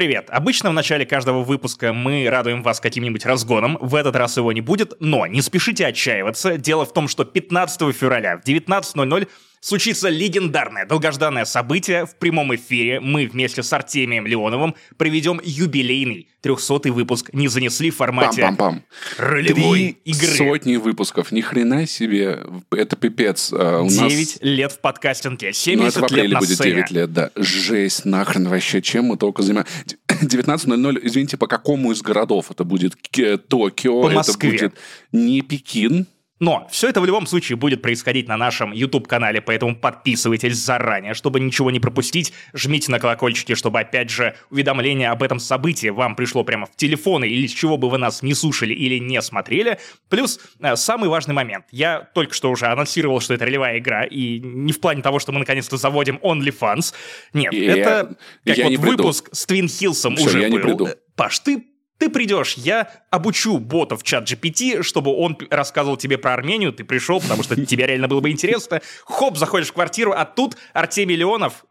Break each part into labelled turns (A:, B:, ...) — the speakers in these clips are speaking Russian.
A: Привет! Обычно в начале каждого выпуска мы радуем вас каким-нибудь разгоном, в этот раз его не будет, но не спешите отчаиваться. Дело в том, что 15 февраля в 19.00 случится легендарное долгожданное событие. В прямом эфире мы вместе с Артемием Леоновым проведем юбилейный 300 выпуск «Не занесли» в формате
B: Пам-пам-пам.
A: ролевой
B: Три
A: игры.
B: сотни выпусков. Ни хрена себе. Это пипец. А, У
A: 9
B: нас...
A: лет в подкастинге,
B: Ну,
A: 70
B: это в
A: лет на
B: будет
A: сцене.
B: 9 лет, да. Жесть, нахрен вообще, чем мы только занимаемся. 19.00, извините, по какому из городов? Это будет Токио,
A: По
B: это
A: Москве.
B: будет не Пекин.
A: Но все это в любом случае будет происходить на нашем YouTube-канале, поэтому подписывайтесь заранее, чтобы ничего не пропустить. Жмите на колокольчики, чтобы, опять же, уведомление об этом событии вам пришло прямо в телефоны или с чего бы вы нас не слушали или не смотрели. Плюс, э, самый важный момент. Я только что уже анонсировал, что это ролевая игра, и не в плане того, что мы наконец-то заводим OnlyFans. Нет,
B: Я-
A: это как
B: я
A: вот
B: не приду.
A: выпуск с Твин Хиллсом
B: Всё,
A: уже
B: я не
A: был.
B: приду.
A: Э, Паш, ты ты придешь, я обучу бота в чат GPT, чтобы он рассказывал тебе про Армению, ты пришел, потому что тебе реально было бы интересно. Хоп, заходишь в квартиру, а тут Артемий Леонов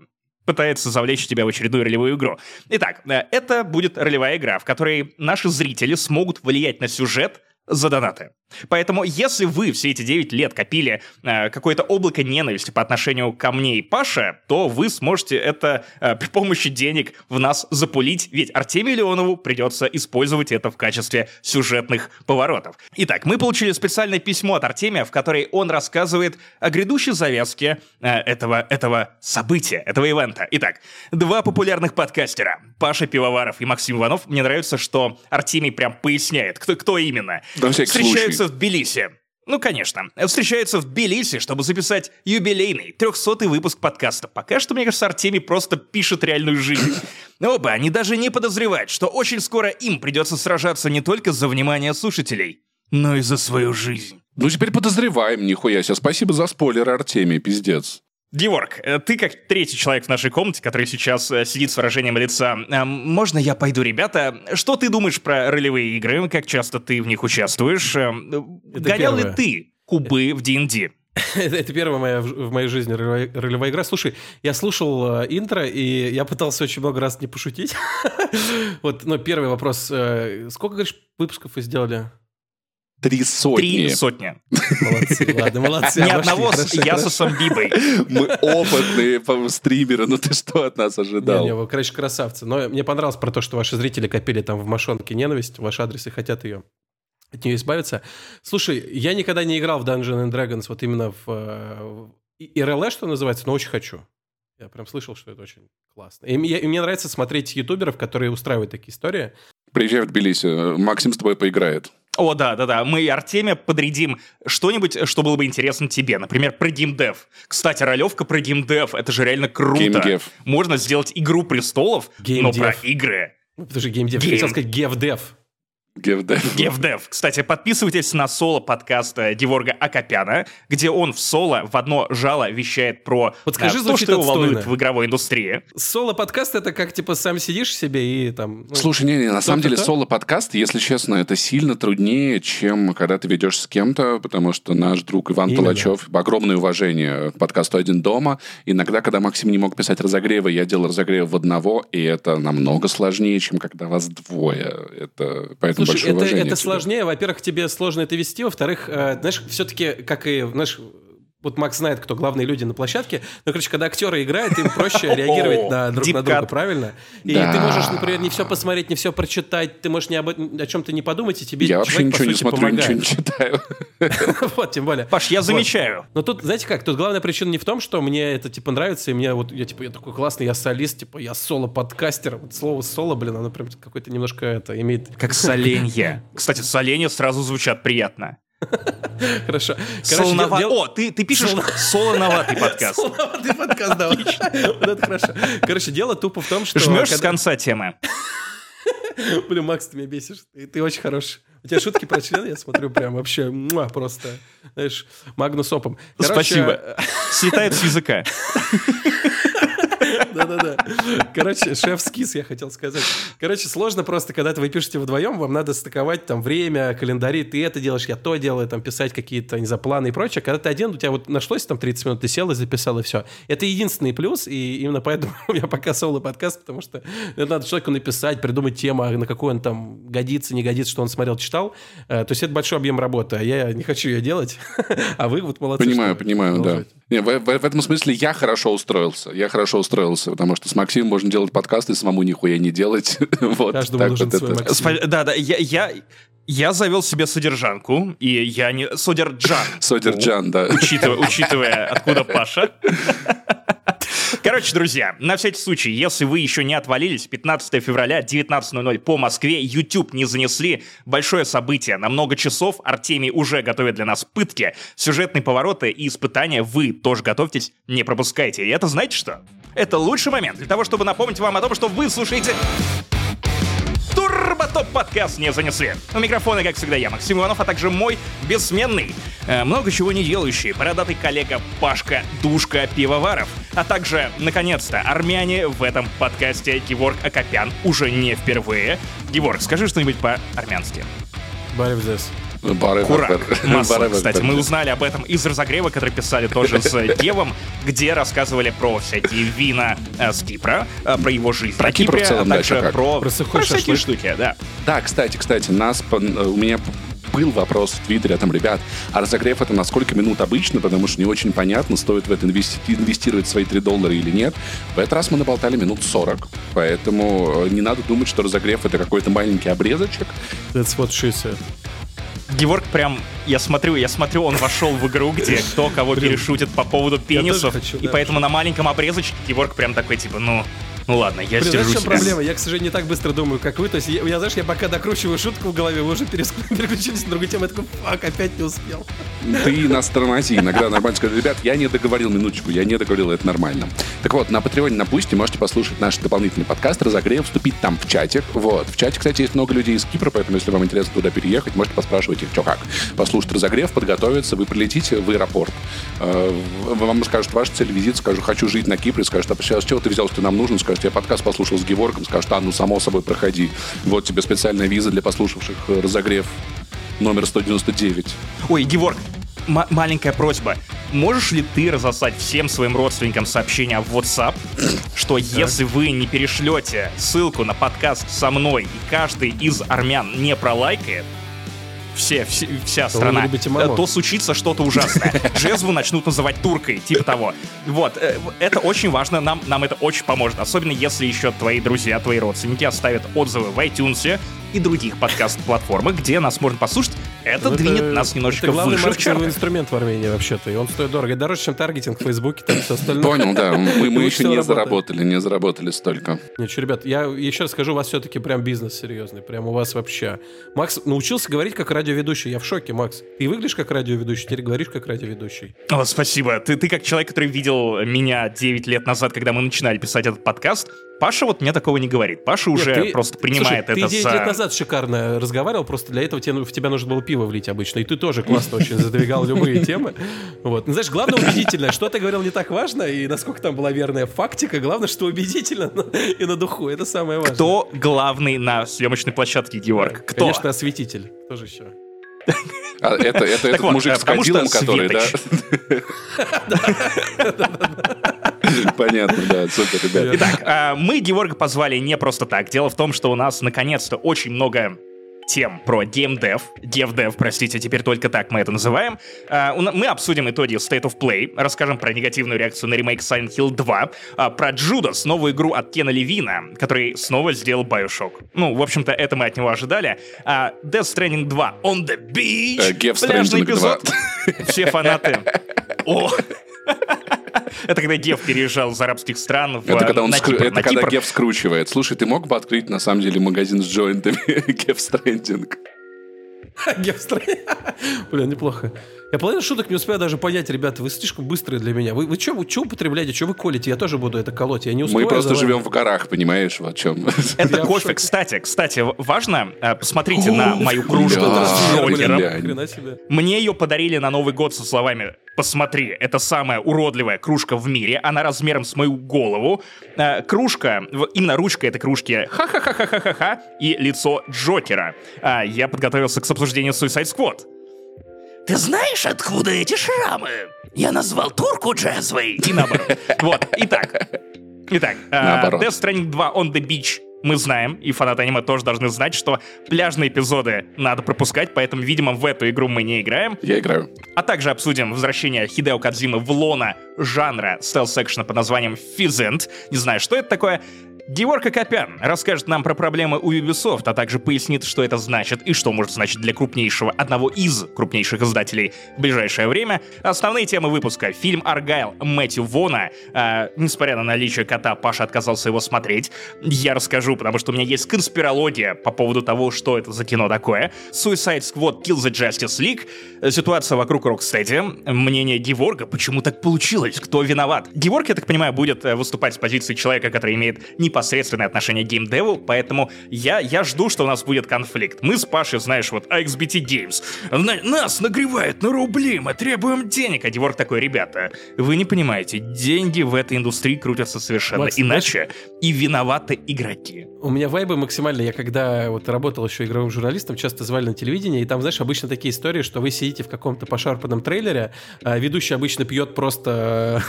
A: пытается завлечь тебя в очередную ролевую игру. Итак, э, это будет ролевая игра, в которой наши зрители смогут влиять на сюжет за донаты. Поэтому, если вы все эти 9 лет копили э, какое-то облако ненависти по отношению ко мне и Паше, то вы сможете это э, при помощи денег в нас запулить, ведь Артемию Леонову придется использовать это в качестве сюжетных поворотов. Итак, мы получили специальное письмо от Артемия, в которой он рассказывает о грядущей завязке э, этого, этого события, этого ивента. Итак, два популярных подкастера, Паша Пивоваров и Максим Иванов. Мне нравится, что Артемий прям поясняет, кто, кто именно.
B: На всякий
A: Встречаются в Тбилиси. Ну, конечно. Встречаются в Тбилиси, чтобы записать юбилейный, 300 выпуск подкаста. Пока что, мне кажется, Артемий просто пишет реальную жизнь. Оба, они даже не подозревают, что очень скоро им придется сражаться не только за внимание слушателей, но и за свою жизнь.
B: Ну, теперь подозреваем, нихуя себе. Спасибо за спойлер, Артемий, пиздец.
A: Георг, э, ты как третий человек в нашей комнате, который сейчас э, сидит с выражением лица. э, Можно я пойду, ребята? Что ты думаешь про ролевые игры? Как часто ты в них участвуешь? Э, Гонял ли
C: первое.
A: ты кубы в D&D?
C: Это, это первая моя в в моей жизни ролевая, ролевая игра. Слушай, я слушал э, интро, и я пытался очень много раз не пошутить. вот, но первый вопрос. э, сколько, говоришь, выпусков вы сделали?
B: Три сотни.
A: Три сотни.
C: Молодцы, ладно, молодцы.
A: Ни одного с
C: хорошо.
A: Ясусом Бибой.
B: Мы опытные стримеры, ну ты что от нас ожидал?
C: Не, не, вы, короче, красавцы. Но мне понравилось про то, что ваши зрители копили там в мошонке ненависть, ваш адрес и хотят ее от нее избавиться. Слушай, я никогда не играл в Dungeons and Dragons, вот именно в, э, в ИРЛ, что называется, но очень хочу. Я прям слышал, что это очень классно. И мне, и мне нравится смотреть ютуберов, которые устраивают такие истории.
B: Приезжай в Тбилиси, Максим с тобой поиграет.
A: О, да, да, да. Мы Артемия подрядим что-нибудь, что было бы интересно тебе. Например, про геймдев. Кстати, ролевка про геймдев. Это же реально круто.
B: Геймдев.
A: Можно сделать игру престолов, но
C: Геймдев.
A: про игры.
C: Ну, Подожди, геймдев.
A: Гейм.
C: Я хотел сказать гевдев.
B: Гевдев.
A: Геймдев. Кстати, подписывайтесь на соло подкаста Деворга Акопяна, где он в соло в одно жало вещает про
C: Вот скажи,
A: э, то,
C: звучит
A: что его волнует
C: отстойно.
A: в игровой индустрии.
C: Соло-подкаст это как, типа, сам сидишь себе и там... ну,
B: Слушай, не, не, на самом деле
C: кто-то?
B: соло-подкаст, если честно, это сильно труднее, чем когда ты ведешь с кем-то, потому что наш друг Иван
C: Именно.
B: Толачев, огромное уважение к подкасту «Один дома». Иногда, когда Максим не мог писать разогревы, я делал разогрев в одного, и это намного сложнее, чем когда вас двое. Это поэтому
C: Слушай, это, это сложнее. Во-первых, тебе сложно это вести. Во-вторых, э, знаешь, все-таки, как и, знаешь, вот Макс знает, кто главные люди на площадке. Но, короче, когда актеры играют, им проще реагировать на друг на друга, правильно? И ты можешь, например, не все посмотреть, не все прочитать, ты можешь о чем-то не подумать, и тебе
B: Я вообще ничего не смотрю, ничего не читаю.
C: Вот, тем более.
A: Паш, я замечаю.
C: Но тут, знаете как, тут главная причина не в том, что мне это, типа, нравится, и мне вот, я, типа, я такой классный, я солист, типа, я соло-подкастер. Вот слово соло, блин, оно прям какое-то немножко это имеет...
A: Как соленья. Кстати, соленья сразу звучат приятно.
C: Хорошо.
A: Солонова-
C: дел-
A: О, ты, ты пишешь
C: Соло-
A: солоноватый подкаст.
C: Солоноватый подкаст, да. Вот это хорошо. Короче, дело тупо в том, что...
A: Жмешь с конца темы.
C: Блин, Макс, ты меня бесишь. Ты, ты очень хороший. У тебя шутки про член, я смотрю, прям вообще муа, просто, знаешь, магнус опом. Короче,
A: Спасибо. Слетает с языка.
C: Да-да-да. Короче, шеф-скиз, я хотел сказать. Короче, сложно просто, когда вы пишете вдвоем, вам надо стыковать там время, календари, ты это делаешь, я то делаю, там писать какие-то, не знаю, планы и прочее. Когда ты один, у тебя вот нашлось там 30 минут, ты сел и записал, и все. Это единственный плюс, и именно поэтому у меня пока соло-подкаст, потому что это надо человеку написать, придумать тему, а на какой он там годится, не годится, что он смотрел, читал. Э, то есть это большой объем работы, а я не хочу ее делать, а вы вот молодцы.
B: Понимаю, понимаю, да. Не, в, в, в этом смысле я хорошо устроился. Я хорошо устроился, потому что с Максимом можно делать подкасты, самому нихуя не делать. вот,
C: Каждому нужен вот свой это.
A: Максим. Да, да, я, я, я завел себе содержанку, и я не... Содерджан.
B: Содерджан, да.
A: Учитывая, учитывая откуда Паша. Короче, друзья, на всякий случай, если вы еще не отвалились, 15 февраля, 19.00 по Москве, YouTube не занесли. Большое событие. На много часов Артемий уже готовит для нас пытки, сюжетные повороты и испытания. Вы тоже готовьтесь, не пропускайте. И это знаете что? Это лучший момент для того, чтобы напомнить вам о том, что вы слушаете Турботоп подкаст не занесли. У микрофона, как всегда, я, Максим Иванов, а также мой бессменный, э, много чего не делающий, бородатый коллега Пашка Душка Пивоваров, а также, наконец-то, армяне в этом подкасте Геворг Акопян уже не впервые. Геворг, скажи что-нибудь по-армянски.
C: Баревзес.
A: Курак. Масло, кстати. Мы узнали об этом из разогрева, который писали тоже с Девом, где рассказывали про всякие вина э, с Кипра, э, про его жизнь
B: про Кипр в целом,
A: а также
B: да,
A: про, про, про всякие штуки, да.
B: Да, кстати, кстати, нас, у меня был вопрос в Твиттере, там, ребят, а разогрев это на сколько минут обычно, потому что не очень понятно, стоит в это инвестировать свои 3 доллара или нет. В этот раз мы наболтали минут 40, поэтому не надо думать, что разогрев это какой-то маленький обрезочек.
C: That's what she said.
A: Геворг прям, я смотрю, я смотрю, он вошел в игру, где кто кого перешутит по поводу пенисов, хочу, и поэтому на маленьком обрезочке Геворг прям такой, типа, ну, ну ладно, я Блин,
C: знаешь, в чем проблема? Я, к сожалению, не так быстро думаю, как вы. То есть, я, я знаешь, я пока докручиваю шутку в голове, вы уже переключились на другую тему, я такой, фак, опять не успел.
B: Ты нас тормози. Иногда нормально скажи, ребят, я не договорил минуточку, я не договорил, это нормально. Так вот, на Патреоне, на Пусте можете послушать наш дополнительный подкаст «Разогрев», вступить там в чатик. Вот. В чате, кстати, есть много людей из Кипра, поэтому, если вам интересно туда переехать, можете поспрашивать их, что как. Послушать разогрев, подготовиться, вы прилетите в аэропорт. Э, вам скажут вашу цель визит, скажу, хочу жить на Кипре, скажут, а сейчас чего ты взял, что нам нужно, скажут, я подкаст послушал с Геворгом, скажут, а, ну, само собой, проходи. Вот тебе специальная виза для послушавших э, разогрев номер 199.
A: Ой, Геворг, м- маленькая просьба. Можешь ли ты разослать всем своим родственникам сообщение в WhatsApp, что если вы не перешлете ссылку на подкаст со мной, и каждый из армян не пролайкает, все, все вся страна, э, то случится что-то ужасное. Джезву начнут называть туркой, типа того. Вот, э, это очень важно, нам, нам это очень поможет. Особенно если еще твои друзья, твои родственники оставят отзывы в iTunes и других подкаст-платформах, где нас можно послушать. Это ну, двинет это, нас немножечко это
C: главный
A: выше в
C: инструмент в Армении вообще-то, и он стоит дорого. И дороже, чем таргетинг в Фейсбуке, там все остальное.
B: Понял, да. Мы, мы еще не заработали, не заработали столько.
C: Ничего, ребят, я еще раз скажу, у вас все-таки прям бизнес серьезный, прям у вас вообще. Макс научился говорить как радиоведущий, я в шоке, Макс. Ты выглядишь как радиоведущий, теперь говоришь как радиоведущий.
A: О, спасибо. Ты, ты как человек, который видел меня 9 лет назад, когда мы начинали писать этот подкаст, Паша вот мне такого не говорит. Паша Нет, уже ты... просто принимает
C: Слушай,
A: это
C: ты 9 за... лет назад шикарно разговаривал, просто для этого тебе, в тебя нужно было пиво влить обычно. И ты тоже классно очень задвигал любые темы. Вот. Ну, знаешь, главное убедительно. Что ты говорил не так важно, и насколько там была верная фактика. Главное, что убедительно и на духу. Это самое важное.
A: Кто главный на съемочной площадке, Георг? Кто?
C: Конечно, осветитель. Тоже еще.
B: А это, это этот вот, мужик с кадилом, который, да? Понятно, да, супер, ребят.
A: Итак, а, мы Георга позвали не просто так. Дело в том, что у нас наконец-то очень много тем про GameDev, DevDev, простите, теперь только так мы это называем. А, мы обсудим итоги State of Play, расскажем про негативную реакцию на ремейк Silent Hill 2, а, про Judas, новую игру от Кена Левина, который снова сделал Bioshock. Ну, в общем-то, это мы от него ожидали. Death Stranding 2 On the Beach,
B: uh, пляжный эпизод.
A: 2. Все фанаты. О, это когда Гев переезжал из арабских стран в
B: Это когда, он это когда Гев скручивает. Слушай, ты мог бы открыть на самом деле магазин с джойнтами Гев Стрендинг?
C: Гев Стрендинг? Бля, неплохо. Я половину шуток не успею даже понять, ребята, вы слишком быстрые для меня. Вы, вы что вы, чё употребляете, что вы колите? Я тоже буду это колоть, я не успеваю.
B: Мы просто живем в горах, понимаешь, вот в чем.
A: Это кофе, кстати, кстати, важно, э, посмотрите на мою кружку с
C: себе.
A: Мне ее подарили на Новый год со словами «Посмотри, это самая уродливая кружка в мире, она размером с мою голову». Э, кружка, именно ручка этой кружки «Ха-ха-ха-ха-ха-ха» и лицо Джокера. А, я подготовился к обсуждению Suicide Squad. Ты знаешь, откуда эти шрамы? Я назвал турку джезвой. И наоборот. Вот, итак. Итак, э,
B: Наоборот.
A: Death Stranding 2 On The Beach мы знаем, и фанаты аниме тоже должны знать, что пляжные эпизоды надо пропускать, поэтому, видимо, в эту игру мы не играем.
B: Я играю.
A: А также обсудим возвращение Хидео Кадзимы в лона жанра стелс-экшена под названием Физент. Не знаю, что это такое. Георг Акопян расскажет нам про проблемы у Ubisoft, а также пояснит, что это значит и что может значить для крупнейшего, одного из крупнейших издателей в ближайшее время. Основные темы выпуска. Фильм «Аргайл» Мэтью Вона. А, несмотря на наличие кота, Паша отказался его смотреть. Я расскажу, потому что у меня есть конспирология по поводу того, что это за кино такое. Suicide Squad Kill the Justice League. Э, Ситуация вокруг Rocksteady. Мнение Геворга, почему так получилось, кто виноват. Геворг, я так понимаю, будет э, выступать с позиции человека, который имеет непосредственное отношение к геймдеву, поэтому я, я жду, что у нас будет конфликт. Мы с Пашей, знаешь, вот AXBT Games. На- нас нагревают на рубли, мы требуем денег. А Геворг такой, ребята, вы не понимаете, деньги в этой индустрии крутятся совершенно
C: Макс,
A: иначе, и виноваты игроки.
C: У меня вайбы максимально. Я когда вот работал еще игровым журналистом, часто звали на телевидение, и там, знаешь, обычно такие истории, что вы сидите в каком-то пошарпанном трейлере, а ведущий обычно пьет просто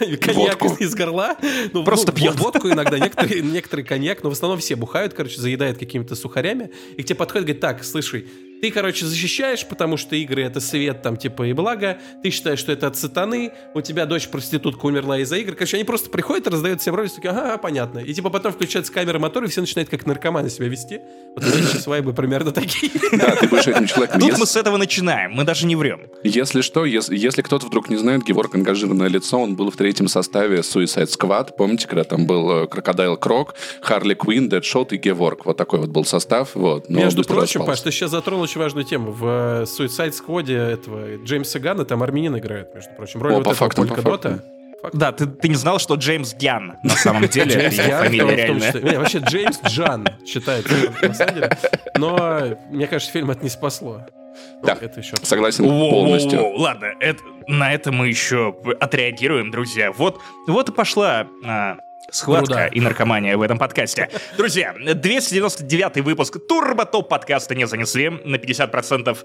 C: э, коньяк из горла. Ну,
A: Просто
C: ну,
A: пьет.
C: Водку иногда, некоторые, некоторые коньяк, но в основном все бухают, короче, заедают какими-то сухарями, и к тебе подходит, говорит, так, слушай, ты, короче, защищаешь, потому что игры это свет, там, типа, и благо. Ты считаешь, что это от сатаны. У тебя дочь проститутка умерла из-за игр. Короче, они просто приходят и раздают всем роли, такие, ага, понятно. И типа потом включается камера мотор, и все начинают как наркоманы себя вести. Вот у меня сейчас вайбы примерно такие.
B: Да, ты будешь этим человеком.
A: Тут мы с этого начинаем, мы даже не врем.
B: Если что, если, если кто-то вдруг не знает, Геворг ангажированное лицо, он был в третьем составе Suicide Squad. Помните, когда там был э, Crocodile Croc, Харли Квин, Deadshot и Геворг. Вот такой вот был состав. Вот.
C: Между прочим. Паш, ты сейчас затронул очень важную тему. В э, Suicide Squad этого Джеймса Ганна там армянин играет, между прочим. Роль
B: О,
C: вот
B: по
C: этого
B: фактам, по фактам.
A: Да, ты, ты не знал, что Джеймс Гян на самом деле
C: Джеймс
A: его
C: Ян,
A: фамилия
C: в том
A: реальная.
C: числе. Не, вообще Джеймс Джан считается на самом деле. Но мне кажется, фильм это не спасло.
B: Да.
C: Это еще...
B: Согласен
A: Воу,
B: полностью.
A: воу, воу. Ладно, это, на это мы еще отреагируем, друзья. Вот, вот и пошла а, схватка
C: Руда.
A: и наркомания в этом подкасте. Друзья, 299 выпуск Турбо Топ подкаста не занесли на 50%.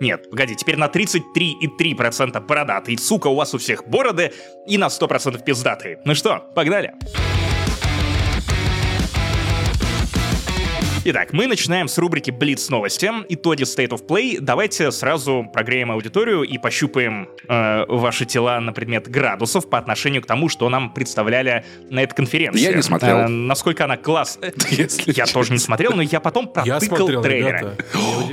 A: Нет, погоди, теперь на 33,3% бородатый. Сука, у вас у всех бороды и на 100% пиздатые. Ну что, погнали. Итак, мы начинаем с рубрики Блиц новости, итоги State of Play. Давайте сразу прогреем аудиторию и пощупаем э, ваши тела на предмет градусов по отношению к тому, что нам представляли на этой конференции.
B: Я не смотрел.
A: Э, насколько она класс... Я тоже не смотрел, но я потом
C: Я
A: протыкал
C: смотрел,
A: трейлеры.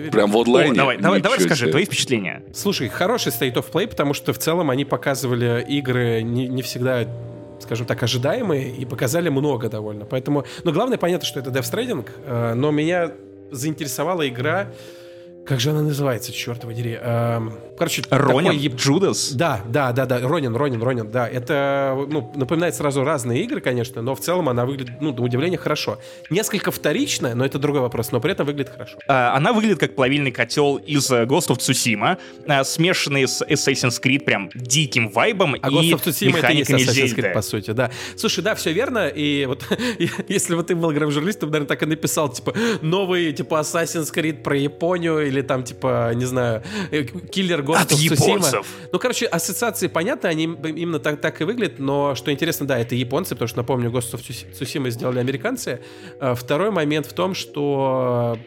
B: Прям в онлайне.
A: давай, давай, давай
B: Ничего
A: расскажи,
B: себе.
A: твои впечатления.
C: Слушай, хороший State of Play, потому что в целом они показывали игры не всегда скажем так, ожидаемые и показали много довольно. Поэтому, ну, главное, понятно, что это Death Stranding, э, но меня заинтересовала игра, как же она называется, черт подери. Эм, короче,
A: Ронин,
C: такой
A: Джудас.
C: Да, да, да, да, Ронин, Ронин, Ронин, да. Это, ну, напоминает сразу разные игры, конечно, но в целом она выглядит, ну, до удивления хорошо. Несколько вторичная, но это другой вопрос, но при этом выглядит хорошо.
A: А, Она выглядит как плавильный котел из э, Ghost of Tsushima, а, смешанный с Assassin's Creed прям диким вайбом
C: А
A: и
C: Ghost of Tsushima это
A: механиками
C: Assassin's Creed, по сути, да. Слушай, да, все верно, и вот если бы ты был игровым журналистом, наверное, так и написал, типа, новый, типа, Assassin's Creed про Японию, или там, типа, не знаю, э, киллер Ghost
A: От японцев.
C: Ну, короче, ассоциации понятны, они им- именно так, так и выглядят, но что интересно, да, это японцы, потому что, напомню, Ghost of Tsushi- Tsushima сделали американцы. А Второй момент в том, что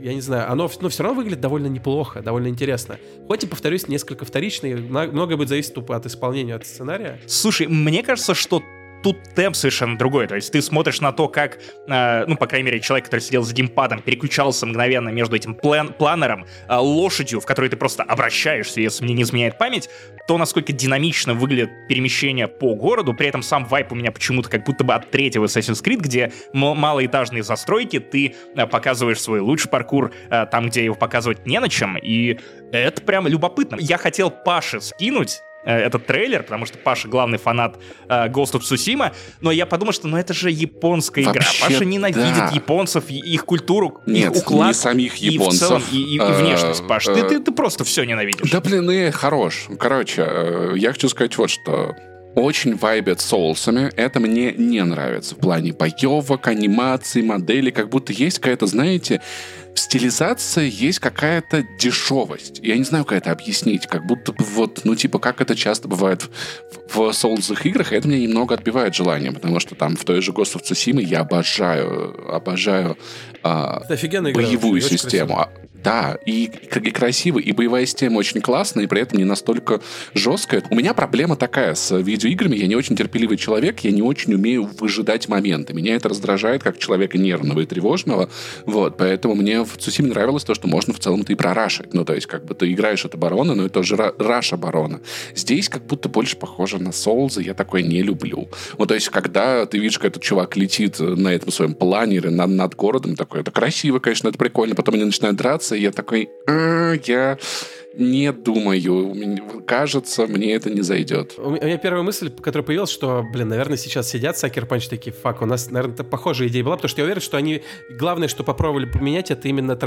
C: я не знаю, оно ну, все равно выглядит довольно неплохо, довольно интересно. Хоть и, повторюсь, несколько вторичный, мно- многое будет зависеть тупо от исполнения, от сценария.
A: Слушай, мне кажется, что тут темп совершенно другой. То есть ты смотришь на то, как, э, ну, по крайней мере, человек, который сидел за геймпадом, переключался мгновенно между этим план планером, э, лошадью, в которой ты просто обращаешься, если мне не изменяет память, то, насколько динамично выглядит перемещение по городу, при этом сам вайп у меня почему-то как будто бы от третьего Assassin's Creed, где малоэтажные застройки, ты э, показываешь свой лучший паркур э, там, где его показывать не на чем, и это прям любопытно. Я хотел Паше скинуть этот трейлер, потому что Паша главный фанат э, Ghost of Tsushima, но я подумал, что ну это же японская игра. Паша ненавидит да. японцев, их культуру,
B: Нет,
A: их уклад.
B: не самих японцев. И в целом,
A: и, и, и внешность, Паш. Ты, ты, ты просто все ненавидишь.
B: Да блин, и хорош. Короче, э, я хочу сказать вот что очень вайбят соусами. Это мне не нравится в плане боевок, анимации, моделей. Как будто есть какая-то, знаете, в стилизации есть какая-то дешевость. Я не знаю, как это объяснить. Как будто бы вот, ну, типа, как это часто бывает в, в соулзных играх, и это меня немного отбивает желание, потому что там в той же Ghost of Tsushima я обожаю, обожаю а, боевую игра, систему. Да, и, и красиво, и боевая система очень классная, и при этом не настолько жесткая. У меня проблема такая с видеоиграми. Я не очень терпеливый человек, я не очень умею выжидать моменты. Меня это раздражает как человека нервного и тревожного. Вот, поэтому мне в Цусиме нравилось то, что можно в целом-то и про rush ить. Ну, то есть, как бы ты играешь от обороны, но это тоже rush оборона. Здесь как будто больше похоже на Souls ы, я такое не люблю. Ну, то есть, когда ты видишь, как этот чувак летит на этом своем планере над, над городом, такой, это красиво, конечно, это прикольно, потом они начинают драться, и я такой, а, я не думаю. Кажется, мне это не зайдет.
C: У меня первая мысль, которая появилась, что, блин, наверное, сейчас сидят Sucker Punch такие, fuck, у нас, наверное, это похожая идея была, потому что я уверен, что они, главное, что попробовали поменять, это именно.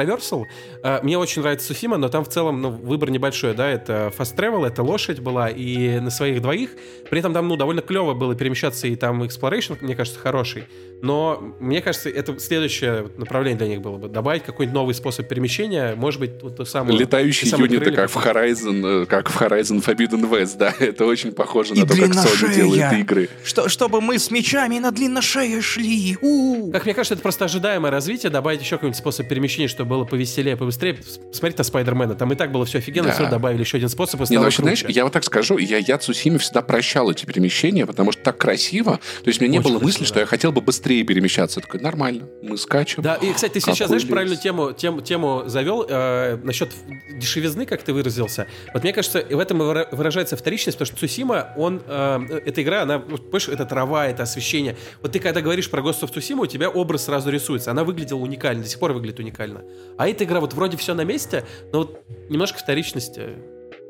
C: А, мне очень нравится Сусима, но там в целом, ну, выбор небольшой, да, это Fast Travel, это лошадь была, и на своих двоих, при этом там, ну, довольно клево было перемещаться, и там Exploration, мне кажется, хороший, но мне кажется, это следующее направление для них было бы, добавить какой-нибудь новый способ перемещения, может быть, вот то самое...
B: Летающие юниты, как в Horizon, э, как в Horizon Forbidden West, да, это очень похоже на и то, как Sony делает игры.
A: Что, чтобы мы с мечами на длинношее шли. У-у-у.
C: Как мне кажется, это просто ожидаемое развитие, добавить еще какой-нибудь способ перемещения, чтобы было повеселее, побыстрее. Смотрите на Спайдермена, там и так было все офигенно, да. все добавили еще один способ, и
B: Не, ну, вообще, знаешь, я вот так скажу, я, я Цусиме всегда прощал эти перемещения, потому что так красиво, то есть у меня не очень было мысли, что я хотел бы быстрее перемещаться. Я такой, нормально, мы скачем.
C: Да, и, кстати, ты сейчас, знаешь, правильную тему, тему, тему завел э, насчет дешевизны, как ты выразился. Вот мне кажется, в этом выражается вторичность, потому что Цусима, он, э, эта игра, она, понимаешь, это трава, это освещение. Вот ты когда говоришь про Ghost of Tsushima, у тебя образ сразу рисуется. Она выглядела уникально, до сих пор выглядит уникально. А эта игра вот вроде все на месте, но вот немножко вторичности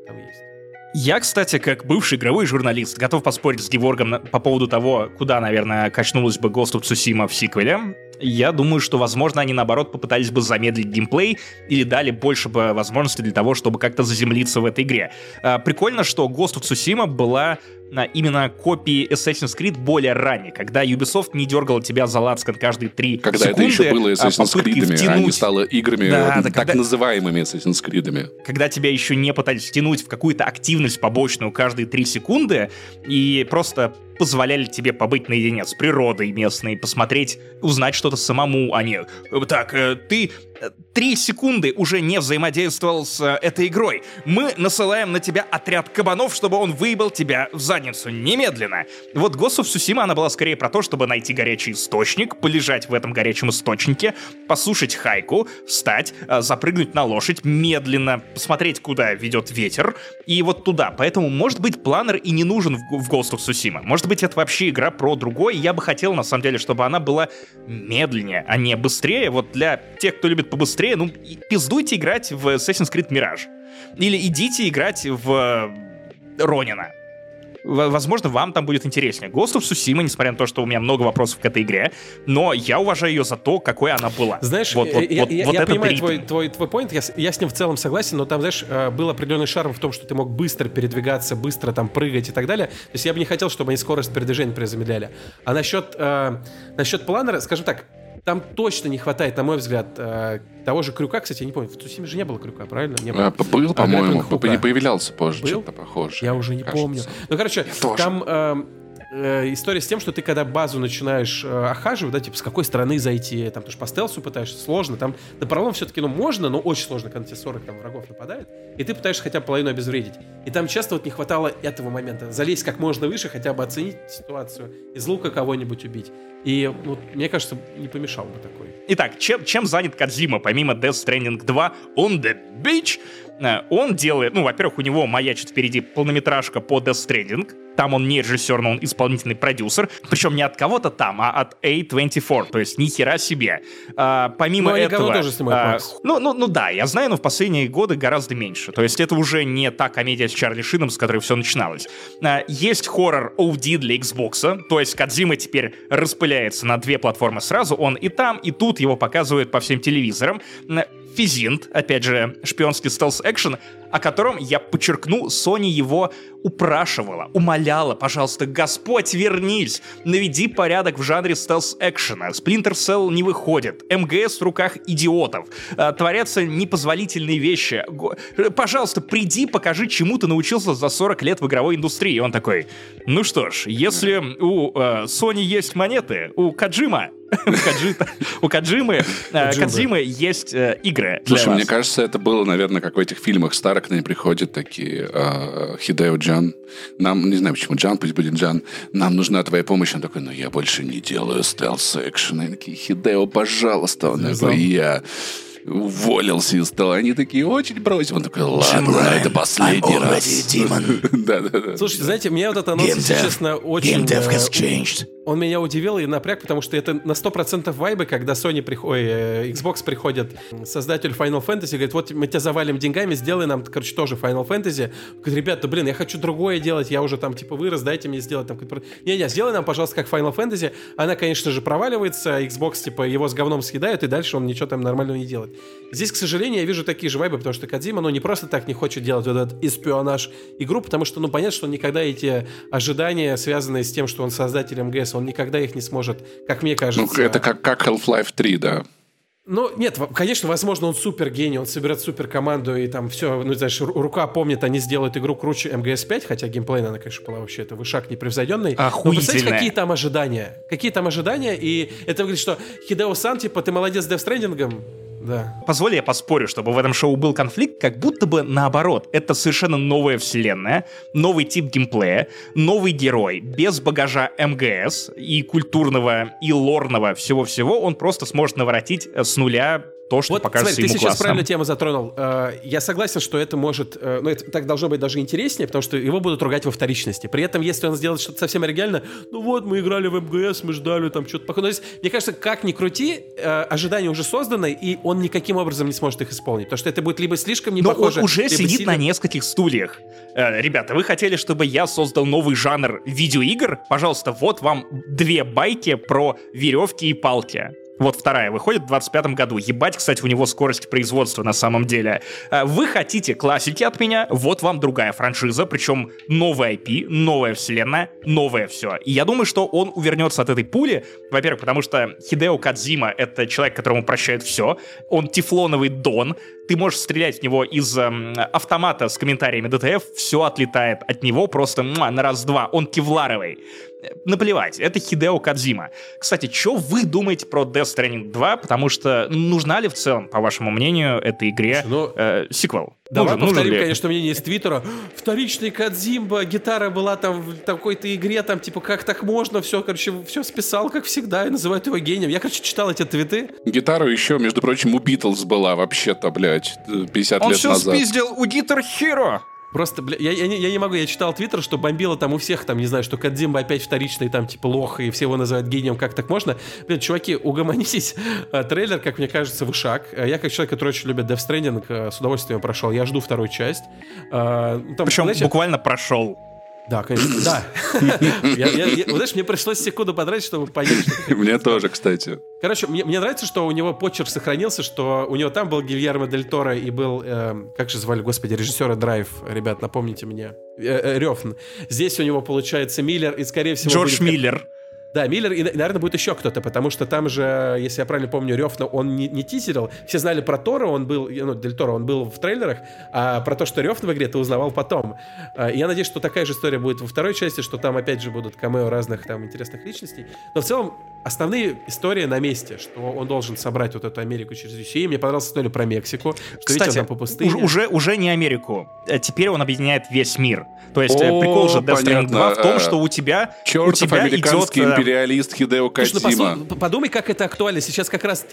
C: там есть.
A: Я, кстати, как бывший игровой журналист, готов поспорить с Геворгом по поводу того, куда, наверное, качнулась бы Ghost of Tsushima в сиквеле. Я думаю, что, возможно, они, наоборот, попытались бы замедлить геймплей или дали больше бы возможностей для того, чтобы как-то заземлиться в этой игре. А, прикольно, что Ghost of Tsushima была именно копии Assassin's Creed более ранее, когда Ubisoft не дергала тебя за лацкан каждые три
B: когда
A: секунды.
B: Когда это еще было а, Assassin's Creed, втянуть... а не стало играми да, да, так когда... называемыми Assassin's Creed.
A: Когда тебя еще не пытались втянуть в какую-то активность побочную каждые три секунды и просто позволяли тебе побыть наедине с природой местной, посмотреть, узнать что-то самому, а не «Так, э, ты три секунды уже не взаимодействовал с э, этой игрой. Мы насылаем на тебя отряд кабанов, чтобы он выебал тебя в задницу немедленно. Вот of Tsushima, она была скорее про то, чтобы найти горячий источник, полежать в этом горячем источнике, послушать хайку, встать, э, запрыгнуть на лошадь медленно, посмотреть, куда ведет ветер, и вот туда. Поэтому, может быть, планер и не нужен в Ghost of Tsushima. Может быть, это вообще игра про другое. Я бы хотел, на самом деле, чтобы она была медленнее, а не быстрее. Вот для тех, кто любит побыстрее, ну, пиздуйте играть в Assassin's Creed Mirage. Или идите играть в Ронина. Возможно, вам там будет интереснее. Ghost of Tsushima, несмотря на то, что у меня много вопросов к этой игре, но я уважаю ее за то, какой она была.
C: Знаешь, вот, вот, я, вот, я, вот я понимаю твой, твой, твой point, я, я с ним в целом согласен, но там, знаешь, э, был определенный шарм в том, что ты мог быстро передвигаться, быстро там прыгать и так далее. То есть я бы не хотел, чтобы они скорость передвижения замедляли. А насчет, э, насчет планера, скажем так, там точно не хватает, на мой взгляд, э, того же крюка. Кстати, я не помню, в Цусиме же не было крюка, правильно? Не было.
B: А, был, по-моему, не появлялся позже, что-то похожее.
C: Я уже не кажется. помню. Ну, короче, там... Э, э, история с тем, что ты когда базу начинаешь э, охаживать, да, типа с какой стороны зайти, там, ты же по стелсу пытаешься, сложно, там на пролом все-таки, ну, можно, но очень сложно, когда тебе 40 там врагов нападает, и ты пытаешься хотя бы половину обезвредить. И там часто вот не хватало этого момента, залезть как можно выше, хотя бы оценить ситуацию, из лука кого-нибудь убить. И, ну, мне кажется, не помешал бы такой.
A: Итак, чем, чем занят Кадзима, помимо Death Stranding 2 On the Beach? Э, он делает, ну, во-первых, у него маячит впереди полнометражка по Death Stranding, там он не режиссер, но он исполнительный продюсер. Причем не от кого-то там, а от A24. То есть ни хера себе. А, помимо
C: но
A: этого...
C: тоже снимают,
A: а, ну, ну, ну да, я знаю, но в последние годы гораздо меньше. То есть это уже не та комедия с Чарли Шином, с которой все начиналось. А, есть хоррор OD для Xbox. То есть Кадзима теперь распыляется на две платформы сразу. Он и там, и тут его показывают по всем телевизорам. Физинт, опять же, шпионский стелс-экшен, о котором, я подчеркну, Sony его упрашивала, умоляла, пожалуйста, Господь, вернись, наведи порядок в жанре стелс-экшена. Splinter Cell не выходит, МГС в руках идиотов, э, творятся непозволительные вещи. Пожалуйста, приди, покажи, чему ты научился за 40 лет в игровой индустрии. И он такой, ну что ж, если у э, Sony есть монеты, у Каджима у Каджимы, э, Кадзимы есть э, игры.
B: Слушай, мне кажется, это было, наверное, как в этих фильмах старых, к ним приходят такие э, Хидео Джан. Нам, не знаю почему Джан, пусть будет Джан. Нам нужна твоя помощь. Он такой, ну я больше не делаю стелс-экшен. Они такие, Хидео, пожалуйста. Он такой, я уволился из стола. Они такие, очень бросим. Он такой, ладно, это последний раз.
C: да, да, да. Слушайте, знаете, мне вот это анонс, честно, очень... Он меня удивил и напряг, потому что это на 100% вайбы, когда Sony приходит, э, Xbox приходит, создатель Final Fantasy, говорит, вот мы тебя завалим деньгами, сделай нам, короче, тоже Final Fantasy. Говорит, ребята, блин, я хочу другое делать, я уже там, типа, вырос, дайте мне сделать там... Не-не, сделай нам, пожалуйста, как Final Fantasy. Она, конечно же, проваливается, Xbox, типа, его с говном съедают, и дальше он ничего там нормального не делает. Здесь, к сожалению, я вижу такие же вайбы, потому что Кадзима, ну, не просто так не хочет делать вот этот эспионаж игру, потому что, ну, понятно, что никогда эти ожидания, связанные с тем, что он создатель МГС, он никогда их не сможет, как мне кажется...
B: Ну, это как, как Half-Life 3, да.
C: Ну, нет, конечно, возможно, он супер гений, он соберет супер команду, и там все, ну, знаешь, рука помнит, они сделают игру круче МГС-5, хотя геймплейна она, конечно, была вообще, это вышаг непревзойденный. Но представьте, какие там ожидания? Какие там ожидания, и это выглядит, что Хидео-сан, типа, ты молодец с девстрендингом, да.
A: Позволь я поспорю, чтобы в этом шоу был конфликт, как будто бы наоборот. Это совершенно новая вселенная, новый тип геймплея, новый герой, без багажа МГС и культурного, и лорного всего-всего, он просто сможет наворотить с нуля то, что вот, покажется смотри, ему
C: ты
A: сейчас
C: правильную тему затронул. Э, я согласен, что это может... Э, ну, это так должно быть даже интереснее, потому что его будут ругать во вторичности. При этом, если он сделает что-то совсем оригинально, ну вот, мы играли в МГС, мы ждали там что-то похожее. То есть, мне кажется, как ни крути, э, ожидания уже созданы, и он никаким образом не сможет их исполнить. Потому что это будет либо слишком не Но похоже...
A: он уже сидит
C: сильно...
A: на нескольких стульях. Ребята, вы хотели, чтобы я создал новый жанр видеоигр? Пожалуйста, вот вам две байки про веревки и палки. Вот вторая выходит в 25 году. Ебать, кстати, у него скорость производства на самом деле. Э, вы хотите классики от меня, вот вам другая франшиза, причем новая IP, новая вселенная, новое все. И я думаю, что он увернется от этой пули, во-первых, потому что Хидео Кадзима — это человек, которому прощают все. Он тефлоновый дон, ты можешь стрелять в него из эм, автомата с комментариями ДТФ, все отлетает от него просто муа, на раз-два. Он кевларовый наплевать, это Хидео Кадзима. Кстати, что вы думаете про Death Stranding 2? Потому что нужна ли в целом, по вашему мнению, этой игре ну, э, сиквел?
C: Давай нужен, повторим, нужен конечно, мнение из Твиттера. Вторичный Кадзимба, гитара была там в какой-то игре, там, типа, как так можно? Все, короче, все списал, как всегда, и называют его гением. Я, короче, читал эти твиты.
B: Гитару еще, между прочим, у Битлз была вообще-то, блядь, 50
A: Он
B: лет назад. Он
A: все спиздил у Гитар Hero.
C: Просто, бля, я, я, я не могу, я читал твиттер, что бомбило там у всех, там, не знаю, что Кадзимба опять вторичный, там, типа, лох, и все его называют гением, как так можно? Блин, чуваки, угомонитесь. А, трейлер, как мне кажется, вышаг. А, я, как человек, который очень любит Death Stranding, а, с удовольствием прошел. Я жду вторую часть.
A: Там, Причем знаете, буквально прошел.
C: Да, конечно, да. Вот знаешь, мне пришлось секунду потратить, чтобы понять.
B: Мне тоже, кстати.
C: Короче, мне, мне нравится, что у него почерк сохранился, что у него там был Гильермо Дель Торо и был, э, как же звали, господи, режиссера Драйв, ребят, напомните мне, э, э, Рёфн. Здесь у него получается Миллер и, скорее всего...
A: Джордж будет... Миллер.
C: Да, Миллер и, наверное, будет еще кто-то, потому что там же, если я правильно помню, Рёфна он не, не тизерил. Все знали про Тора, он был, ну, Дель Торо, он был в трейлерах, а про то, что Рёфна в игре, ты узнавал потом. А, и я надеюсь, что такая же история будет во второй части, что там опять же будут камео разных там интересных личностей. Но в целом основные истории на месте, что он должен собрать вот эту Америку через VCA. Мне понравилась история про Мексику, что
A: Кстати,
C: видите, он по пустыне.
A: Уже, уже не Америку. Э, теперь он объединяет весь мир. То есть О, прикол же Death Stranding 2 в том, что у тебя,
B: Чертов
A: у тебя
B: американский
A: идет...
B: империалист Хидео Кадзима.
C: Ну, подумай, как это актуально. Сейчас как раз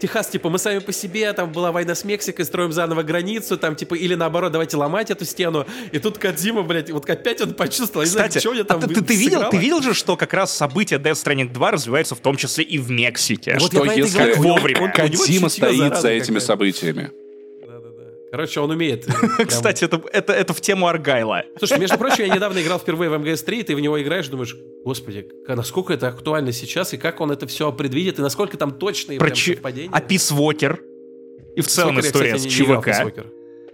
C: Техас, типа, мы сами по себе, там была война с Мексикой, строим заново границу, там, типа, или наоборот, давайте ломать эту стену. И тут Кадзима, блядь, вот опять он почувствовал,
A: Кстати,
C: не знаю, что я там
A: а ты, ты, видел, ты видел же, что как раз события Death Stranding 2 развиваются в том числе и в Мексике.
B: Вот что если как вовремя. Кадзима стоит за этими событиями?
C: Короче, он умеет.
A: Прям... Кстати, это, это, это в тему Аргайла.
C: Слушай, между прочим, я недавно играл впервые в МГС-3, и ты в него играешь, думаешь, господи, насколько это актуально сейчас, и как он это все предвидит, и насколько там точные
A: Про ч... совпадения. А Пис Вокер? И в целом история с ЧВК.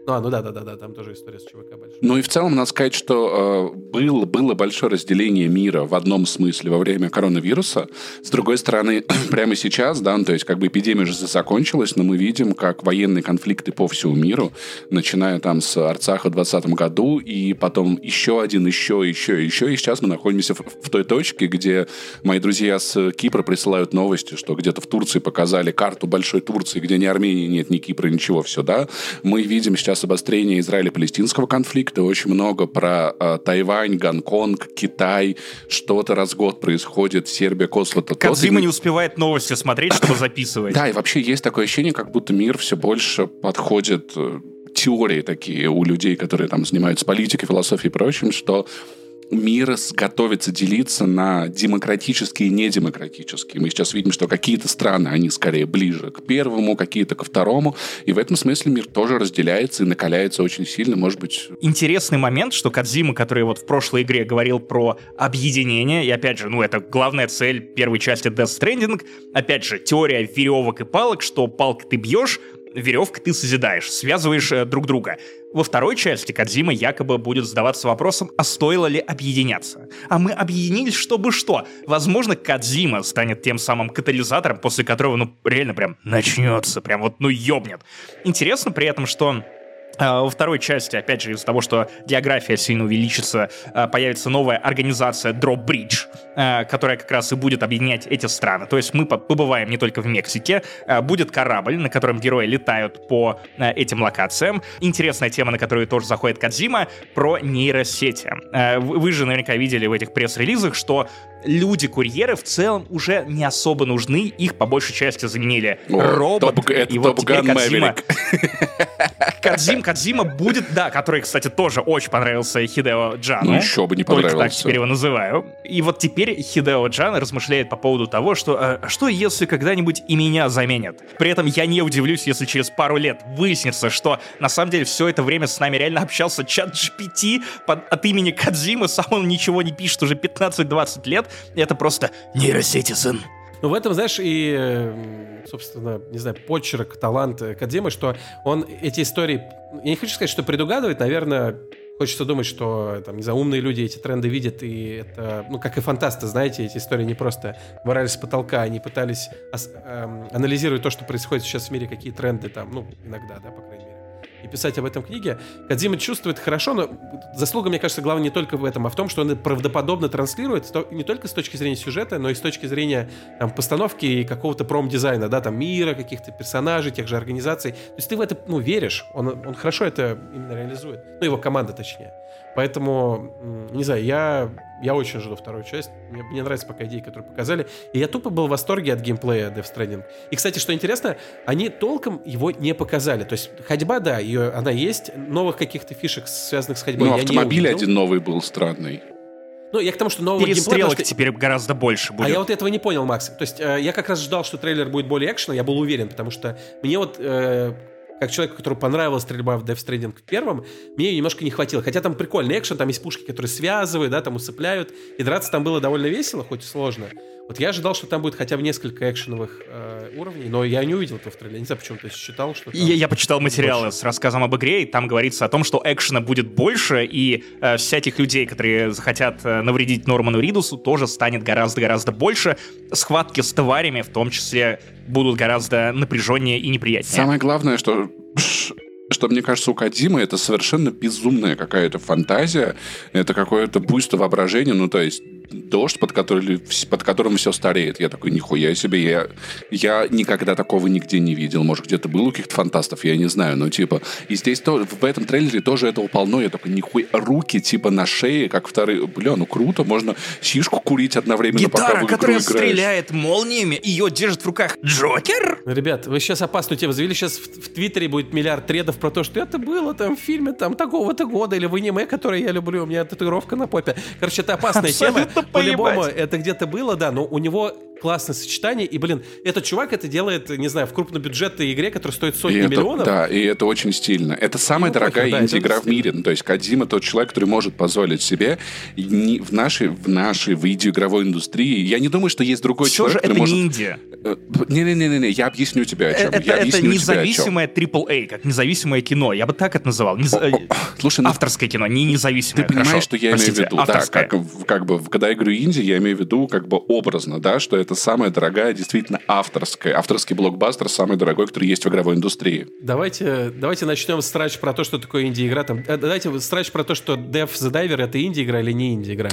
C: Ну, а, ну да, да, да, да, там тоже история с ЧВК большая.
B: Ну и в целом надо сказать, что э, было, было большое разделение мира в одном смысле во время коронавируса. С другой стороны, прямо сейчас, да, ну, то есть как бы эпидемия уже закончилась, но мы видим, как военные конфликты по всему миру, начиная там с Арцаха в 2020 году, и потом еще один, еще, еще, еще, и сейчас мы находимся в, в той точке, где мои друзья с Кипра присылают новости, что где-то в Турции показали карту большой Турции, где ни Армении нет, ни Кипра, ничего, все, да. Мы видим сейчас сейчас обострение Израиля-палестинского конфликта, очень много про э, Тайвань, Гонконг, Китай, что-то раз в год происходит, Сербия, Косово, то
A: Кадзима не успевает новости смотреть, чтобы записывать.
B: Да, и вообще есть такое ощущение, как будто мир все больше подходит э, теории такие у людей, которые там занимаются политикой, философией и прочим, что мир готовится делиться на демократические и недемократические. Мы сейчас видим, что какие-то страны, они скорее ближе к первому, какие-то ко второму. И в этом смысле мир тоже разделяется и накаляется очень сильно, может быть...
A: Интересный момент, что Кадзима, который вот в прошлой игре говорил про объединение, и опять же, ну, это главная цель первой части Death Stranding, опять же, теория веревок и палок, что палк ты бьешь, веревкой ты созидаешь, связываешь э, друг друга. Во второй части Кадзима якобы будет задаваться вопросом, а стоило ли объединяться. А мы объединились, чтобы что? Возможно, Кадзима станет тем самым катализатором, после которого, ну, реально прям начнется, прям вот, ну, ёбнет. Интересно при этом, что во второй части, опять же, из-за того, что география сильно увеличится, а, появится новая организация Drawbridge, а, которая как раз и будет объединять эти страны. То есть мы побываем не только в Мексике, будет корабль, на котором герои летают по этим локациям. Интересная тема, на которую тоже заходит Кадзима, про нейросети. Вы же наверняка видели в этих пресс-релизах, что люди-курьеры в целом уже не особо нужны, их по большей части заменили О, робот.
B: Топ, это и вот теперь Кадзима...
A: Кадзим, Кадзима будет, да, который, кстати, тоже очень понравился Хидео Джану.
B: Ну еще бы не понравился.
A: Только так теперь его называю. И вот теперь Хидео Джан размышляет по поводу того, что а, что если когда-нибудь и меня заменят? При этом я не удивлюсь, если через пару лет выяснится, что на самом деле все это время с нами реально общался чат GPT под, от имени Кадзимы, сам он ничего не пишет уже 15-20 лет, это просто нейросети, сын.
C: Ну, в этом, знаешь, и, собственно, не знаю, почерк, талант Кадзимы, что он эти истории... Я не хочу сказать, что предугадывает, наверное, Хочется думать, что, там, не знаю, умные люди эти тренды видят, и это, ну, как и фантасты, знаете, эти истории не просто вырались с потолка, они пытались ас- эм, анализировать то, что происходит сейчас в мире, какие тренды там, ну, иногда, да, по крайней мере и писать об этом книге. Кадзима чувствует хорошо, но заслуга, мне кажется, главное не только в этом, а в том, что он правдоподобно транслирует не только с точки зрения сюжета, но и с точки зрения там, постановки и какого-то промдизайна, да, там мира, каких-то персонажей, тех же организаций. То есть ты в это, ну, веришь, он, он хорошо это именно реализует. Ну, его команда, точнее. Поэтому, не знаю, я, я очень жду вторую часть. Мне, мне нравится пока идеи, которые показали. И я тупо был в восторге от геймплея Death Stranding. И, кстати, что интересно, они толком его не показали. То есть ходьба, да, ее, она есть. Новых каких-то фишек, связанных с ходьбой,
B: Ну, автомобиль один новый был странный.
C: Ну, я к тому, что нового
A: Перестрелок геймплея... теперь гораздо больше будет.
C: А я вот этого не понял, Макс. То есть э, я как раз ждал, что трейлер будет более экшена, я был уверен, потому что мне вот э, как человеку, которому понравилась стрельба в Death Stranding в первом, мне ее немножко не хватило. Хотя там прикольный экшен, там есть пушки, которые связывают, да, там усыпляют. И драться там было довольно весело, хоть и сложно. Вот я ожидал, что там будет хотя бы несколько экшеновых э, уровней, но я не увидел этого в трейлере. Не знаю, почему ты считал, что там
A: Я, я почитал материалы
C: больше.
A: с рассказом об игре, и там говорится о том, что экшена будет больше, и э, всяких людей, которые захотят э, навредить Норману Ридусу, тоже станет гораздо-гораздо больше. Схватки с тварями, в том числе, будут гораздо напряженнее и неприятнее.
B: Самое главное, что что мне кажется, у Кадимы это совершенно безумная какая-то фантазия, это какое-то буйство воображения, ну, то есть дождь, под, который, под которым все стареет. Я такой, нихуя себе, я, я никогда такого нигде не видел. Может, где-то был у каких-то фантастов, я не знаю, но типа... И здесь тоже, в этом трейлере тоже этого полно. Я такой, нихуя, руки типа на шее, как вторые... Бля, ну круто, можно шишку курить одновременно, пока в
A: Гитара,
B: игру
A: которая
B: играешь.
A: стреляет молниями, ее держит в руках Джокер?
C: Ребят, вы сейчас опасную тему завели. Сейчас в, в Твиттере будет миллиард тредов про то, что это было там в фильме там такого-то года или в аниме, которое я люблю. У меня татуировка на попе. Короче, это опасная тема. По-любому это где-то было, да, но у него классное сочетание. И, блин, этот чувак это делает, не знаю, в крупнобюджетной игре, которая стоит
B: И
C: сотни
B: это-
C: миллионов.
B: Да, и это очень стильно. Это самая
C: Ну,
B: дорогая
C: да, это
B: инди-игра в мире. Ну, то есть Кадзима тот человек, который может позволить себе и не- в нашей, в нашей видеоигровой индустрии. Я не думаю, что есть другой
A: Все же
B: человек,
A: это
B: который
A: не
B: может...
A: Индия.
B: Э, Не-не-не, я объясню тебе о чем.
A: Это,
B: я
A: это независимое AAA, как независимое кино. Я бы так это называл. Нез- э,
B: Слушай, ну
A: Авторское кино, не
B: ты
A: независимое.
B: понимаешь,
A: Хорошо,
B: что я имею в
A: простите,
B: виду? Да,
A: авторское.
B: как, в- как бы, когда я говорю инди, я имею в виду как бы образно, да, что это самая дорогая, действительно авторская. Авторский блокбастер самый дорогой, который есть в игровой индустрии.
C: Давайте, давайте начнем с срач про то, что такое инди-игра. Там, э, давайте срач про то, что Death the Diver это инди-игра или не инди-игра.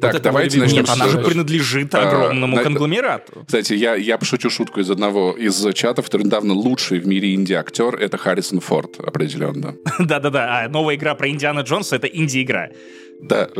B: Так,
C: это
B: давайте начнем
A: Нет,
B: с-
A: она же принадлежит
B: А,
A: огромному
B: на-
A: конгломерату.
B: Кстати, я, я пошучу шутку из одного из чатов, который недавно лучший в мире инди-актер, это Харрисон Форд, определенно.
A: Да-да-да, а новая игра про Индиана Джонса — это инди-игра.
B: Да.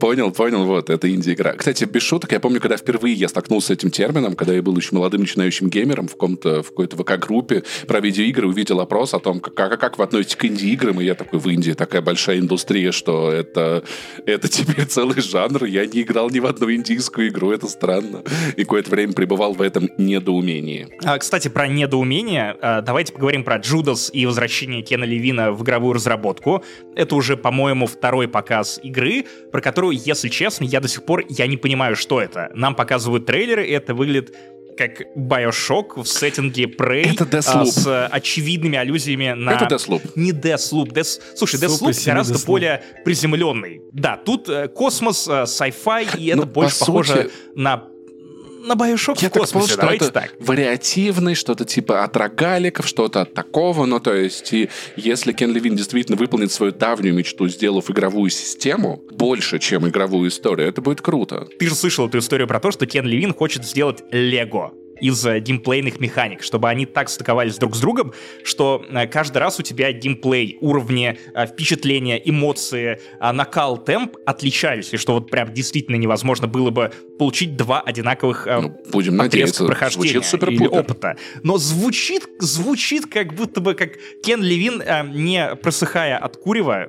B: Понял, понял, вот, это инди-игра. Кстати, без шуток, я помню, когда впервые я столкнулся с этим термином, когда я был еще молодым начинающим геймером в, каком-то, в какой-то ВК-группе про видеоигры, увидел опрос о том, как, как, вы относитесь к инди-играм, и я такой, в Индии такая большая индустрия, что это, это теперь целый жанр, я не играл ни в одну индийскую игру, это странно. И какое-то время пребывал в этом недоумении.
A: А, Кстати, про недоумение. а, Давайте поговорим про Джудас и возвращение Кена Левина в игровую разработку. Это уже, по-моему, второй показ игры, про которую, если честно, я до сих пор я не понимаю, что это. Нам показывают трейлеры, и это выглядит как Bioshock в сеттинге Prey
B: Это Deathloop.
A: а, с а, очевидными аллюзиями на...
B: Это Deathloop.
A: Не Deathloop. Death... Слушай, Deathloop
C: сильный
A: гораздо
C: Deathloop.
A: более приземленный. Да, тут э, космос, э, sci-fi, и это
B: Ну, по
A: больше похоже
B: сути-
A: на на Bioshock
B: Я
A: в
B: так
A: космосе.
B: понял, что
A: Давайте
B: это
A: так.
B: вариативный, что-то типа от рогаликов, что-то от такого. Ну, то есть, и если Кен Левин действительно выполнит свою давнюю мечту, сделав игровую систему больше, чем игровую историю, это будет круто.
A: Ты же слышал эту историю про то, что Кен Левин хочет сделать Лего из геймплейных механик, чтобы они так стыковались друг с другом, что э, каждый раз у тебя геймплей, уровни, э, впечатления, эмоции, э, накал, темп отличались, и что вот прям действительно невозможно было бы получить два одинаковых
B: Ну, будем
A: отрезка
B: надеяться.
A: прохождения
B: супер
A: или опыта. Но звучит, звучит как будто бы как Кен Левин, не просыхая от курева,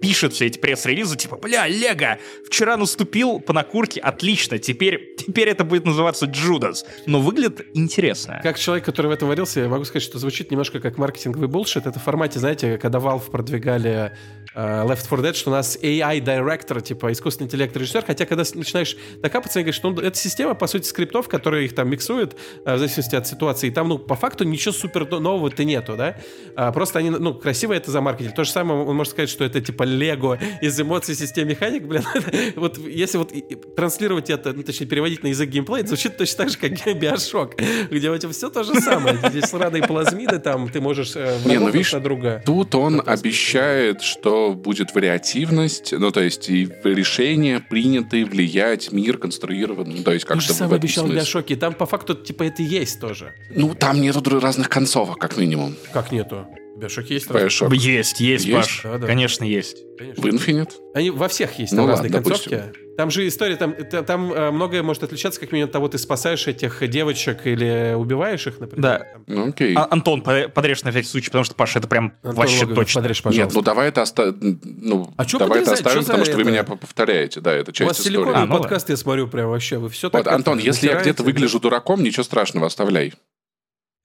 A: пишет все эти пресс-релизы, типа, бля, Лего, вчера наступил по накурке, отлично, теперь, теперь это будет называться Джудас. Но выглядит интересно.
C: Как человек, который в этом варился, я могу сказать, что звучит немножко как маркетинговый булшит. Это в формате, знаете, когда Valve продвигали э, Left 4 Dead, что у нас AI-директор, типа искусственный интеллект режиссер, хотя когда начинаешь докапаться, говоришь, что ну, это система, по сути, скриптов, которые их там миксуют э, в зависимости от ситуации. И там, ну, по факту ничего супер нового-то нету, да? А, просто они, ну, красиво это замаркетили. То же самое он может сказать, что это типа Лего из эмоций систем механик, блин. вот если вот транслировать это, ну, точнее, переводить на язык геймплея, это звучит точно так же, как Биошок, где у тебя все то же самое. Здесь сраные плазмиды, там ты можешь э,
B: Не, ну, видишь,
C: на друга.
B: Тут он обещает, что будет вариативность, ну, то есть и решения принятые влиять, мир конструирован, ну, то есть
C: То
B: как-то этом
C: обещал
B: смысле.
C: Биошоке. Там по факту типа это и есть тоже.
B: Ну, там нету разных концовок, как минимум.
C: Как нету? В Биошоке есть
B: Bioshock.
A: Есть, есть,
B: Есть?
A: Паш.
C: Да, да.
A: Конечно, есть.
C: Конечно.
B: В Infinite?
C: Они во всех есть
B: Ну
C: там
B: ладно,
C: разные
B: допустим.
C: концовки. Там же история, там, та- там э, многое может отличаться, как минимум от того, ты спасаешь этих девочек или убиваешь их, например.
A: Да.
B: Ну, окей.
A: А- Антон, по- подрежь на всякий случай, потому что, Паша, это прям
C: Антон
A: вообще
C: Логвинов,
A: точно.
C: подрежь,
B: Нет,
C: пожалуйста.
B: ну давай это оста... ну,
C: А чё
B: давай это оставим,
C: за
B: потому что вы
C: это?
B: меня повторяете. Да, это
C: У
B: часть
C: вас
B: истории.
C: силиконовый
A: А, ну
C: подкаст, я смотрю, прям вообще, вы все
B: Вот,
C: так...
B: Антон, если я где-то выгляжу дураком, ничего страшного, оставляй.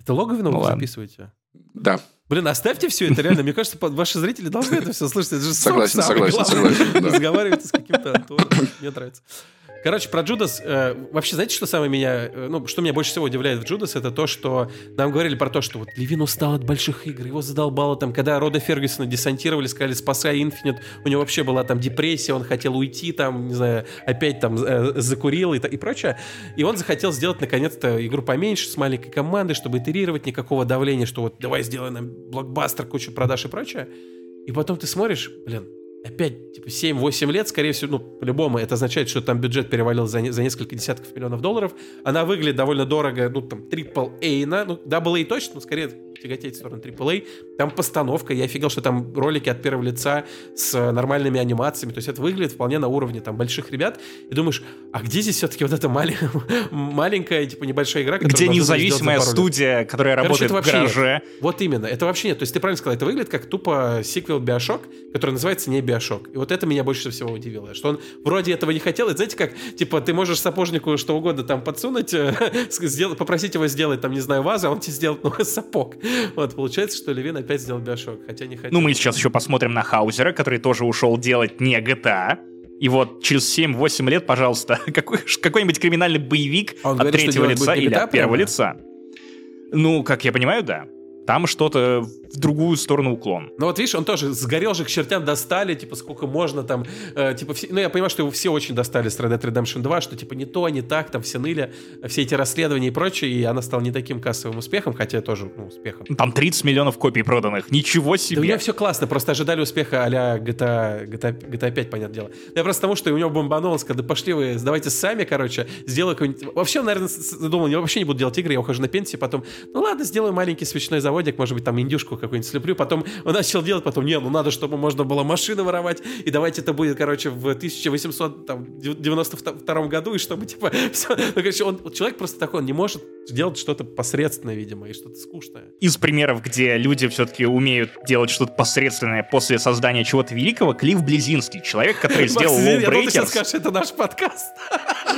C: Это Логовина
A: Ну
C: вы
A: ладно.
C: записываете?
B: Да,
C: Блин, оставьте все это, реально. Мне кажется, под- ваши зрители должны это все слышать. Это же
B: Согласен, согласен, согласен, да.
C: Разговариваете с каким-то Антоном. Мне нравится. Короче, про Джудас, э, вообще, знаете, что самое меня, э, ну, что меня больше всего удивляет в Джудас, это то, что нам говорили про то, что вот Левин устал от больших игр, его задолбало там, когда Рода Фергюсона десантировали, сказали, спасай Инфинит, у него вообще была там депрессия, он хотел уйти там, не знаю, опять там э, закурил и, и прочее, и он захотел сделать, наконец-то, игру поменьше, с маленькой командой, чтобы итерировать, никакого давления, что вот давай сделаем нам блокбастер, кучу продаж и прочее, и потом ты смотришь, блин, опять, типа, 7-8 лет, скорее всего, ну, по-любому, это означает, что там бюджет перевалил за, не, за несколько десятков миллионов долларов. Она выглядит довольно дорого, ну, там, AAA, на, ну, AA точно, но скорее тяготеть в сторону AAA. Там постановка, я офигел, что там ролики от первого лица с нормальными анимациями, то есть это выглядит вполне на уровне там больших ребят, и думаешь, а где здесь все-таки вот эта малень... маленькая, типа, небольшая игра,
A: Где независимая студия, которая Короче, работает в гараже.
C: Нет. Вот именно, это вообще нет. То есть ты правильно сказал, это выглядит как тупо сиквел Bioshock, который называется не Bioshock. И вот это меня больше всего удивило, что он вроде этого не хотел, и знаете как, типа, ты можешь сапожнику что угодно там подсунуть, э, попросить его сделать, там, не знаю, вазу, а он тебе сделает ну, сапог. Вот, получается, что Левин опять сделал Биошок, хотя не хотел.
A: Ну, мы сейчас еще посмотрим на Хаузера, который тоже ушел делать не GTA, и вот через 7-8 лет, пожалуйста, какой, какой-нибудь криминальный боевик а от говорит, третьего лица или от первого лица. Ну, как я понимаю, да там что-то в другую сторону уклон.
C: Ну вот видишь, он тоже сгорел же к чертям, достали, типа, сколько можно там, э, типа, все, ну я понимаю, что его все очень достали с Red Dead Redemption 2, что типа не то, не так, там все ныли, все эти расследования и прочее, и она стала не таким кассовым успехом, хотя тоже, ну, успехом.
A: Там 30 миллионов копий проданных, ничего себе! Да
C: у него все классно, просто ожидали успеха а-ля GTA, GTA, GTA 5, понятное дело. Я просто потому, что у него бомбануло, сказал, да пошли вы, сдавайте сами, короче, сделаю какой-нибудь... Вообще, наверное, думал, я вообще не буду делать игры, я ухожу на пенсию, потом, ну ладно, сделаю маленький свечной заводик, может быть, там индюшку какую-нибудь слеплю. Потом он начал делать, потом, не, ну надо, чтобы можно было машины воровать. И давайте это будет, короче, в 1892 году, и чтобы, типа, все. Ну, короче, он, человек просто такой, он не может делать что-то посредственное, видимо, и что-то скучное.
A: Из примеров, где люди все-таки умеют делать что-то посредственное после создания чего-то великого, Клифф Близинский, человек, который сделал Макс,
C: Low Breakers. Я скажешь, это наш подкаст.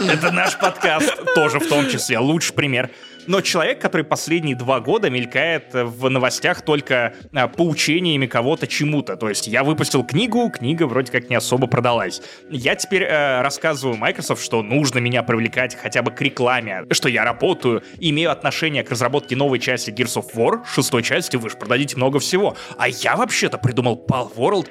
A: Это наш подкаст, тоже в том числе. Лучший пример но человек, который последние два года мелькает в новостях только а, поучениями кого-то чему-то. То есть я выпустил книгу, книга вроде как не особо продалась. Я теперь э, рассказываю Microsoft, что нужно меня привлекать хотя бы к рекламе, что я работаю, имею отношение к разработке новой части Gears of War, шестой части, вы же продадите много всего. А я вообще-то придумал Pal World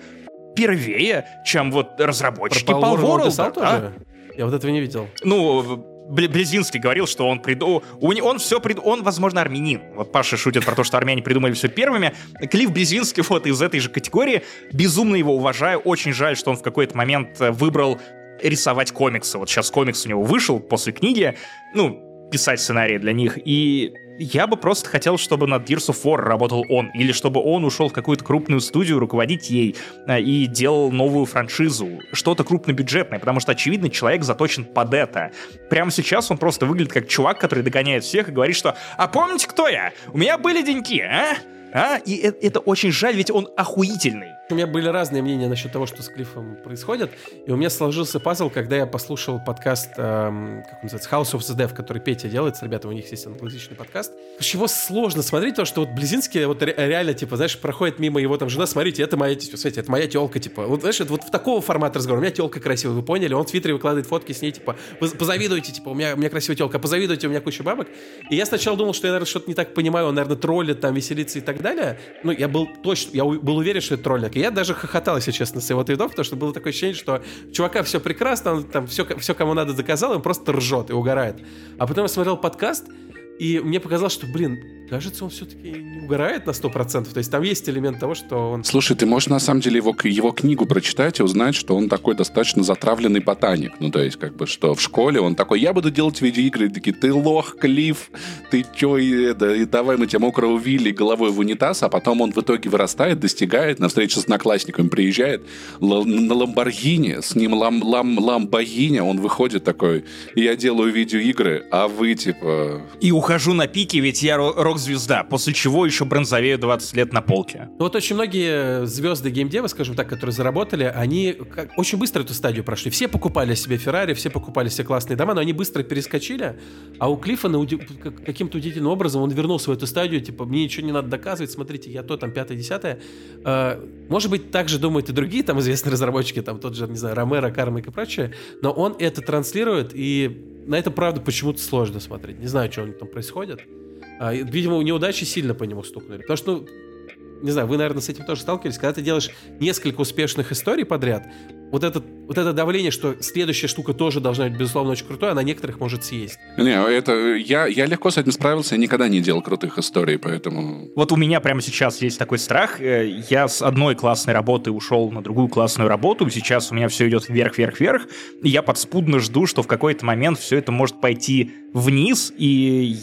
A: первее, чем вот разработчики Про Pal World. World
C: а? Я вот этого не видел.
A: Ну, Близинский говорил, что он приду... Он все прид... Он, возможно, армянин. Вот Паша шутит про то, что армяне придумали все первыми. Клифф Близинский вот из этой же категории. Безумно его уважаю. Очень жаль, что он в какой-то момент э, выбрал рисовать комиксы. Вот сейчас комикс у него вышел после книги. Ну, писать сценарии для них. И я бы просто хотел, чтобы над Gears of War работал он, или чтобы он ушел в какую-то крупную студию руководить ей э, и делал новую франшизу, что-то крупнобюджетное, потому что, очевидно, человек заточен под это. Прямо сейчас он просто выглядит как чувак, который догоняет всех и говорит, что «А помните, кто я? У меня были деньги, а?» А? И это, это очень жаль, ведь он охуительный.
C: У меня были разные мнения насчет того, что с Клиффом происходит. И у меня сложился пазл, когда я послушал подкаст, эм, как он называется, House of the Dev, который Петя делает с ребятами, у них есть англоязычный подкаст. Чего сложно смотреть, то, что вот Близинский вот реально, типа, знаешь, проходит мимо его там жена, смотрите, это моя, смотрите, это моя телка, типа. Вот, знаешь, это вот в такого формата разговора. У меня телка красивая, вы поняли? Он в Твиттере выкладывает фотки с ней, типа, позавидуйте, типа, у меня, у меня красивая телка, позавидуйте, у меня куча бабок. И я сначала думал, что я, наверное, что-то не так понимаю, он, наверное, троллит, там, веселится и так далее. Ну, я был точно, я был уверен, что это троллинг. И я даже хохотал, если честно, с его твитов, потому что было такое ощущение, что чувака все прекрасно, он там все, все кому надо заказал, он просто ржет и угорает. А потом я смотрел подкаст, и мне показалось, что, блин, кажется, он все-таки не угорает на 100%. То есть там есть элемент того, что он...
B: Слушай, ты можешь на самом деле его, его книгу прочитать и узнать, что он такой достаточно затравленный ботаник. Ну, то есть, как бы, что в школе он такой, я буду делать видеоигры. И такие, ты лох, Клифф, ты чё, и, это, и давай мы тебя мокрого Вилли головой в унитаз, а потом он в итоге вырастает, достигает, на встречу с одноклассниками приезжает на Ламборгини, с ним лам, лам, Ламбогиня, он выходит такой, я делаю видеоигры, а вы, типа...
A: И ухожу на пике, ведь я рок рок-звезда, после чего еще бронзовею 20 лет на полке.
C: Вот очень многие звезды геймдева, скажем так, которые заработали, они очень быстро эту стадию прошли. Все покупали себе Феррари, все покупали себе классные дома, но они быстро перескочили, а у Клиффа каким-то удивительным образом он вернулся в эту стадию, типа, мне ничего не надо доказывать, смотрите, я то, там, пятое, десятое. А, может быть, так же думают и другие там известные разработчики, там тот же, не знаю, Ромеро, Кармик и прочее, но он это транслирует, и на это, правда, почему-то сложно смотреть. Не знаю, что у них там происходит. А, видимо, неудачи сильно по нему стукнули. Потому что, ну, не знаю, вы, наверное, с этим тоже сталкивались, когда ты делаешь несколько успешных историй подряд, вот это, вот это давление, что следующая штука тоже должна быть, безусловно, очень крутой, она некоторых может съесть.
B: Не, это я, я легко с этим справился, я никогда не делал крутых историй, поэтому...
A: Вот у меня прямо сейчас есть такой страх. Э, я с одной классной работы ушел на другую классную работу, сейчас у меня все идет вверх-вверх-вверх, и я подспудно жду, что в какой-то момент все это может пойти вниз, и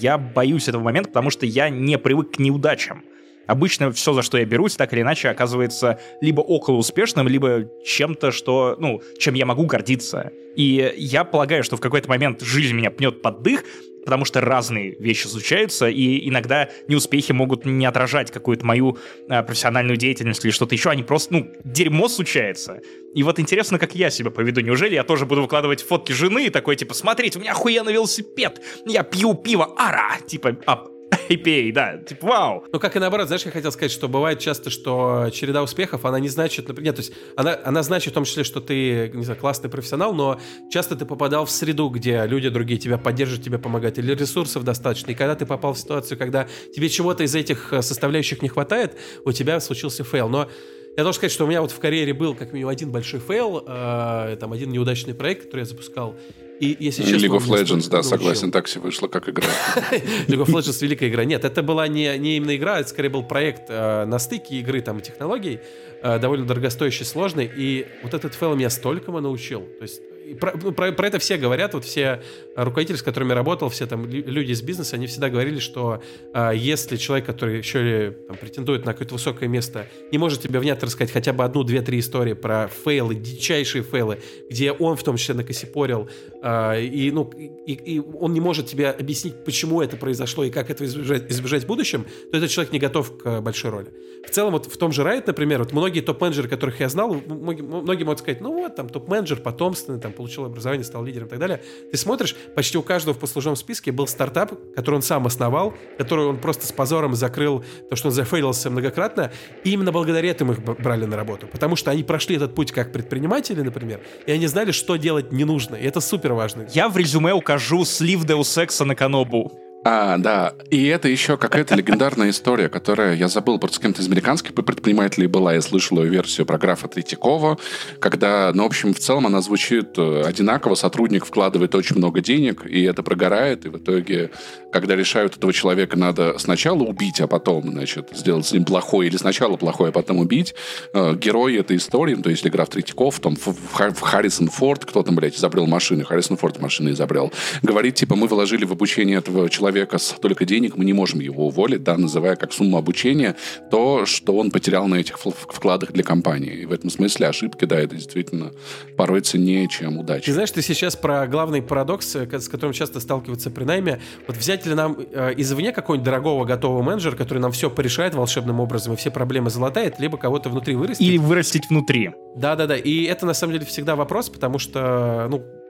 A: я боюсь этого момента, потому что я не привык к неудачам. Обычно все, за что я берусь, так или иначе оказывается либо около успешным, либо чем-то, что, ну, чем я могу гордиться. И я полагаю, что в какой-то момент жизнь меня пнет под дых, потому что разные вещи случаются, и иногда неуспехи могут не отражать какую-то мою э, профессиональную деятельность или что-то еще, они просто, ну, дерьмо случается. И вот интересно, как я себя поведу. Неужели я тоже буду выкладывать фотки жены и такой, типа, смотрите, у меня охуенный велосипед, я пью пиво, ара, типа, а IPA, да, типа вау.
C: Ну, как и наоборот, знаешь, я хотел сказать, что бывает часто, что череда успехов, она не значит, например, нет, то есть она, она значит в том числе, что ты, не знаю, классный профессионал, но часто ты попадал в среду, где люди другие тебя поддержат, тебе помогают, или ресурсов достаточно, и когда ты попал в ситуацию, когда тебе чего-то из этих э, составляющих не хватает, у тебя случился фейл, но я должен сказать, что у меня вот в карьере был как минимум один большой фейл, э, там один неудачный проект, который я запускал, и, если честно,
B: League of Legends, да, согласен, так все вышло как игра.
C: League of Legends великая игра. Нет, это была не, не именно игра, это скорее был проект э, на стыке игры там, и технологий, э, довольно дорогостоящий, сложный. И вот этот фейл меня столькому научил. То есть про, про, про это все говорят, вот все руководители, с которыми работал, все там люди из бизнеса, они всегда говорили, что а, если человек, который еще там, претендует на какое-то высокое место, не может тебе внятно рассказать хотя бы одну, две, три истории про фейлы, дичайшие фейлы, где он в том числе накосипорил, а, и, ну, и, и он не может тебе объяснить, почему это произошло и как это избежать, избежать в будущем, то этот человек не готов к большой роли. В целом, вот в том же Riot, например, вот многие топ-менеджеры, которых я знал, многие, многие могут сказать, ну вот, там, топ-менеджер, потомственный, там, получил образование, стал лидером и так далее. Ты смотришь, почти у каждого в послужном списке был стартап, который он сам основал, который он просто с позором закрыл, то, что он зафейлился многократно, и именно благодаря этому их брали на работу. Потому что они прошли этот путь как предприниматели, например, и они знали, что делать не нужно. И это супер важно.
A: Я в резюме укажу слив Deus Ex на Канобу.
B: А, да. И это еще какая-то легендарная история, которая, я забыл, просто с кем-то из американских предпринимателей была, я слышал ее версию про графа Третьякова, когда, ну, в общем, в целом она звучит э, одинаково, сотрудник вкладывает очень много денег, и это прогорает, и в итоге, когда решают этого человека надо сначала убить, а потом, значит, сделать с ним плохое, или сначала плохое, а потом убить, э, герой этой истории, ну, то есть, граф Третьяков, там, Харрисон Форд, кто там, блядь, изобрел машины, Харрисон Форд машины изобрел, говорит, типа, мы вложили в обучение этого человека человека столько денег, мы не можем его уволить, да, называя как сумму обучения то, что он потерял на этих вкладах для компании. И в этом смысле ошибки, да, это действительно порой ценнее, чем удача.
C: Ты знаешь, ты сейчас про главный парадокс, э, с которым часто сталкиваются при найме. Вот взять ли нам э, извне какого-нибудь дорогого готового менеджера, который нам все порешает волшебным образом и все проблемы залатает, либо кого-то внутри вырастить.
A: Или вырастить внутри.
C: Да-да-да. И это на самом деле всегда вопрос, потому что, ну,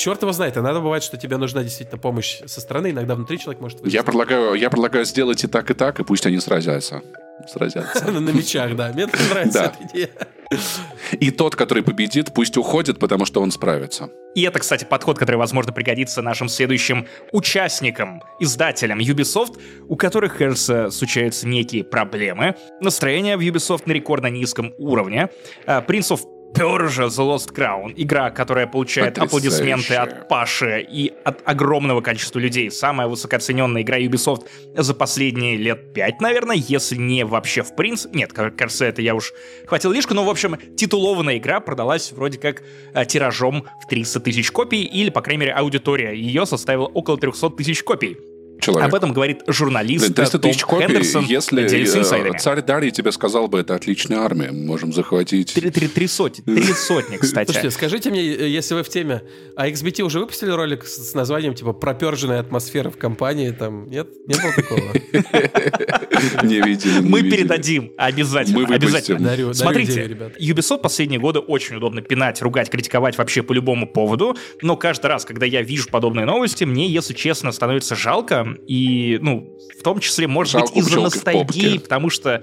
C: черт его знает, иногда бывает, что тебе нужна действительно помощь со стороны, иногда внутри человек может
B: вырасти. Я предлагаю, я предлагаю сделать и так, и так, и пусть они сразятся. Сразятся.
C: На мечах, да. Мне нравится эта идея.
B: И тот, который победит, пусть уходит, потому что он справится.
A: И это, кстати, подход, который, возможно, пригодится нашим следующим участникам, издателям Ubisoft, у которых, кажется, случаются некие проблемы. Настроение в Ubisoft на рекордно низком уровне. А, Пержа The Lost Crown. Игра, которая получает аплодисменты от Паши и от огромного количества людей. Самая высокооцененная игра Ubisoft за последние лет пять, наверное, если не вообще в принципе. Нет, кажется, это я уж хватил лишку, но, в общем, титулованная игра продалась вроде как а, тиражом в 300 тысяч копий, или, по крайней мере, аудитория ее составила около 300 тысяч копий.
B: Человек.
A: Об этом говорит журналист
B: 300
A: Том
B: тысяч копий,
A: Хендерсон
B: если э, царь Дарий тебе сказал бы, это отличная армия, мы можем захватить...
A: Три, три- три сотни, три сотни, кстати.
C: Слушайте, скажите мне, э, если вы в теме, а XBT уже выпустили ролик с с названием типа «Проперженная атмосфера в компании», там, нет? Не было такого?
B: Не видели,
A: Мы передадим обязательно.
B: Мы выпустим.
A: обязательно. Смотрите. Ubisoft последние годы очень удобно пинать, ругать, критиковать вообще по любому поводу, но каждый раз, когда я вижу подобные новости, мне, если честно, становится жалко, и, ну, в том числе, может
B: Жалко
A: быть, из-за ностальгии, потому что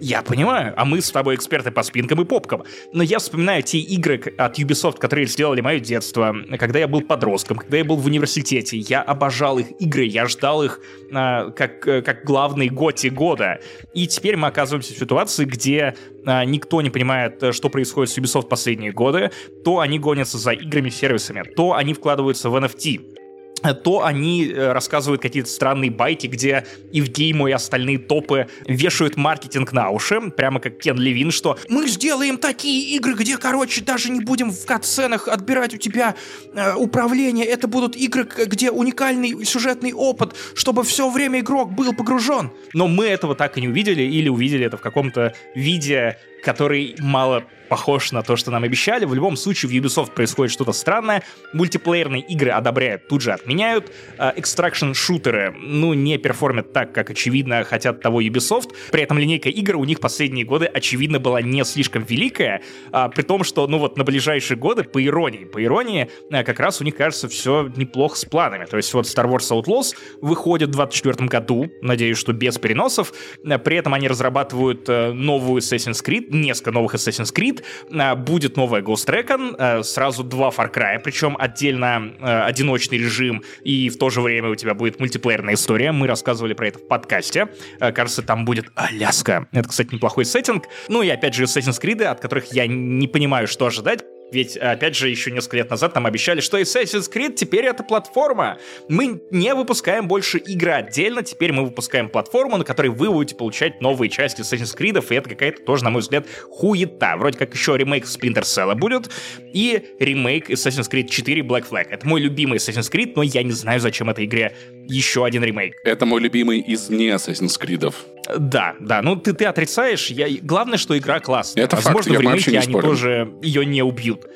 A: я понимаю, а мы с тобой эксперты по спинкам и попкам. Но я вспоминаю те игры от Ubisoft, которые сделали мое детство, когда я был подростком, когда я был в университете. Я обожал их игры, я ждал их а, как, как главный готи года. И теперь мы оказываемся в ситуации, где а, никто не понимает, что происходит с Ubisoft последние годы. То они гонятся за играми-сервисами, то они вкладываются в NFT то они э, рассказывают какие-то странные байки, где Евгейму и остальные топы вешают маркетинг на уши, прямо как Кен Левин, что мы сделаем такие игры, где, короче, даже не будем в катсценах отбирать у тебя э, управление, это будут игры, где уникальный сюжетный опыт, чтобы все время игрок был погружен. Но мы этого так и не увидели, или увидели это в каком-то виде, который мало похож на то, что нам обещали. В любом случае, в Ubisoft происходит что-то странное. Мультиплеерные игры одобряют, тут же отменяют. Экстракшн-шутеры, ну, не перформят так, как, очевидно, хотят того Ubisoft. При этом линейка игр у них последние годы, очевидно, была не слишком великая, а, при том, что, ну, вот на ближайшие годы, по иронии, по иронии, а, как раз у них, кажется, все неплохо с планами. То есть вот Star Wars Outlaws выходит в 2024 году, надеюсь, что без переносов. А, При этом они разрабатывают э, новую Assassin's Creed, несколько новых Assassin's Creed, а, будет новая Ghost Recon, а, сразу два Far Cry, причем отдельно э, одиночный режим, и в то же время у тебя будет мультиплеерная история. Мы рассказывали про это в подкасте. Кажется, там будет Аляска. Это, кстати, неплохой сеттинг. Ну и опять же Assassin's Creed, от которых я не понимаю, что ожидать. Ведь, опять же, еще несколько лет назад нам обещали, что Assassin's Creed теперь это платформа. Мы не выпускаем больше игры отдельно, теперь мы выпускаем платформу, на которой вы будете получать новые части Assassin's Creed, и это какая-то тоже, на мой взгляд, хуета. Вроде как еще ремейк Splinter Cell будет, и ремейк Assassin's Creed 4 Black Flag. Это мой любимый Assassin's Creed, но я не знаю, зачем этой игре еще один ремейк.
B: Это мой любимый из не Assassin's Creed.
A: Да, да, ну ты, ты отрицаешь. Я... Главное, что игра классная.
B: Это факт,
A: Возможно,
B: я
A: в ремейке
B: не
A: они
B: спорю.
A: тоже ее не убьют.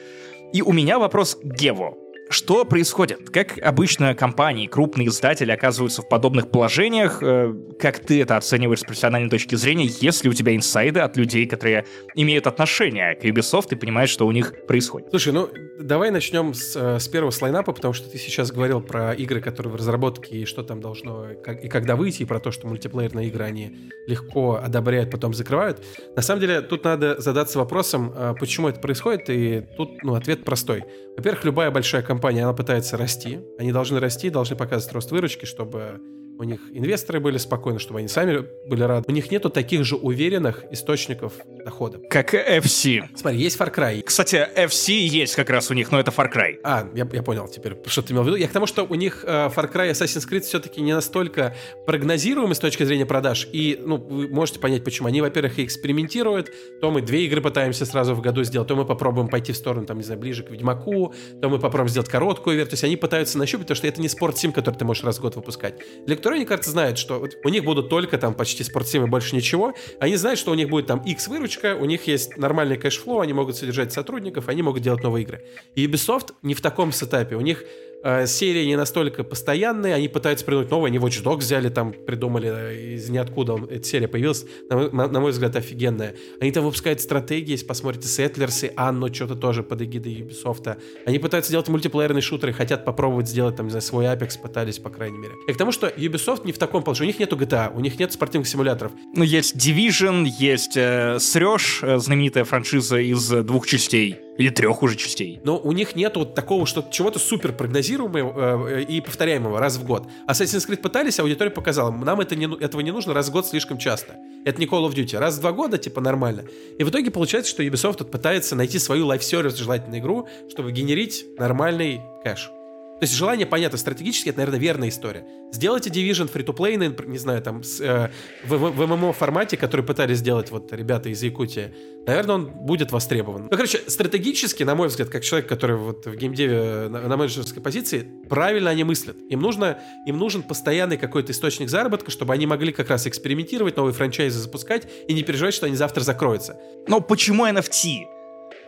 A: И у меня вопрос к Геву. Что происходит? Как обычно компании, крупные издатели оказываются в подобных положениях? Э, Как ты это оцениваешь с профессиональной точки зрения? Есть ли у тебя инсайды от людей, которые имеют отношение к Ubisoft и понимают, что у них происходит?
C: Слушай, ну давай начнем с, э, с первого слайнапа, потому что ты сейчас говорил про игры, которые в разработке, и что там должно как- и когда выйти, и про то, что мультиплеерные игры они легко одобряют, потом закрывают. На самом деле, тут надо задаться вопросом, э, почему это происходит, и тут ну, ответ простой. Во-первых, любая большая компания, она пытается расти. Они должны расти, должны показывать рост выручки, чтобы у них инвесторы были спокойны, чтобы они сами были рады. У них нету таких же уверенных источников дохода.
A: Как FC.
C: Смотри, есть Far Cry,
A: Кстати, FC есть как раз у них, но это Far Cry.
C: А, я, я понял теперь, что ты имел в виду. Я к тому, что у них э, Far Cry и Assassin's Creed все-таки не настолько прогнозируемы с точки зрения продаж. И, ну, вы можете понять, почему. Они, во-первых, экспериментируют. То мы две игры пытаемся сразу в году сделать, то мы попробуем пойти в сторону, там, не знаю, ближе к Ведьмаку, то мы попробуем сделать короткую версию. То есть они пытаются нащупать, потому что это не sports sim, который ты можешь раз в год выпускать. Electronic, кажется, знают, что вот у них будут только там почти sports sim и больше ничего. Они знают, что у них будет там X выручка, у них есть нормальный cash flow, они могут содержать сотрудников, они могут делать новые игры. И Ubisoft не в таком сетапе. У них э, серии не настолько постоянные, они пытаются придумать новые, они Watch Dogs взяли, там придумали э, из ниоткуда, он- эта серия появилась, на, на- на мой взгляд, офигенная. Они там выпускают стратегии, если посмотрите, Settlers и Анну, что-то тоже под эгидой Ubisoft. Они пытаются делать мультиплеерные шутеры, хотят попробовать сделать, там, не знаю, свой Apex, пытались, по крайней мере. И к тому, что Ubisoft не в таком положении, у них нету GTA, у них нет спортивных симуляторов.
A: Ну, есть Division, есть э, Срёж, э, знаменитая франшиза из двух частей. Или трех уже частей.
C: Но у них нету вот такого, что чего-то супер прогнозируемого э, и повторяемого раз в год. Assassin's Creed пытались, аудитория показала, нам это не, этого не нужно раз в год слишком часто. Это не Call of Duty. Раз в два года, типа, нормально. И в итоге получается, что Ubisoft тут пытается найти свою лайф-сервис, желательно игру, чтобы генерить нормальный кэш. То есть желание понятно, стратегически это, наверное, верная история. Сделайте Division free-to-play, не знаю, там, с, э, в, в, ММО формате, который пытались сделать вот ребята из Якутии, наверное, он будет востребован. Ну, короче, стратегически, на мой взгляд, как человек, который вот в геймдеве на, на менеджерской позиции, правильно они мыслят. Им, нужно, им нужен постоянный какой-то источник заработка, чтобы они могли как раз экспериментировать, новые франчайзы запускать и не переживать, что они завтра закроются.
A: Но почему NFT?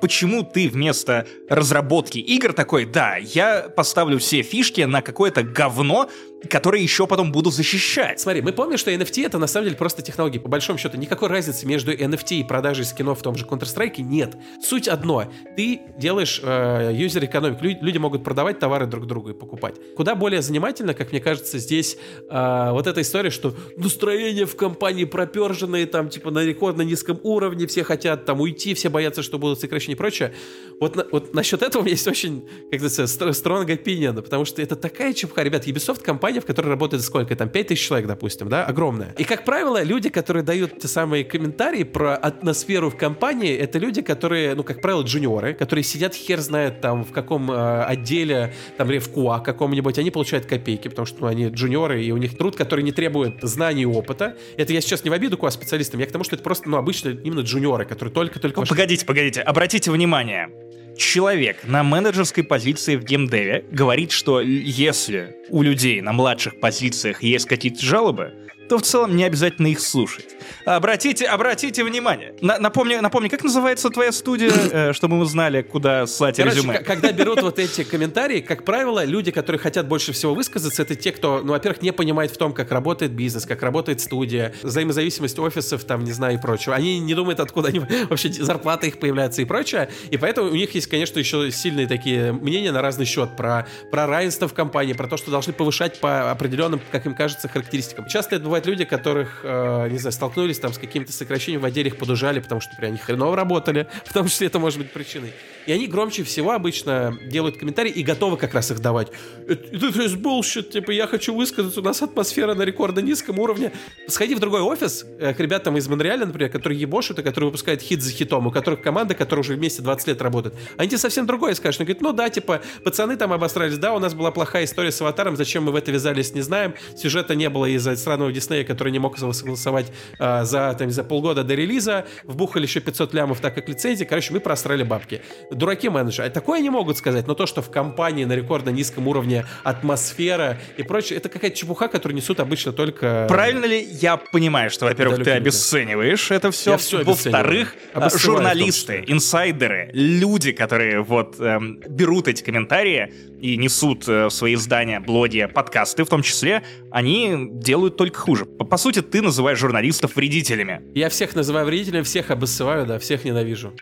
A: Почему ты вместо разработки игр такой, да, я поставлю все фишки на какое-то говно, которые еще потом буду защищать.
C: Смотри, мы помним, что NFT это на самом деле просто технологии. По большому счету, никакой разницы между NFT и продажей скинов в том же Counter-Strike нет. Суть одно. Ты делаешь э, юзер-экономик. Люди, люди могут продавать товары друг другу и покупать. Куда более занимательно, как мне кажется, здесь э, вот эта история, что настроение в компании проперженные, там, типа, на рекордно низком уровне, все хотят там уйти, все боятся, что будут сокращения и прочее. Вот, вот насчет этого у меня есть очень, как говорится, strong opinion, потому что это такая чепуха. Ребят, Ubisoft компания компания, в которой работает сколько там, 5 тысяч человек, допустим, да, огромная. И, как правило, люди, которые дают те самые комментарии про атмосферу в компании, это люди, которые, ну, как правило, джуниоры, которые сидят хер знает там в каком э, отделе, там, в КУА каком-нибудь, они получают копейки, потому что, ну, они джуниоры, и у них труд, который не требует знаний и опыта. Это я сейчас не в обиду КУА специалистам, я к тому, что это просто, ну, обычно именно джуниоры, которые только-только...
A: Ну, погодите, погодите, обратите внимание, человек на менеджерской позиции в геймдеве говорит, что если у людей на младших позициях есть какие-то жалобы, то в целом не обязательно их слушать. Обратите, обратите внимание. На, напомни, напомни, как называется твоя студия, э, чтобы мы знали, куда слать Короче, резюме.
C: когда берут вот эти комментарии, как правило, люди, которые хотят больше всего высказаться, это те, кто, ну, во-первых, не понимает в том, как работает бизнес, как работает студия, взаимозависимость офисов, там, не знаю, и прочего. Они не думают, откуда они вообще зарплаты их появляются и прочее. И поэтому у них есть, конечно, еще сильные такие мнения на разный счет про, про равенство в компании, про то, что должны повышать по определенным, как им кажется, характеристикам. Часто это бывают люди, которых, э, не знаю, столкнулись там с какими-то сокращениями в отделе, их подужали, потому что, например, они хреново работали, том числе это может быть причиной. И они громче всего обычно делают комментарии и готовы как раз их давать. Это, это bullshit, типа, я хочу высказаться, у нас атмосфера на рекордно низком уровне. Сходи в другой офис, э, к ребятам из Монреаля, например, которые ебошут и которые выпускают хит за хитом, у которых команда, которая уже вместе 20 лет работает, они тебе совсем другое скажут. Они говорят, ну да, типа, пацаны там обосрались, да, у нас была плохая история с аватаром, зачем мы в это вязались, не знаем. Сюжета не было из-за странного Диснея, который не мог согласовать а, за, там, за полгода до релиза, вбухали еще 500 лямов, так как лицензии, короче, мы просрали бабки. Дураки менеджеры. А такое не могут сказать, но то, что в компании на рекордно низком уровне атмосфера и прочее, это какая-то чепуха, которую несут обычно только...
A: Правильно ли я понимаю, что, во-первых, ты обесцениваешь это все, все во-вторых, журналисты, инсайдеры, люди, которые вот эм, берут эти комментарии и несут э, свои издания, блоги, подкасты в том числе, они делают только хуже. По, по сути, ты называешь журналистов вредителями.
C: Я всех называю вредителями, всех обоссываю, да, всех ненавижу.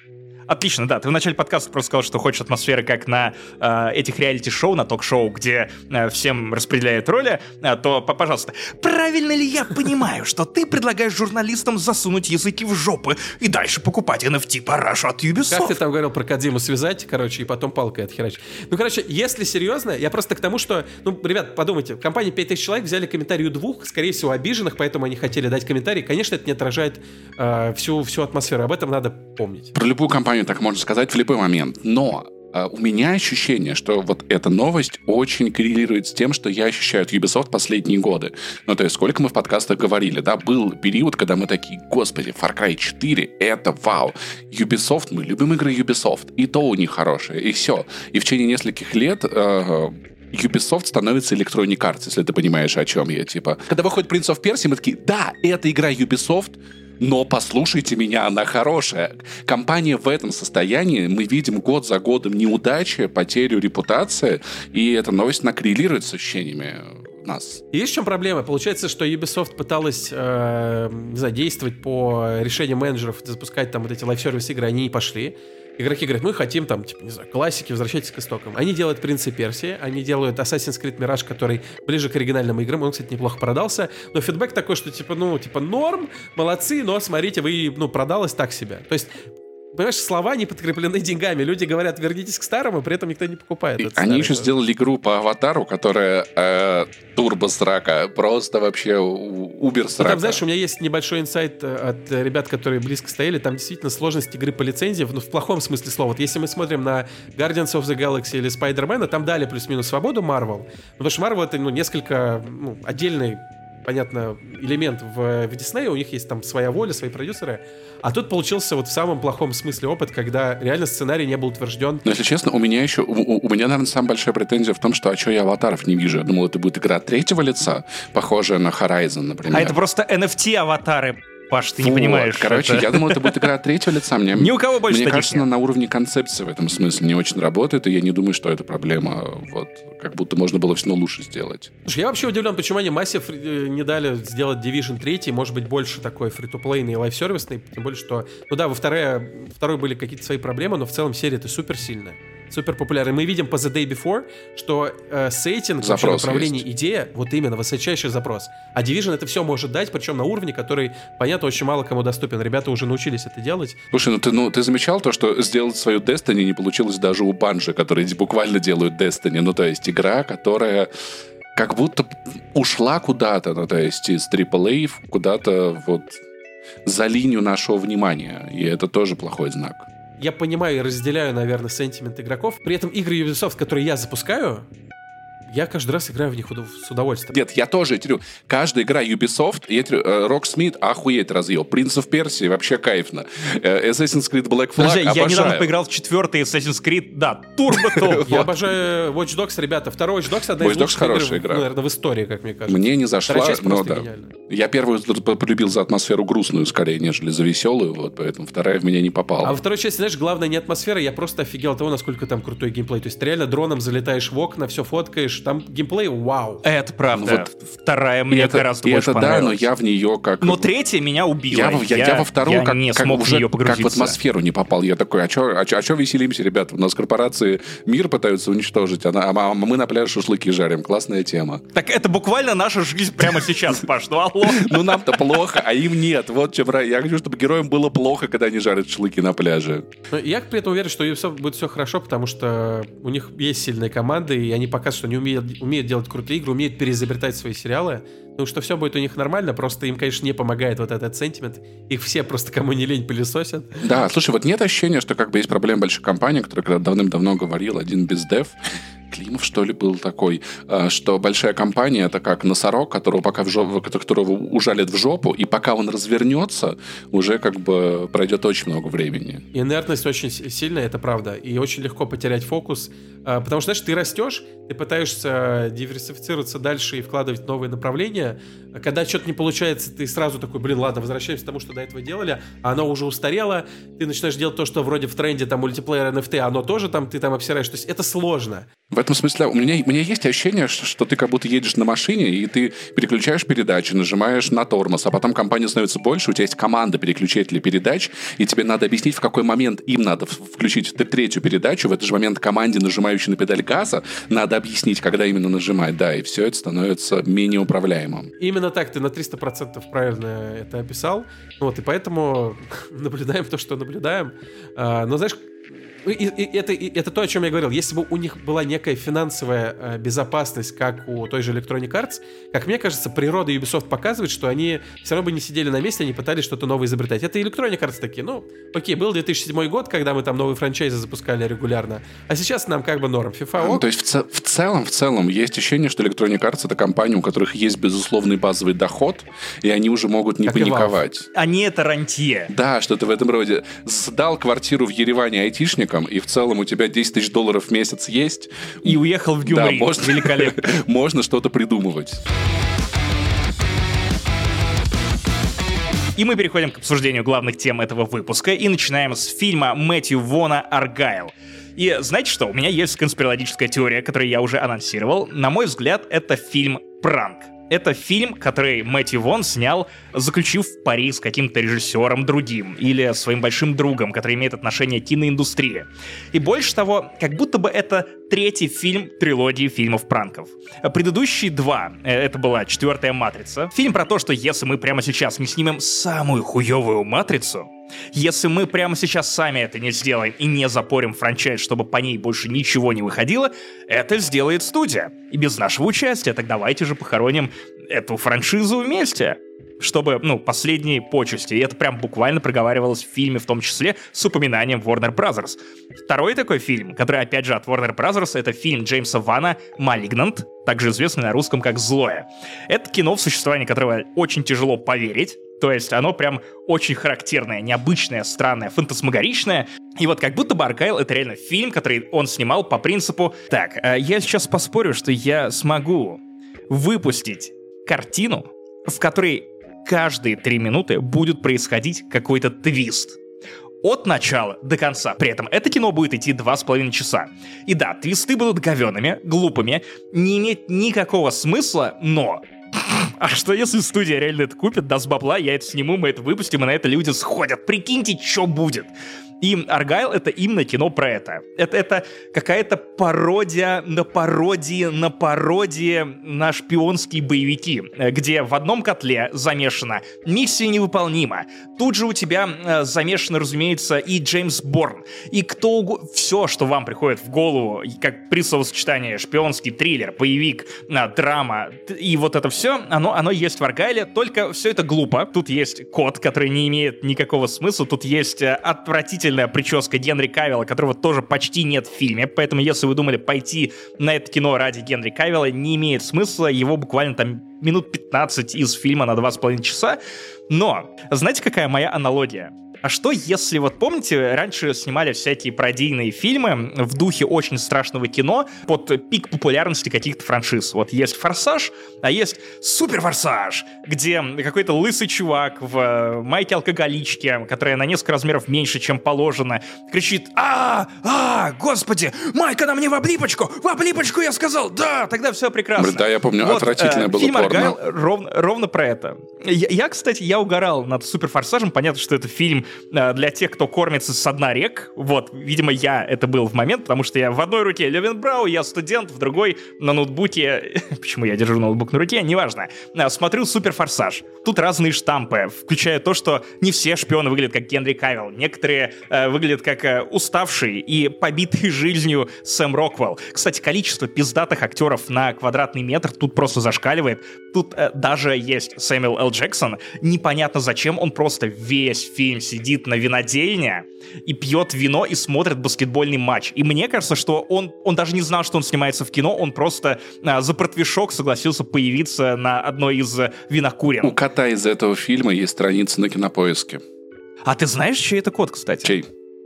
A: Отлично, да. Ты в начале подкаста просто сказал, что хочешь атмосферы, как на э, этих реалити-шоу, на ток-шоу, где э, всем распределяют роли, э, то, пожалуйста, правильно ли я понимаю, что ты предлагаешь журналистам засунуть языки в жопы и дальше покупать NFT парашу от Ubisoft?
C: Как ты там говорил про Кадзиму связать, короче, и потом палкой отхерачить? Ну, короче, если серьезно, я просто к тому, что, ну, ребят, подумайте, компания 5000 человек взяли комментарий у двух, скорее всего, обиженных, поэтому они хотели дать комментарий. Конечно, это не отражает э, всю, всю атмосферу, об этом надо помнить.
B: Про любую компанию компанию, так можно сказать, в любой момент. Но а, у меня ощущение, что вот эта новость очень коррелирует с тем, что я ощущаю от Ubisoft последние годы. Ну, то есть, сколько мы в подкастах говорили, да, был период, когда мы такие, господи, Far Cry 4, это вау. Ubisoft, мы любим игры Ubisoft, и то у них хорошие, и все. И в течение нескольких лет э, Ubisoft становится Electronic если ты понимаешь, о чем я, типа. Когда выходит Prince of Persia, мы такие, да, это игра Ubisoft, но послушайте меня, она хорошая. Компания в этом состоянии, мы видим год за годом неудачи, потерю репутации, и эта новость она коррелирует с ощущениями нас.
C: Есть в чем проблема? Получается, что Ubisoft пыталась э, не знаю, действовать по решению менеджеров, запускать там вот эти live-service игры, они не пошли. Игроки говорят, мы хотим там, типа, не знаю, классики, возвращайтесь к истокам. Они делают Принцы Персии, они делают Assassin's Creed Mirage, который ближе к оригинальным играм, он, кстати, неплохо продался, но фидбэк такой, что, типа, ну, типа, норм, молодцы, но, смотрите, вы, ну, продалось так себе. То есть понимаешь, слова не подкреплены деньгами. Люди говорят, вернитесь к старому, при этом никто не покупает.
B: И они еще сделали игру по аватару, которая э, турбо срака, просто вообще. Ну,
C: там, знаешь, у меня есть небольшой инсайт э, от ребят, которые близко стояли. Там действительно сложность игры по лицензии, ну, в плохом смысле слова. Вот если мы смотрим на Guardians of the Galaxy или Spider-Man, там дали плюс-минус свободу Marvel. Потому что Marvel это ну, несколько ну, отдельный понятно, элемент в, в Диснее, у них есть там своя воля, свои продюсеры. А тут получился вот в самом плохом смысле опыт, когда реально сценарий не был утвержден.
B: Но если честно, у меня еще, у, у меня, наверное, самая большая претензия в том, что а что я аватаров не вижу? Я думал, это будет игра третьего лица, похожая на Horizon, например.
A: А это просто NFT-аватары Паш, ты вот. не понимаешь.
B: Короче,
A: это...
B: я думал, это будет игра от третьего лица. Мне,
A: Ни у кого больше
B: Мне кажется, нет. на уровне концепции в этом смысле не очень работает, и я не думаю, что это проблема. Вот, как будто можно было все лучше сделать.
C: Слушай, я вообще удивлен, почему они Massive э, не дали сделать Division 3, может быть, больше такой фри-то-плейный и лайф-сервисный, тем более, что, ну да, во второй, второй были какие-то свои проблемы, но в целом серия это супер сильная супер популярный. Мы видим по The Day Before, что э, сейтинг, вообще направление, есть. идея, вот именно высочайший запрос. А Division это все может дать, причем на уровне, который, понятно, очень мало кому доступен. Ребята уже научились это делать.
B: Слушай, ну ты, ну, ты замечал то, что сделать свою Destiny не получилось даже у Банжи, которые буквально делают Destiny. Ну, то есть игра, которая как будто ушла куда-то, ну, то есть из AAA куда-то вот за линию нашего внимания. И это тоже плохой знак
C: я понимаю и разделяю, наверное, сентимент игроков. При этом игры Ubisoft, которые я запускаю, я каждый раз играю в них с удовольствием.
B: Нет, я тоже, я каждая игра Ubisoft, я говорю, э, Rocksmith охуеть разъел, Prince of Persia вообще кайфно, э, Assassin's Creed Black Flag Подожди,
A: обожаю. я недавно поиграл в четвертый Assassin's Creed, да, турбо
C: Я обожаю Watch Dogs, ребята, второй Watch Dogs одна из лучших хорошая игра, наверное, в истории, как мне кажется.
B: Мне не зашла, но да. Я первую полюбил за атмосферу грустную скорее, нежели за веселую, вот, поэтому вторая в меня не попала.
C: А во второй части, знаешь, главное не атмосфера, я просто офигел от того, насколько там крутой геймплей. То есть реально дроном залетаешь в окна, все фоткаешь, там геймплей вау.
A: Это правда. Вот. Вторая мне это, гораздо больше это
B: да, но я в нее как...
A: Но третья меня убила.
B: Я, я, я, я во вторую я как, не как, смог уже, в нее погрузиться. как в атмосферу не попал. Я такой, а что а чё, а чё веселимся, ребята? У нас корпорации мир пытаются уничтожить, а, а, а мы на пляже шашлыки жарим. Классная тема.
A: Так это буквально наша жизнь прямо сейчас, Паш. Ну алло.
B: Ну нам-то плохо, а им нет. Вот что, я хочу, чтобы героям было плохо, когда они жарят шашлыки на пляже.
C: Я при этом уверен, что будет все хорошо, потому что у них есть сильные команды, и они показывают, что они умеют, умеют делать крутые игры, умеют перезагрузить изобретать свои сериалы. Ну, что все будет у них нормально, просто им, конечно, не помогает вот этот сентимент. Их все просто кому не лень пылесосят.
B: Да, слушай, вот нет ощущения, что как бы есть проблема большой компании, которая когда давным-давно говорил, один без дев, Климов, что ли, был такой, а, что большая компания это как носорог, которого пока в жопу, которого ужалят в жопу, и пока он развернется, уже как бы пройдет очень много времени.
C: Инертность очень сильная, это правда, и очень легко потерять фокус, а, потому что, знаешь, ты растешь, ты пытаешься диверсифицироваться дальше и вкладывать новые направления, а когда что-то не получается, ты сразу такой, блин, ладно, возвращаемся к тому, что до этого делали, а оно уже устарело, ты начинаешь делать то, что вроде в тренде, там, мультиплеер NFT, оно тоже там, ты там обсираешь, то есть это сложно.
B: В этом смысле у меня, у меня есть ощущение, что, что ты как будто едешь на машине, и ты переключаешь передачи, нажимаешь на тормоз, а потом компания становится больше, у тебя есть команда переключателей передач, и тебе надо объяснить, в какой момент им надо включить третью передачу, в этот же момент команде, нажимающей на педаль газа, надо объяснить, когда именно нажимать, да, и все это становится менее управляемым.
C: Именно так, ты на 300% правильно это описал, вот, и поэтому наблюдаем то, что наблюдаем. А, но, знаешь, и, и, это, и, это то, о чем я говорил. Если бы у них была некая финансовая э, безопасность, как у той же Electronic Arts, как мне кажется, природа Ubisoft показывает, что они все равно бы не сидели на месте, они пытались что-то новое изобретать. Это Electronic Arts такие, ну, окей, был 2007 год, когда мы там новые франчайзы запускали регулярно, а сейчас нам как бы норм. FIFA
B: ок. То есть в, ц- в целом, в целом есть ощущение, что Electronic Arts это компания, у которых есть безусловный базовый доход, и они уже могут не как паниковать.
A: Они это рантье.
B: Да, что-то в этом роде. Сдал квартиру в Ереване айтишник, айтишником, и в целом у тебя 10 тысяч долларов в месяц есть.
A: И уехал в Гюмри.
B: Да, можно,
A: Великолепно.
B: можно что-то придумывать.
A: И мы переходим к обсуждению главных тем этого выпуска и начинаем с фильма Мэтью Вона «Аргайл». И знаете что? У меня есть конспирологическая теория, которую я уже анонсировал. На мой взгляд, это фильм «Пранк». Это фильм, который Мэтью Вон снял, заключив пари с каким-то режиссером другим или своим большим другом, который имеет отношение к киноиндустрии. И больше того, как будто бы это третий фильм трилогии фильмов-пранков. Предыдущие два, э, это была четвертая «Матрица». Фильм про то, что если мы прямо сейчас не снимем самую хуевую «Матрицу», Если мы прямо сейчас сами это не сделаем и не запорим франчайз, чтобы по ней больше ничего не выходило, это сделает студия. И без нашего участия, так давайте же похороним эту франшизу вместе чтобы, ну, последние почести. И это прям буквально проговаривалось в фильме, в том числе с упоминанием Warner Brothers. Второй такой фильм, который, опять же, от Warner Brothers, это фильм Джеймса Вана «Малигнант», также известный на русском как «Злое». Это кино, в существовании которого очень тяжело поверить, то есть оно прям очень характерное, необычное, странное, фантасмагоричное. И вот как будто бы Аркайл — это реально фильм, который он снимал по принципу «Так, э, я сейчас поспорю, что я смогу выпустить картину, в которой каждые три минуты будет происходить какой-то твист. От начала до конца. При этом это кино будет идти два с половиной часа. И да, твисты будут говеными, глупыми, не иметь никакого смысла, но а что если студия реально это купит, даст бабла, я это сниму, мы это выпустим, и на это люди сходят. Прикиньте, что будет. И Аргайл — это именно кино про это. Это, это какая-то пародия на пародии на пародии на шпионские боевики, э, где в одном котле замешана миссия невыполнима. Тут же у тебя э, замешано, разумеется, и Джеймс Борн, и кто угодно. Все, что вам приходит в голову, как при словосочетании шпионский триллер, боевик, драма, и вот это все, оно, оно есть в Аргайле, только все это глупо. Тут есть код, который не имеет никакого смысла, тут есть э, отвратительный отвратительная прическа Генри Кавилла, которого тоже почти нет в фильме, поэтому если вы думали пойти на это кино ради Генри Кавилла, не имеет смысла, его буквально там минут 15 из фильма на 2,5 часа. Но, знаете, какая моя аналогия? А что если, вот помните, раньше снимали всякие пародийные фильмы в духе очень страшного кино под пик популярности каких-то франшиз? Вот есть «Форсаж», а есть «Супер-форсаж», где какой-то лысый чувак в э, майке-алкоголичке, которая на несколько размеров меньше, чем положено, кричит «А, а, господи, майка на мне в облипочку, в облипочку я сказал, да, тогда все прекрасно».
B: Да, я помню, вот, отвратительное э, было
A: фильм
B: порно.
A: Аргайл ровно, ровно про это. Я, я, кстати, я угорал над «Суперфорсажем», понятно, что это фильм для тех, кто кормится с дна рек. Вот, видимо, я это был в момент, потому что я в одной руке Левенбрау, я студент, в другой на ноутбуке, почему я держу ноутбук на руке, неважно, э, смотрю Супер Форсаж. Тут разные штампы, включая то, что не все шпионы выглядят как Генри Кавилл, некоторые э, выглядят как э, уставший и побитый жизнью Сэм Роквелл. Кстати, количество пиздатых актеров на квадратный метр тут просто зашкаливает. Тут э, даже есть Сэмюэл Л. Джексон, непонятно зачем, он просто весь фильм сидит на винодельне и пьет вино и смотрит баскетбольный матч. И мне кажется, что он, он даже не знал, что он снимается в кино, он просто а, за протвишок согласился появиться на одной из винокурен.
B: У кота из этого фильма есть страница на кинопоиске.
A: А ты знаешь, чей это кот, кстати?
B: Чей?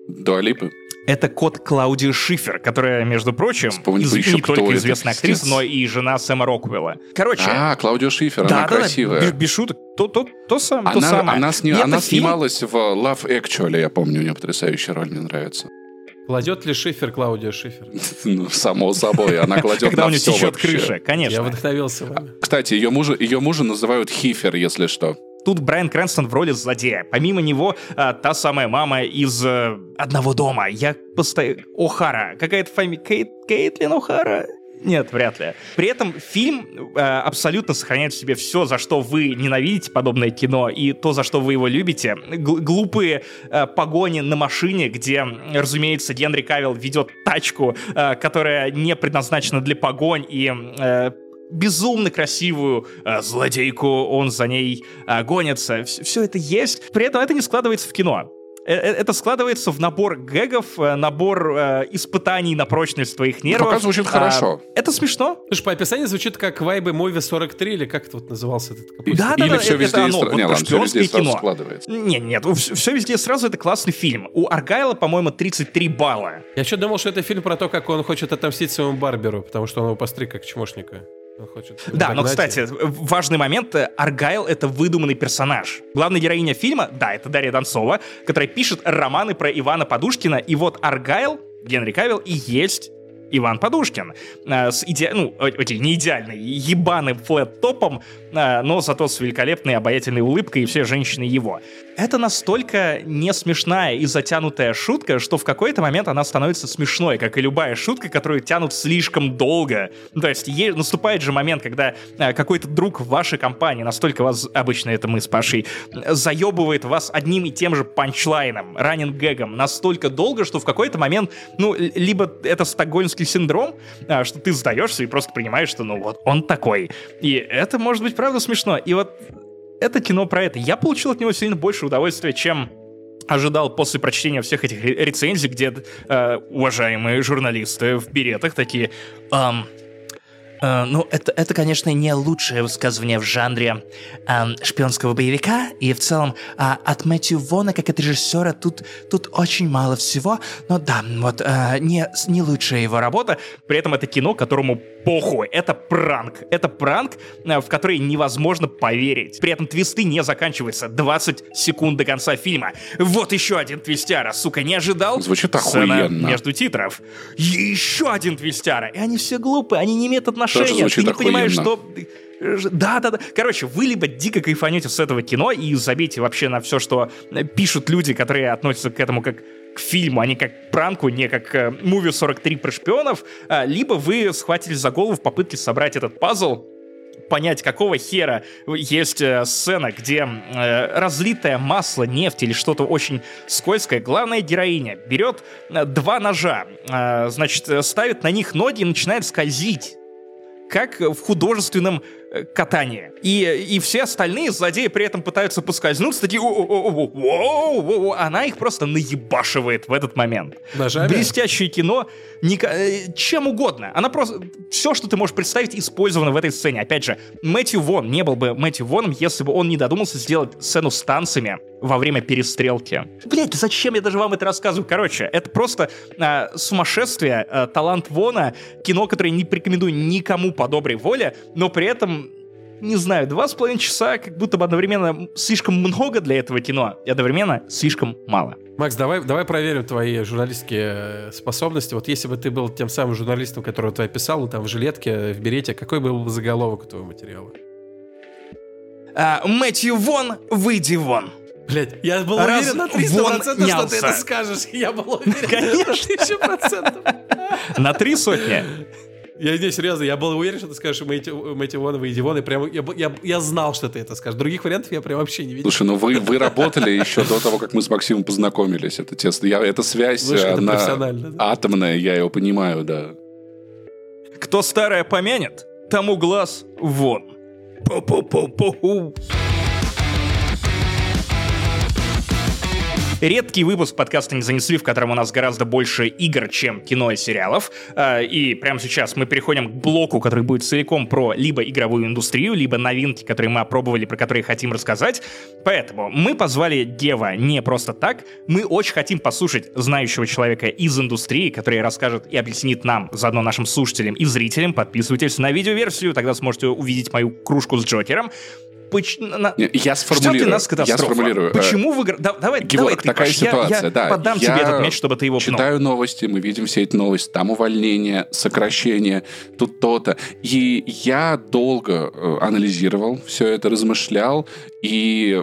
B: Дуалипы?
A: Это кот Клаудии Шифер, которая, между прочим, из, не только известная актриса, но и жена Сэма Роквелла. Короче...
B: А, Клаудия Шифер, да, она да, красивая. Да,
A: без, без шуток. То, то, то, сам,
B: она,
A: то самое.
B: Она, сни, она снималась в Love Actually, я помню, у нее потрясающая роль, мне нравится.
C: Кладет ли Шифер Клаудия Шифер?
B: Ну, само собой, она кладет
A: Когда
B: на
A: у нее
B: все
A: течет крыша, конечно.
C: Я вдохновился вами.
B: Кстати, ее мужа, ее мужа называют Хифер, если что.
A: Тут Брайан Крэнстон в роли злодея. Помимо него, а, та самая мама из а, «Одного дома». Я постоянно... О'Хара. Какая-то фамилия... Кейт... Кейтлин О'Хара? Нет, вряд ли. При этом фильм э, абсолютно сохраняет в себе все, за что вы ненавидите подобное кино, и то, за что вы его любите. Г- глупые э, погони на машине, где, разумеется, Генри Кавилл ведет тачку, э, которая не предназначена для погонь, и э, безумно красивую э, злодейку, он за ней э, гонится. Все, все это есть. При этом это не складывается в кино. Э, э, это складывается в набор гэгов, э, набор э, испытаний на прочность твоих нервов.
B: Пока звучит хорошо.
A: А, это смешно.
C: Слушай, по описанию звучит как вайбы Мови 43, или как это вот назывался этот
A: Да, да,
B: Или
A: да,
B: все
A: это,
B: везде
A: это оно,
B: и
A: вот
B: не, ладно, все везде
A: кино.
B: складывается.
A: Нет, нет, все, все везде сразу это классный фильм. У Аргайла, по-моему, 33 балла.
C: Я еще думал, что это фильм про то, как он хочет отомстить своему Барберу, потому что он его постриг как чмошника. Хочет
A: да, но, кстати, важный момент. Аргайл — это выдуманный персонаж. Главная героиня фильма, да, это Дарья Донцова, которая пишет романы про Ивана Подушкина, и вот Аргайл, Генри Кавилл, и есть Иван Подушкин э, с иде... ну, окей, не идеальный, ебаным флэт-топом, э, но зато с великолепной обаятельной улыбкой и все женщины его. Это настолько не смешная и затянутая шутка, что в какой-то момент она становится смешной, как и любая шутка, которую тянут слишком долго. То есть е- наступает же момент, когда э, какой-то друг в вашей компании, настолько вас, обычно это мы с Пашей, заебывает вас одним и тем же панчлайном, ранен гэгом настолько долго, что в какой-то момент, ну, либо это стокгольмский синдром, а, что ты сдаешься и просто принимаешь, что ну вот он такой. И это может быть правда смешно. И вот это кино про это. Я получил от него сильно больше удовольствия, чем ожидал после прочтения всех этих рецензий, где э, уважаемые журналисты в беретах такие... Эм,
D: Э, ну, это, это, конечно, не лучшее высказывание в жанре э, шпионского боевика, и в целом э, от Мэтью Вона, как от режиссера, тут, тут очень мало всего, но да, вот э, не, не лучшая его работа.
A: При этом это кино, которому похуй, это пранк. Это пранк, э, в который невозможно поверить. При этом твисты не заканчиваются 20 секунд до конца фильма. Вот еще один твистяра, сука, не ожидал?
B: Звучит охуенно.
A: между титров. Еще один твистяра. И они все глупые, они не имеют отношения отношения, ты не охуенно. понимаешь, что... Да, да, да. Короче, вы либо дико кайфанете с этого кино и забейте вообще на все, что пишут люди, которые относятся к этому как к фильму, а не как к пранку, не как э, муви 43 про шпионов, а, либо вы схватились за голову в попытке собрать этот пазл, понять, какого хера есть э, сцена, где э, разлитое масло, нефть или что-то очень скользкое, главная героиня берет э, два ножа, э, значит, ставит на них ноги и начинает скользить. Как в художественном э, катании. И, и все остальные злодеи при этом пытаются поскользнуться, такие она их просто наебашивает в этот момент.
C: Ножами?
A: Блестящее кино, не, э, чем угодно. Она просто... Все, что ты можешь представить, использовано в этой сцене. Опять же, Мэтью Вон не был бы Мэтью Воном, если бы он не додумался сделать сцену с танцами во время перестрелки. Блять, зачем я даже вам это рассказываю? Короче, это просто э, сумасшествие, э, талант Вона, кино, которое не порекомендую никому по доброй воле, но при этом не знаю, два с половиной часа как будто бы одновременно слишком много для этого кино и одновременно слишком мало.
C: Макс, давай, давай проверим твои журналистские э, способности. Вот если бы ты был тем самым журналистом, которого ты описал, ну, там в жилетке, в берете, какой был бы заголовок у твоего материала?
A: А, Мэтью Вон, выйди вон.
C: Блять, я был Раз уверен на 300%, что ты это скажешь. Я был уверен
A: Конечно. на 1000%. На три сотни?
C: Я не, серьезно, я был уверен, что ты скажешь Мэйти, Мэйти Вон, Выйди Вон, и прям, я, я, я знал, что ты это скажешь. Других вариантов я прям вообще не видел.
B: Слушай, ну вы, вы работали еще до того, как мы с Максимом познакомились. Это тесно. Я, эта связь, Слушай, она это атомная, я ее понимаю, да.
A: Кто старое помянет, тому глаз вон. Пу-пу-пу-пу-пу. Редкий выпуск подкаста «Не занесли», в котором у нас гораздо больше игр, чем кино и сериалов. А, и прямо сейчас мы переходим к блоку, который будет целиком про либо игровую индустрию, либо новинки, которые мы опробовали, про которые хотим рассказать. Поэтому мы позвали Гева не просто так. Мы очень хотим послушать знающего человека из индустрии, который расскажет и объяснит нам, заодно нашим слушателям и зрителям. Подписывайтесь на видеоверсию, тогда сможете увидеть мою кружку с Джокером.
B: Поч... На... Я сформулирую.
A: нас
B: я сформулирую.
A: Почему вы... Да, давай,
B: Геворг,
A: давай
B: ты, такая Паш, ситуация,
A: я, я
B: да.
A: подам
B: я
A: тебе этот мяч, чтобы ты его
B: пнул. читаю новости, мы видим все эти новости. Там увольнение, сокращение, тут то-то. И я долго э, анализировал все это, размышлял, и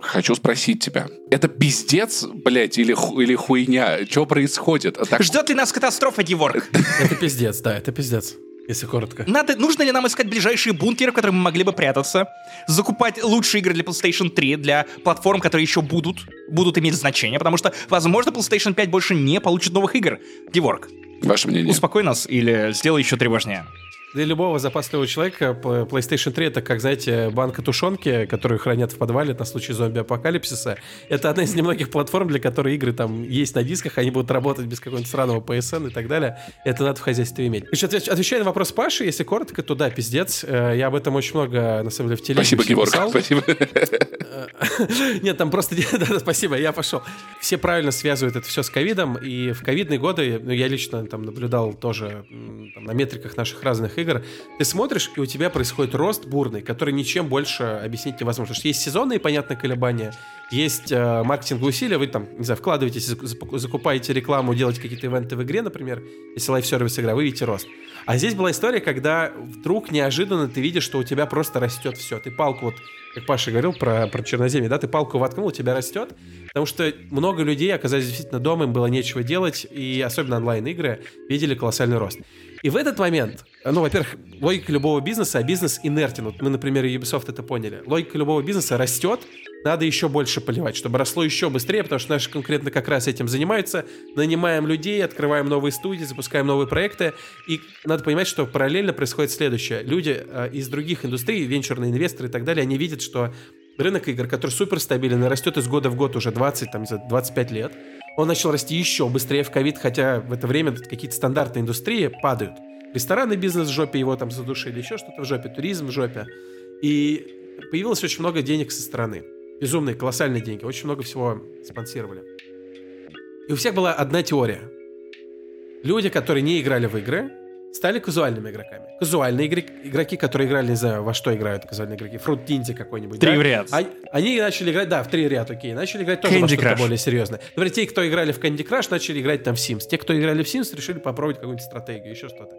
B: хочу спросить тебя. Это пиздец, блядь, или, ху, или хуйня? Что происходит?
A: Так... Ждет ли нас катастрофа, Геворг?
C: Это пиздец, да, это пиздец если коротко.
A: Надо, нужно ли нам искать ближайшие бункеры, в которых мы могли бы прятаться? Закупать лучшие игры для PlayStation 3, для платформ, которые еще будут, будут иметь значение, потому что, возможно, PlayStation 5 больше не получит новых игр. Геворг.
B: Ваше мнение?
A: Успокой нас или сделай еще тревожнее.
C: Для любого запасливого человека PlayStation 3 это, как, знаете, банка тушенки, которую хранят в подвале на случай зомби-апокалипсиса. Это одна из немногих платформ, для которой игры там есть на дисках, они будут работать без какого-нибудь сраного PSN и так далее. Это надо в хозяйстве иметь. Значит, отвечая на вопрос Паши, если коротко, то да, пиздец. Э, я об этом очень много, на самом деле, в телеге
B: Спасибо, Георг, спасибо.
C: Нет, там просто... Да, спасибо, я пошел. Все правильно связывают это все с ковидом, и в ковидные годы, ну, я лично там наблюдал тоже там, на метриках наших разных игр, ты смотришь, и у тебя происходит рост бурный, который ничем больше объяснить невозможно. Что есть сезонные, понятно, колебания, есть э, маркетинговые усилия, вы там, не знаю, вкладываетесь, закупаете рекламу, делаете какие-то ивенты в игре, например, если лайф-сервис игра, вы видите рост. А здесь была история, когда вдруг неожиданно ты видишь, что у тебя просто растет все. Ты палку, вот, как Паша говорил про, про черноземье, да, ты палку воткнул, у тебя растет, потому что много людей оказались действительно дома, им было нечего делать, и особенно онлайн-игры видели колоссальный рост. И в этот момент, ну, во-первых, логика любого бизнеса, а бизнес инертен. Вот мы, например, Ubisoft это поняли. Логика любого бизнеса растет, надо еще больше поливать, чтобы росло еще быстрее, потому что наши конкретно как раз этим занимаются. Нанимаем людей, открываем новые студии, запускаем новые проекты. И надо понимать, что параллельно происходит следующее. Люди э, из других индустрий, венчурные инвесторы и так далее, они видят, что рынок игр, который супер стабилен и растет из года в год уже 20, там, 25 лет, он начал расти еще быстрее в ковид, хотя в это время какие-то стандартные индустрии падают. Ресторанный бизнес в жопе, его там задушили, еще что-то в жопе, туризм в жопе. И появилось очень много денег со стороны. Безумные, колоссальные деньги. Очень много всего спонсировали. И у всех была одна теория. Люди, которые не играли в игры, стали казуальными игроками. Казуальные игры, игроки, которые играли, не знаю, во что играют казуальные игроки, Фрут Нинди какой-нибудь.
A: Три
C: да?
A: в ряд.
C: Они, они начали играть, да, в три ряд, окей, начали играть тоже
A: Candy
C: во что-то более серьезное. Например, те, кто играли в Candy Crush, начали играть там в Sims. Те, кто играли в Sims, решили попробовать какую-нибудь стратегию, еще что-то.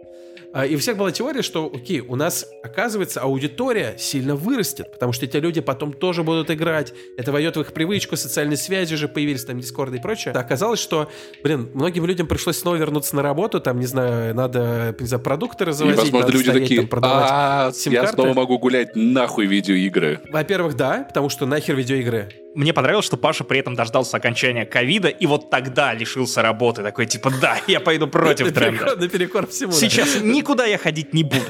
C: А, И у всех была теория, что, окей, у нас, оказывается, аудитория сильно вырастет, потому что эти люди потом тоже будут играть, это войдет в их привычку, социальные связи уже появились, там, Дискорды и прочее. А Оказалось, что, блин, многим людям пришлось снова вернуться на работу, там, не знаю, надо, не знаю, продукты
B: И,
C: развозить,
B: возможно,
C: надо
B: люди
C: стоять,
B: такие,
C: там, продавать
B: а я
C: сим-карты».
B: снова могу гулять нахуй видеоигры.
C: Во-первых, да, потому что нахер видеоигры.
A: Мне понравилось, что Паша при этом дождался окончания ковида и вот тогда лишился работы. Такой, типа, да, я пойду против тренда.
C: наперекор всему.
A: Сейчас никуда я ходить не буду.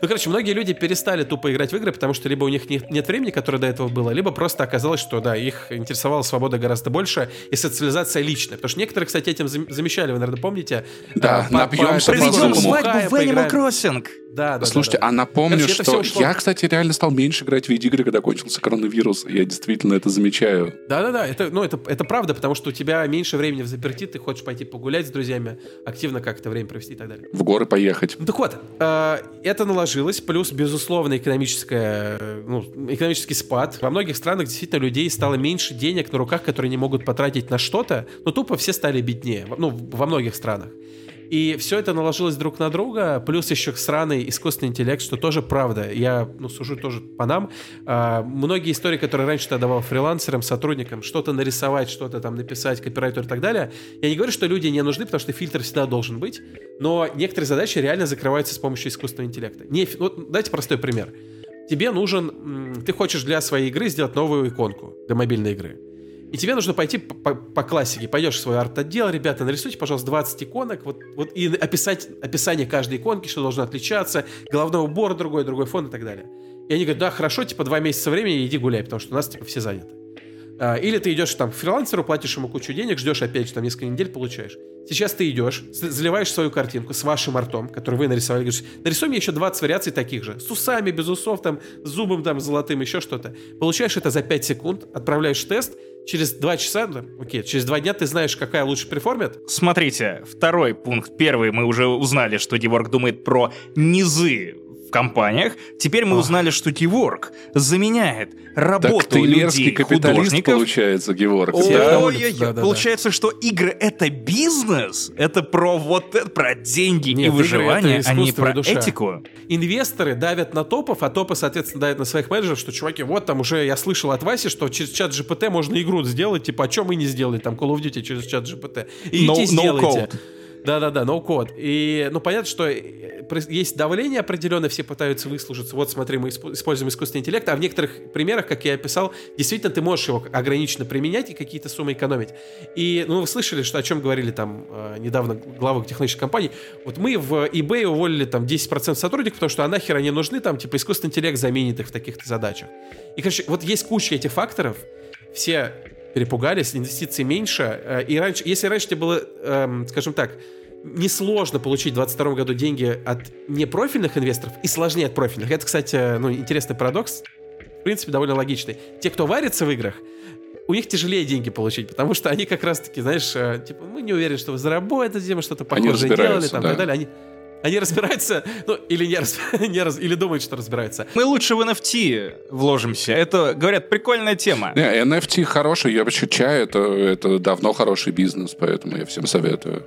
C: Ну, короче, многие люди перестали тупо играть в игры, потому что либо у них нет, времени, которое до этого было, либо просто оказалось, что, да, их интересовала свобода гораздо больше и социализация личная. Потому что некоторые, кстати, этим зам- замещали, вы, наверное, помните.
B: Да,
C: А,
B: напьемся
A: Проведем свадьбу в. Animal Crossing.
C: Да, да,
B: Слушайте,
C: да, да.
B: а напомню,
C: Короче,
B: что
C: ушло-
B: я, кстати, реально стал меньше играть в видеоигры, когда кончился коронавирус. Я действительно это замечаю.
C: Да-да-да, это, ну, это, это правда, потому что у тебя меньше времени в заперти, ты хочешь пойти погулять с друзьями, активно как-то время провести и так далее.
B: В горы поехать.
C: Ну так вот, э, это наложилось, плюс, безусловно, экономическая, ну, экономический спад. Во многих странах действительно людей стало меньше денег на руках, которые они могут потратить на что-то, но тупо все стали беднее, ну, во многих странах. И все это наложилось друг на друга, плюс еще сраный искусственный интеллект, что тоже правда. Я ну, сужу тоже по нам. А, многие истории, которые раньше ты давал фрилансерам, сотрудникам, что-то нарисовать, что-то там написать, копирайтер и так далее. Я не говорю, что люди не нужны, потому что фильтр всегда должен быть, но некоторые задачи реально закрываются с помощью искусственного интеллекта. Не, вот дайте простой пример. Тебе нужен, ты хочешь для своей игры сделать новую иконку для мобильной игры. И тебе нужно пойти по, по- классике. Пойдешь в свой арт-отдел, ребята, нарисуйте, пожалуйста, 20 иконок, вот, вот и описать описание каждой иконки, что должно отличаться, головной убор другой, другой фон и так далее. И они говорят, да, хорошо, типа два месяца времени, иди гуляй, потому что у нас типа все заняты. А, Или ты идешь там к фрилансеру, платишь ему кучу денег, ждешь опять же там несколько недель, получаешь. Сейчас ты идешь, заливаешь свою картинку с вашим артом, который вы нарисовали, говоришь, нарисуй мне еще 20 вариаций таких же, с усами, без усов, там, с зубом там золотым, еще что-то. Получаешь это за 5 секунд, отправляешь тест, через 2 часа, ну, окей, через 2 дня ты знаешь, какая лучше перформит,
A: Смотрите, второй пункт. Первый мы уже узнали, что Диворк думает про низы в компаниях. Теперь мы узнали, что Диворк заменяет
B: Так
A: работу
B: ты мерзкий
A: людей,
B: капиталист,
A: художников.
B: получается, Геворг. Да?
A: Ой-ой-ой,
C: да-да-да.
A: Получается, что игры это бизнес, это про вот это, про деньги
C: Нет,
A: и выживание,
C: это
A: а не про
C: душа.
A: этику.
C: инвесторы давят на топов, а топы, соответственно, давят на своих менеджеров, что, чуваки, вот там уже я слышал от Васи, что через чат GPT можно игру сделать, типа, а чем мы не сделали там Call of Duty через чат GPT? И
A: No-
C: идите
A: no
C: сделайте.
A: code.
C: Да-да-да, code. И, ну, понятно, что э, есть давление определенное, все пытаются выслужиться. Вот, смотри, мы испо- используем искусственный интеллект, а в некоторых примерах, как я описал, действительно ты можешь его ограниченно применять и какие-то суммы экономить. И, ну, вы слышали, что о чем говорили там э, недавно главы технологических компаний. Вот мы в eBay уволили там 10% сотрудников, потому что а нахер они нужны, там, типа, искусственный интеллект заменит их в таких-то задачах. И, короче, вот есть куча этих факторов, все перепугались, инвестиций меньше. э, И раньше, если раньше тебе было, эм, скажем так, несложно получить в 2022 году деньги от непрофильных инвесторов и сложнее от профильных. Это, кстати, ну, интересный парадокс, в принципе, довольно логичный. Те, кто варится в играх, у них тяжелее деньги получить, потому что они как раз-таки, знаешь, э, типа, мы не уверены, что вы заработаете, мы что-то похожее делали, там, и
B: да.
C: так далее. Они, Они разбираются, ну, или не, раз, не раз, или думают, что разбираются.
A: Мы лучше в NFT вложимся. Это, говорят, прикольная тема.
B: Не, NFT хороший, я вообще чай, это, это давно хороший бизнес, поэтому я всем советую.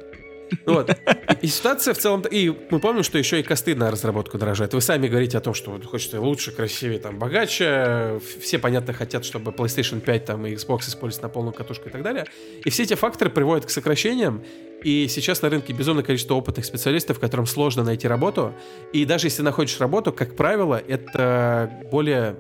C: Вот. И ситуация в целом... И мы помним, что еще и косты на разработку дорожают. Вы сами говорите о том, что хочется лучше, красивее, там, богаче. Все, понятно, хотят, чтобы PlayStation 5 там, и Xbox использовались на полную катушку и так далее. И все эти факторы приводят к сокращениям. И сейчас на рынке безумное количество опытных специалистов, которым сложно найти работу. И даже если находишь работу, как правило, это более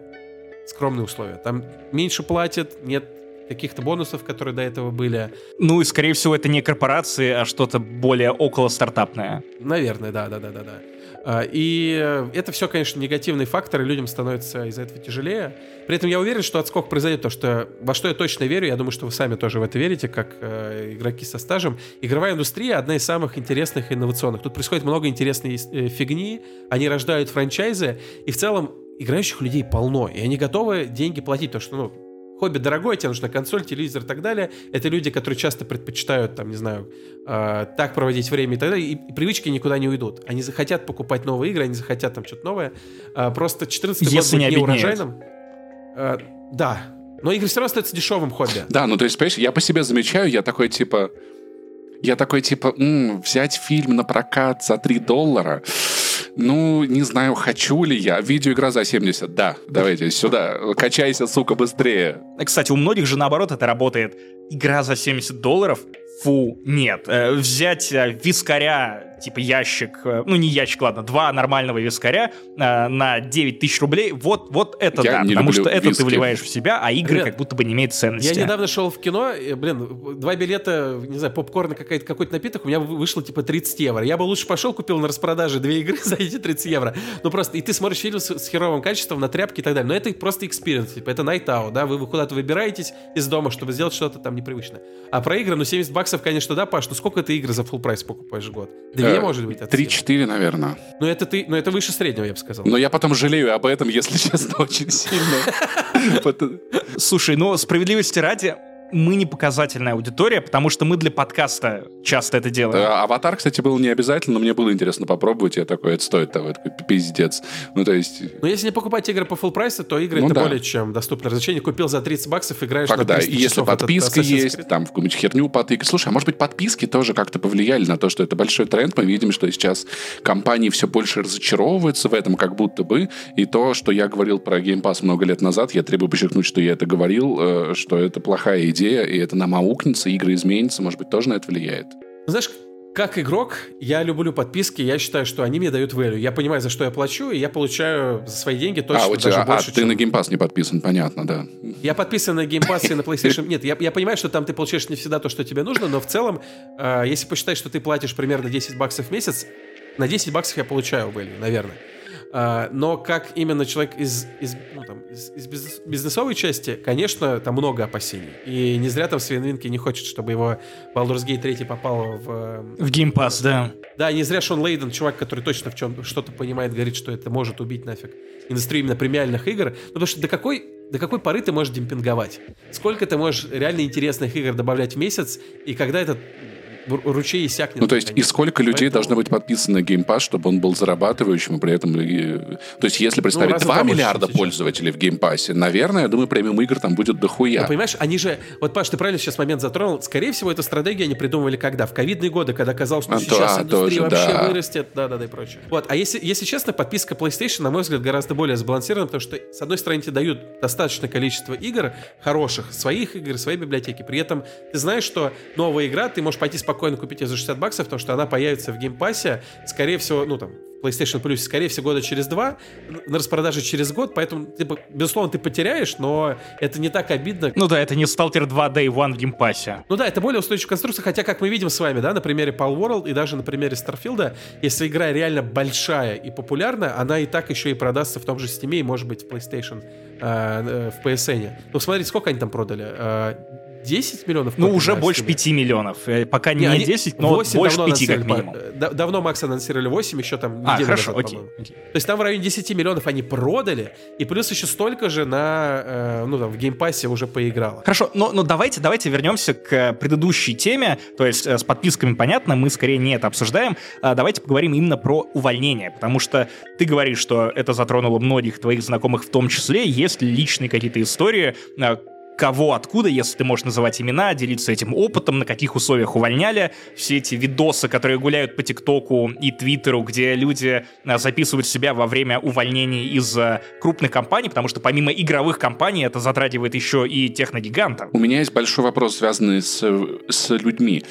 C: скромные условия. Там меньше платят, нет каких-то бонусов, которые до этого были.
A: Ну и, скорее всего, это не корпорации, а что-то более около стартапное.
C: Наверное, да, да, да, да, да. А, и это все, конечно, негативные факторы, людям становится из-за этого тяжелее. При этом я уверен, что отскок произойдет, то что во что я точно верю, я думаю, что вы сами тоже в это верите, как э, игроки со стажем. Игровая индустрия одна из самых интересных и инновационных. Тут происходит много интересной э, фигни, они рождают франчайзы, и в целом играющих людей полно, и они готовы деньги платить, потому что, ну, хобби дорогое, тебе нужна консоль, телевизор и так далее. Это люди, которые часто предпочитают, там, не знаю, э, так проводить время и так далее, и, и привычки никуда не уйдут. Они захотят покупать новые игры, они захотят там что-то новое. Э, просто 14 год будет
A: не
C: неурожайным. Э, да, но игры все равно остаются дешевым хобби.
B: Да, ну то есть, понимаешь, я по себе замечаю, я такой типа... Я такой типа, м, взять фильм на прокат за 3 доллара ну, не знаю, хочу ли я. Видеоигра за 70, да. Давайте сюда. Качайся, сука, быстрее.
A: Кстати, у многих же наоборот это работает. Игра за 70 долларов, фу, нет. Э, взять э, вискаря типа ящик, э, ну не ящик, ладно, два нормального вискаря э, на 9 тысяч рублей, вот, вот это
B: Я
A: да,
B: не
A: потому что это
B: виски.
A: ты вливаешь в себя, а игры
C: Ребят,
A: как будто бы не имеют ценности.
C: Я недавно шел в кино, и, блин, два билета, не знаю, попкорн и какой-то, какой-то напиток, у меня вы- вышло типа 30 евро. Я бы лучше пошел, купил на распродаже две игры за эти 30 евро. Ну просто, и ты смотришь фильм с, с херовым качеством на тряпки и так далее. Но это просто experience, типа, это night out, да, вы, вы куда-то выбираетесь из дома, чтобы сделать что-то там непривычное. А про игры, ну 70 баксов, конечно, да, Паш, ну сколько ты игр за full price покупаешь в год? Две,
B: Э,
C: может быть, от.
B: 3-4, наверное.
C: Ну это ты, ну это выше среднего, я бы сказал.
B: Но я потом жалею об этом, если честно, очень сильно.
A: Слушай, ну справедливости ради, мы не показательная аудитория, потому что мы для подкаста часто это делаем.
B: Э, Аватар, кстати, был не обязательно, но мне было интересно попробовать. Я такой, это стоит того, это пиздец. Ну, то есть,
C: Но если не покупать игры по full прайсу, то игры
B: Ну
C: это
B: да.
C: более чем доступное развлечение. Купил за 30 баксов, играешь на
B: когда,
C: 300
B: и если подписка
C: Assassin's
B: есть,
C: Creed.
B: там в какую-нибудь херню потыкать. Слушай, а может быть подписки тоже как-то повлияли на то, что это большой тренд? Мы видим, что сейчас компании все больше разочаровываются в этом, как будто бы. И то, что я говорил про Game Pass много лет назад, я требую подчеркнуть, что я это говорил, э, что это плохая идея, и это нам аукнется, игры изменятся, может быть, тоже на это влияет.
C: Знаешь, как игрок, я люблю подписки, я считаю, что они мне дают value. Я понимаю, за что я плачу, и я получаю за свои деньги точно
B: а, у
C: даже
B: тебя, а
C: больше,
B: ты
C: чем-
B: на Game Pass не подписан, понятно, да.
C: Я подписан на Game Pass и на PlayStation. Нет, я, я понимаю, что там ты получаешь не всегда то, что тебе нужно, но в целом, э, если посчитать, что ты платишь примерно 10 баксов в месяц, на 10 баксов я получаю value, наверное. А, но как именно человек из, из, ну, там, из, из бизнес- бизнесовой части, конечно, там много опасений. И не зря там Свен Винки не хочет, чтобы его Baldur's Gate 3 попал в...
A: В Pass, да.
C: Да, не зря Шон Лейден, чувак, который точно в чем что-то понимает, говорит, что это может убить нафиг индустрию именно премиальных игр. Ну, потому что до какой, до какой поры ты можешь демпинговать? Сколько ты можешь реально интересных игр добавлять в месяц, и когда этот ручей иссякнет?
B: Ну, то есть, и сколько людей
C: Поэтому-
B: должно быть подписано на Game Pass, чтобы он был зарабатывающим, и при этом... То есть, если представить
C: раза
B: 2
C: два больше,
B: миллиарда
C: сейчас.
B: пользователей в Game Pass, наверное, я думаю, премиум игр там будет дохуя.
C: Ну, понимаешь, они же... Вот, Паш, ты правильно сейчас момент затронул. Скорее всего, эту стратегию они придумывали когда? В ковидные годы, когда казалось, что
B: А,
C: сейчас
B: да,
C: индустрия
B: тоже,
C: вообще
B: да.
C: вырастет. Да-да-да и прочее. Вот, а если, если честно, подписка PlayStation, на мой взгляд, гораздо более сбалансирована, потому что, с одной стороны, тебе дают достаточное количество игр, хороших, своих игр, своей библиотеки. При этом ты знаешь, что новая игра, ты можешь пойти спокойно купить ее за 60 баксов, потому что она появится в Game Pass е, скорее всего, ну, там, в PlayStation Plus, скорее всего, года через два, на распродаже через год, поэтому, типа, безусловно, ты потеряешь, но это не так обидно,
A: Ну да, это не Stalker 2 day one в Pass.
C: ну да, это более устойчивая конструкция, хотя, как мы видим с вами, да, на примере Palworld и даже на примере Starfield а, если игра реально большая и популярна, она и так еще и продастся в том же Steam и, может быть, в PlayStation, э, э, в PSN. Ну, смотрите, сколько они там продали? Э, 10 миллионов
A: Ну, уже больше
C: Steam.
A: 5 миллионов. Э, Пока не,
C: они
A: 10, но
C: 8
A: больше
C: давно
A: 5 как минимум.
C: Давно Макс анонсировали 8, еще там
A: А, хорошо, окей.
C: То есть там в районе 10 миллионов они продали, и плюс еще столько же на, э, ну, там, в Game Pass е уже поиграло.
A: Хорошо, но, но давайте, давайте вернемся к предыдущей теме. То есть э, с подписками понятно, мы скорее не это обсуждаем. А давайте поговорим именно про увольнение, потому что ты говоришь, что это затронуло многих твоих знакомых в том числе. Есть ли личные какие-то истории, э, кого, откуда, если ты можешь называть имена, делиться этим опытом, на каких условиях увольняли, все эти видосы, которые гуляют по ТикТоку и Твиттеру, где люди э, записывают себя во время увольнений из э, крупных компаний, потому что помимо игровых компаний это затрагивает еще и техногигантов.
B: У меня есть большой вопрос, связанный с, с людьми.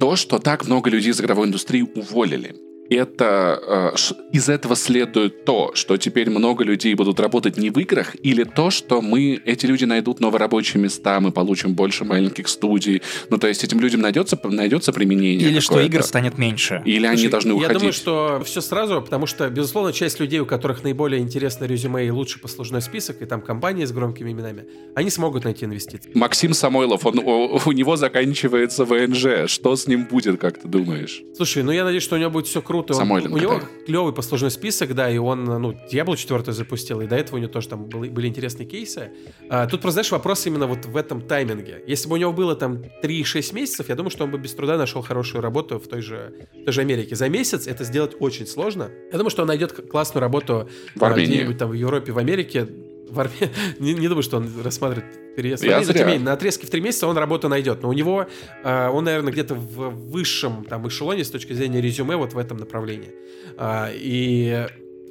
B: То, что так много людей из игровой индустрии уволили, это э, из этого следует то, что теперь много людей будут работать не в играх, или то, что мы, эти люди найдут новые рабочие места, мы получим больше маленьких студий. Ну, то есть этим людям найдется, найдется применение.
A: Или что игр станет меньше.
B: Или они
C: Слушай,
B: должны
C: Я
B: уходить.
C: думаю, что все сразу, потому что, безусловно, часть людей, у которых наиболее интересное резюме и лучший послужной список, и там компании с громкими именами, они смогут найти инвестиции.
B: Максим Самойлов, он, у, у него заканчивается ВНЖ. Что с ним будет, как ты думаешь?
C: Слушай, ну я надеюсь, что у него будет все круто. Он-
B: Самойленко,
C: у него клевый послужной список, да, и он, ну, Diablo 4 запустил, и до этого у него тоже там были, были интересные кейсы. А, тут просто, знаешь, вопрос именно вот в этом тайминге. Если бы у него было там 3-6 месяцев, я думаю, что он бы без труда нашел хорошую работу в той же, в той же Америке. За месяц это сделать очень сложно. Я думаю, что он найдет классную работу
B: В
C: а, где-нибудь там в Европе, в Америке. В Арме- не, не думаю, что он рассматривает переезд.
B: Я
C: тем
B: зря.
C: менее, на отрезке в три месяца он работу найдет. Но у него, а, он, наверное, где-то в высшем там эшелоне с точки зрения резюме вот в этом направлении. А, и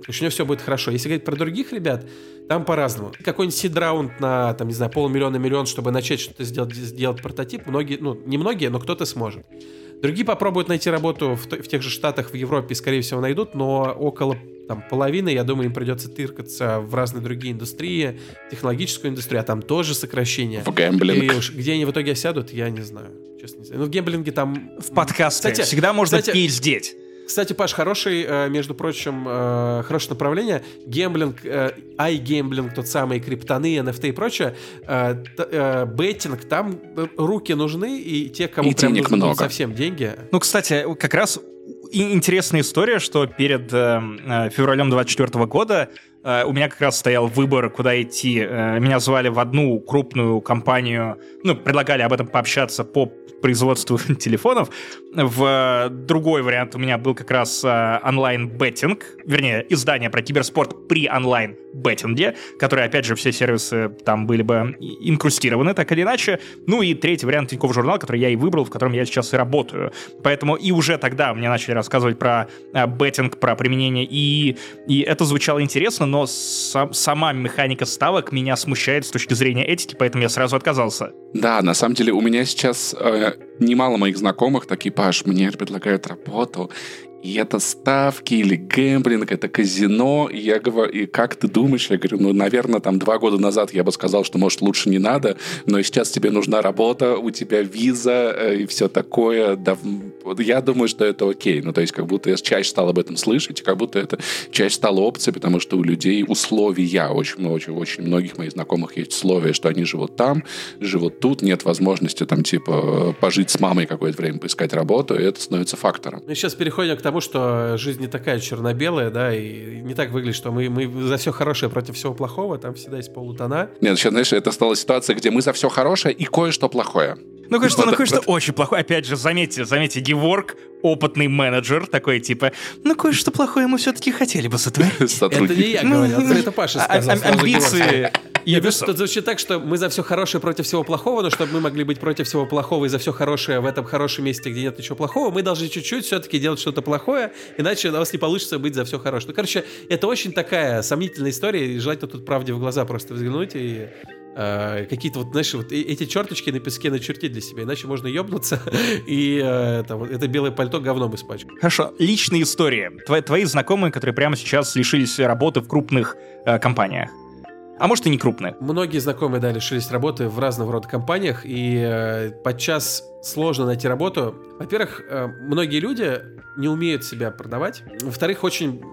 C: у него все будет хорошо. Если говорить про других ребят, там по-разному. Какой-нибудь сид-раунд на, там, не знаю, полмиллиона, миллион, чтобы начать что-то сделать, сделать прототип, многие, ну, не многие, но кто-то сможет. Другие попробуют найти работу в, в тех же Штатах, в Европе, скорее всего, найдут, но около там, половины, я думаю, им придется тыркаться в разные другие индустрии, технологическую индустрию, а там тоже сокращение.
B: В гэмблинг.
C: И уж где они в итоге осядут, я не знаю. Честно не знаю. Ну, в гемблинге там...
A: В подкасте
C: Кстати,
A: всегда можно
C: кстати,
A: пиздеть.
C: Кстати, Паш, хороший, э, между прочим, э, хорошее направление. Гемблинг, э, iGambling, тот самый, криптоны, NFT и прочее. Беттинг, там руки нужны, и те, кому
B: И
C: прям
B: денег
C: нужны
B: много.
C: совсем деньги.
A: Ну, кстати, как раз интересная история, что перед э, э, февралем 24 года у меня как раз стоял выбор, куда идти. Э, меня звали в одну крупную компанию, ну, предлагали об этом пообщаться по производству телефонов. В э, другой вариант у меня был как раз э, онлайн-беттинг, вернее, издание про киберспорт при онлайн-беттинге, которые, опять же, все сервисы там были бы инкрустированы так или иначе. Ну и третий вариант Тинькофф журнал, который я и выбрал, в котором я сейчас и работаю. Поэтому и уже тогда мне начали рассказывать про э, беттинг, про применение и и это звучало интересно, но сам- сама механика ставок меня смущает с точки зрения этики, поэтому я сразу отказался.
B: Да, на самом деле у меня сейчас э, немало моих знакомых такие, Паш, мне предлагают работу, и это ставки или гэмблинг, это казино. И я говорю, и как ты думаешь? Я говорю, ну, наверное, там два года назад я бы сказал, что, может, лучше не надо, но сейчас тебе нужна работа, у тебя виза э, и все такое. Да, я думаю, что это окей. Ну, то есть, как будто я чаще стал об этом слышать, и как будто это чаще стала опцией, потому что у людей условия, очень, очень, очень многих моих знакомых есть условия, что они живут там, живут тут, нет возможности там, типа, пожить с мамой какое-то время, поискать работу, и это становится фактором.
C: Мы сейчас переходим к тому, что жизнь не такая черно-белая, да, и не так выглядит, что мы, мы за все хорошее против всего плохого, там всегда есть полутона.
B: Нет, сейчас, знаешь, это стала ситуация, где мы за все хорошее и кое-что плохое.
A: Ну, кое-что, ну, кое-что очень плохое. Опять же, заметьте, заметьте, Геворг, опытный менеджер, такой типа, ну, кое-что плохое мы все-таки хотели бы сотворить.
C: Это не я говорил, это Паша
A: А-
C: сказал.
A: а-
C: сразу
A: Амбиции
C: Я
A: Ubisoft.
C: что звучит так, что мы за все хорошее против всего плохого, но чтобы мы могли быть против всего плохого и за все хорошее в этом хорошем месте, где нет ничего плохого, мы должны чуть-чуть все-таки делать что-то плохое, иначе у нас не получится быть за все хорошее. Ну, короче, это очень такая сомнительная история, и желательно тут правде в глаза просто взглянуть и э, какие-то вот, знаешь, вот э- эти черточки на песке начертить для себя, иначе можно ебнуться и э, там, это белое пальто говном испачкать.
A: Хорошо, личные истории. Твои, твои знакомые, которые прямо сейчас лишились работы в крупных э, компаниях. А может и не крупных.
C: Многие знакомые, да, лишились работы в разного рода компаниях, и э, подчас сложно найти работу. Во-первых, э, многие люди не умеют себя продавать. Во-вторых, очень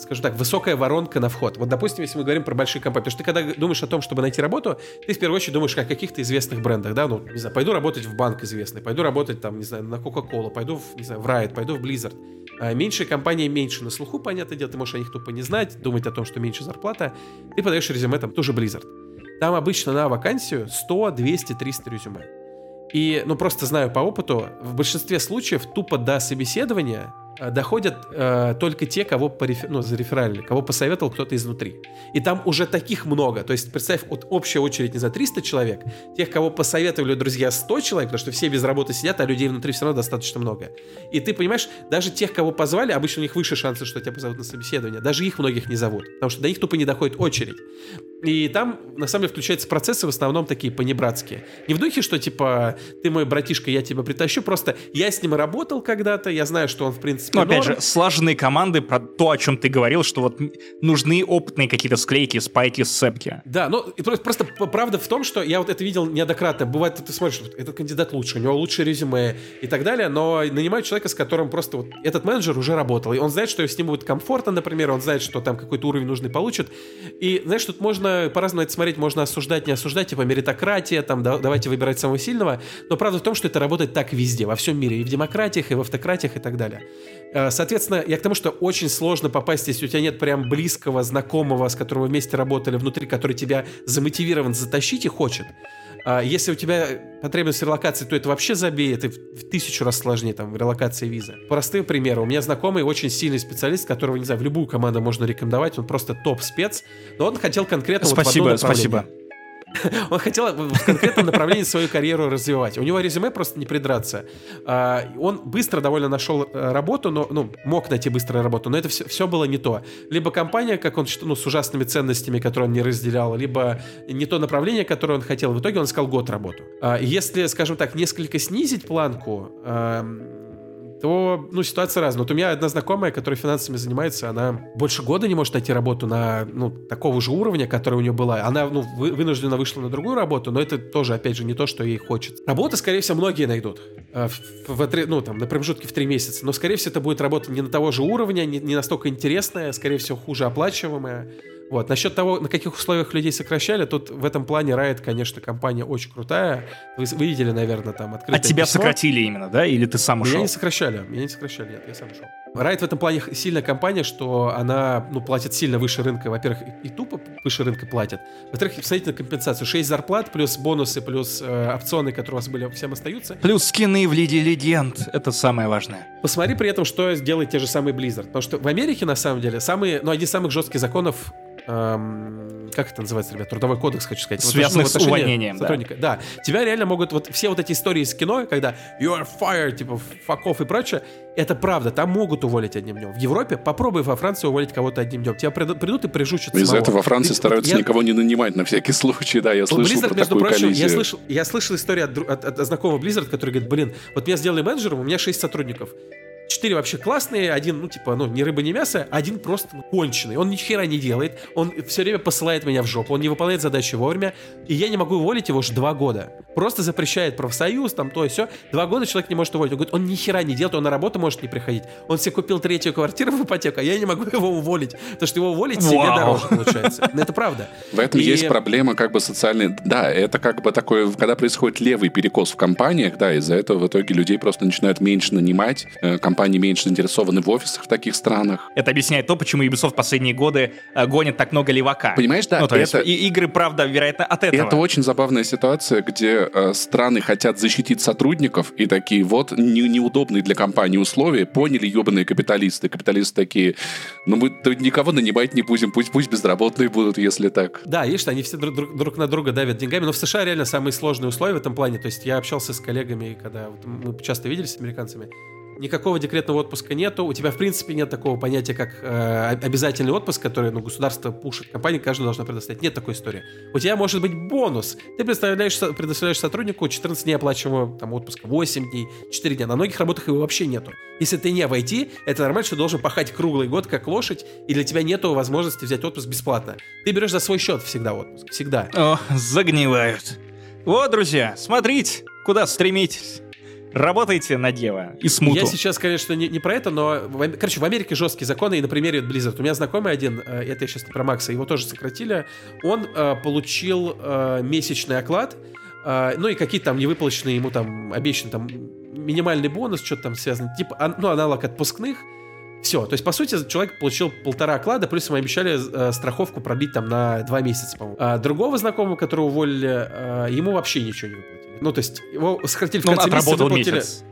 C: скажем так, высокая воронка на вход. Вот, допустим, если мы говорим про большие компании, потому что ты когда думаешь о том, чтобы найти работу, ты в первую очередь думаешь о каких-то известных брендах, да, ну, не знаю, пойду работать в банк известный, пойду работать там, не знаю, на Coca-Cola, пойду, в, не знаю, в Riot, пойду в Blizzard. А меньшие компании меньше на слуху, понятное дело, ты можешь о них тупо не знать, думать о том, что меньше зарплата, ты подаешь резюме там тоже Blizzard. Там обычно на вакансию 100, 200, 300 резюме. И, ну, просто знаю по опыту, в большинстве случаев тупо до собеседования доходят э, только те, кого пореф... ну, зарефералили, кого посоветовал кто-то изнутри. И там уже таких много. То есть, представь, вот общая очередь не за 300 человек, тех, кого посоветовали друзья 100 человек, потому что все без работы сидят, а людей внутри все равно достаточно много. И ты понимаешь, даже тех, кого позвали, обычно у них выше шансы, что тебя позовут на собеседование. Даже их многих не зовут, потому что до них тупо не доходит очередь. И там, на самом деле, включаются процессы в основном такие понебратские. Не в духе, что, типа, ты мой братишка, я тебя притащу, просто я с ним работал когда-то, я знаю, что он, в принципе,
A: Но, опять же, слаженные команды про то, о чем ты говорил, что вот нужны опытные какие-то склейки, спайки, сцепки.
C: Да, ну, просто правда в том, что я вот это видел неоднократно. Бывает, ты смотришь, вот, этот кандидат лучше, у него лучшее резюме и так далее, но нанимают человека, с которым просто вот этот менеджер уже работал, и он знает, что с ним будет комфортно, например, он знает, что там какой-то уровень нужный получит. И, знаешь, тут можно по-разному это смотреть, можно осуждать, не осуждать, типа меритократия, там, да, давайте выбирать самого сильного, но правда в том, что это работает так везде, во всем мире, и в демократиях, и в автократиях, и так далее. Э, соответственно, я к тому, что очень сложно попасть, если у тебя нет прям близкого, знакомого, с которым вы вместе работали внутри, который тебя замотивирован затащить и хочет. А если у тебя потребность релокации, то это вообще забей, это в тысячу раз сложнее, там, релокация виза. Простые примеры. У меня знакомый очень сильный специалист, которого, не знаю, в любую команду можно рекомендовать, он просто топ-спец, но он хотел конкретно
A: спасибо,
C: вот
A: Спасибо,
C: Он хотел в конкретном направлении свою карьеру развивать. У него резюме просто не придраться. А, он быстро довольно нашел э, работу, но, ну, мог найти быстро работу, но это все, все было не то. Либо компания, как он ну, с ужасными ценностями, которые он не разделял, либо не то направление, которое он хотел. В итоге он искал год работу. А, если, скажем так, несколько снизить планку, то, ну, ситуация разная. Вот у меня одна знакомая, которая финансами занимается, она больше года не может найти работу на, ну, такого же уровня, который у нее была. Она, ну, вы, вынуждена вышла на другую работу, но это тоже, опять же, не то, что ей хочется. Работа, скорее всего, многие найдут. Э, в, в, ну, там, на промежутке в три месяца. Но, скорее всего, это будет работа не на того же уровня, не, не настолько интересная, скорее всего, хуже оплачиваемая. Вот. Насчет того, на каких условиях людей сокращали, тут в этом плане Riot, конечно, компания очень крутая. Вы, видели, наверное, там открытое
A: А тебя
C: письмо.
A: сократили именно, да? Или ты сам ушел?
C: Меня не сокращали, меня не сокращали, нет, я сам ушел. Riot в этом плане сильная компания, что она ну, платит сильно выше рынка. Во-первых, и, тупо выше рынка платят. Во-вторых, посмотрите на компенсацию. 6 зарплат, плюс бонусы, плюс э, опционы, которые у вас были, всем остаются.
A: Плюс скины в Лиге Легенд. Это самое важное.
C: Посмотри при этом, что делает те же самые Blizzard. Потому что в Америке, на самом деле, самые, ну, один из самых жестких законов эм, как это называется, ребят, трудовой кодекс, хочу сказать.
A: Связанный вот, с увольнением,
C: сотрудника. Да. да. Тебя реально могут, вот все вот эти истории из кино, когда you are fired, типа, fuck off и прочее, это правда, там могут уволить одним днем. В Европе попробуй во Франции уволить кого-то одним днем. Тебя придут и прижучат
B: Из-за этого во Франции Ты, стараются я... никого не нанимать на всякий случай, да, я слышал Blizzard, про между такую прочим,
C: я слышал, я слышал историю от, от, от знакомого Blizzard, который говорит, блин, вот меня сделали менеджером, у меня 6 сотрудников. Четыре вообще классные, один, ну, типа, ну, ни рыба, ни мясо, один просто ну, конченый. Он ни хера не делает, он все время посылает меня в жопу, он не выполняет задачи вовремя, и я не могу уволить его уже два года. Просто запрещает профсоюз, там, то и все. Два года человек не может уволить. Он говорит, он ни хера не делает, он на работу может не приходить. Он себе купил третью квартиру в ипотеку, а я не могу его уволить, потому что его уволить Вау. себе дороже получается. Но это правда.
B: В этом и... есть проблема как бы социальной... Да, это как бы такое, когда происходит левый перекос в компаниях, да, из-за этого в итоге людей просто начинают меньше нанимать, э, компании меньше заинтересованы в офисах в таких странах.
A: Это объясняет то, почему Ubisoft в последние годы э, гонит так много левака.
B: Понимаешь, да.
A: Ну, то это... есть, и игры, правда, вероятно, от этого.
B: Это очень забавная ситуация, где э, страны хотят защитить сотрудников, и такие вот не, неудобные для компании условия, поняли ебаные капиталисты. Капиталисты такие, ну мы никого нанимать не будем, пусть, пусть безработные будут, если так.
C: Да, видишь, они все друг, друг, друг на друга давят деньгами, но в США реально самые сложные условия в этом плане. То есть я общался с коллегами, когда вот мы часто виделись с американцами, никакого декретного отпуска нету, у тебя в принципе нет такого понятия, как э, обязательный отпуск, который ну, государство пушит, компания каждая должна предоставить. Нет такой истории. У тебя может быть бонус. Ты представляешь, предоставляешь сотруднику 14 дней оплачиваемого там, отпуска, 8 дней, 4 дня. На многих работах его вообще нету. Если ты не в IT, это нормально, что ты должен пахать круглый год как лошадь, и для тебя нету возможности взять отпуск бесплатно. Ты берешь за свой счет всегда отпуск. Всегда.
A: О, загнивают. Вот, друзья, смотрите, куда стремитесь. Работайте на Дева и смуту.
C: Я сейчас, конечно, не, не про это, но, в, короче, в Америке жесткие законы, и на примере Blizzard. У меня знакомый один, э, это я сейчас про Макса, его тоже сократили, он э, получил э, месячный оклад, э, ну и какие-то там невыплаченные ему там обещаны там минимальный бонус, что-то там связано, типа, ну, аналог отпускных, все. То есть, по сути, человек получил полтора оклада, плюс ему обещали э, страховку продлить там на два месяца, по-моему. А другого знакомого, которого уволили, э, ему вообще ничего не выплатили. Ну, то есть, его сократили в
A: Ну, он
C: конце месяца, выплатили...
A: месяц.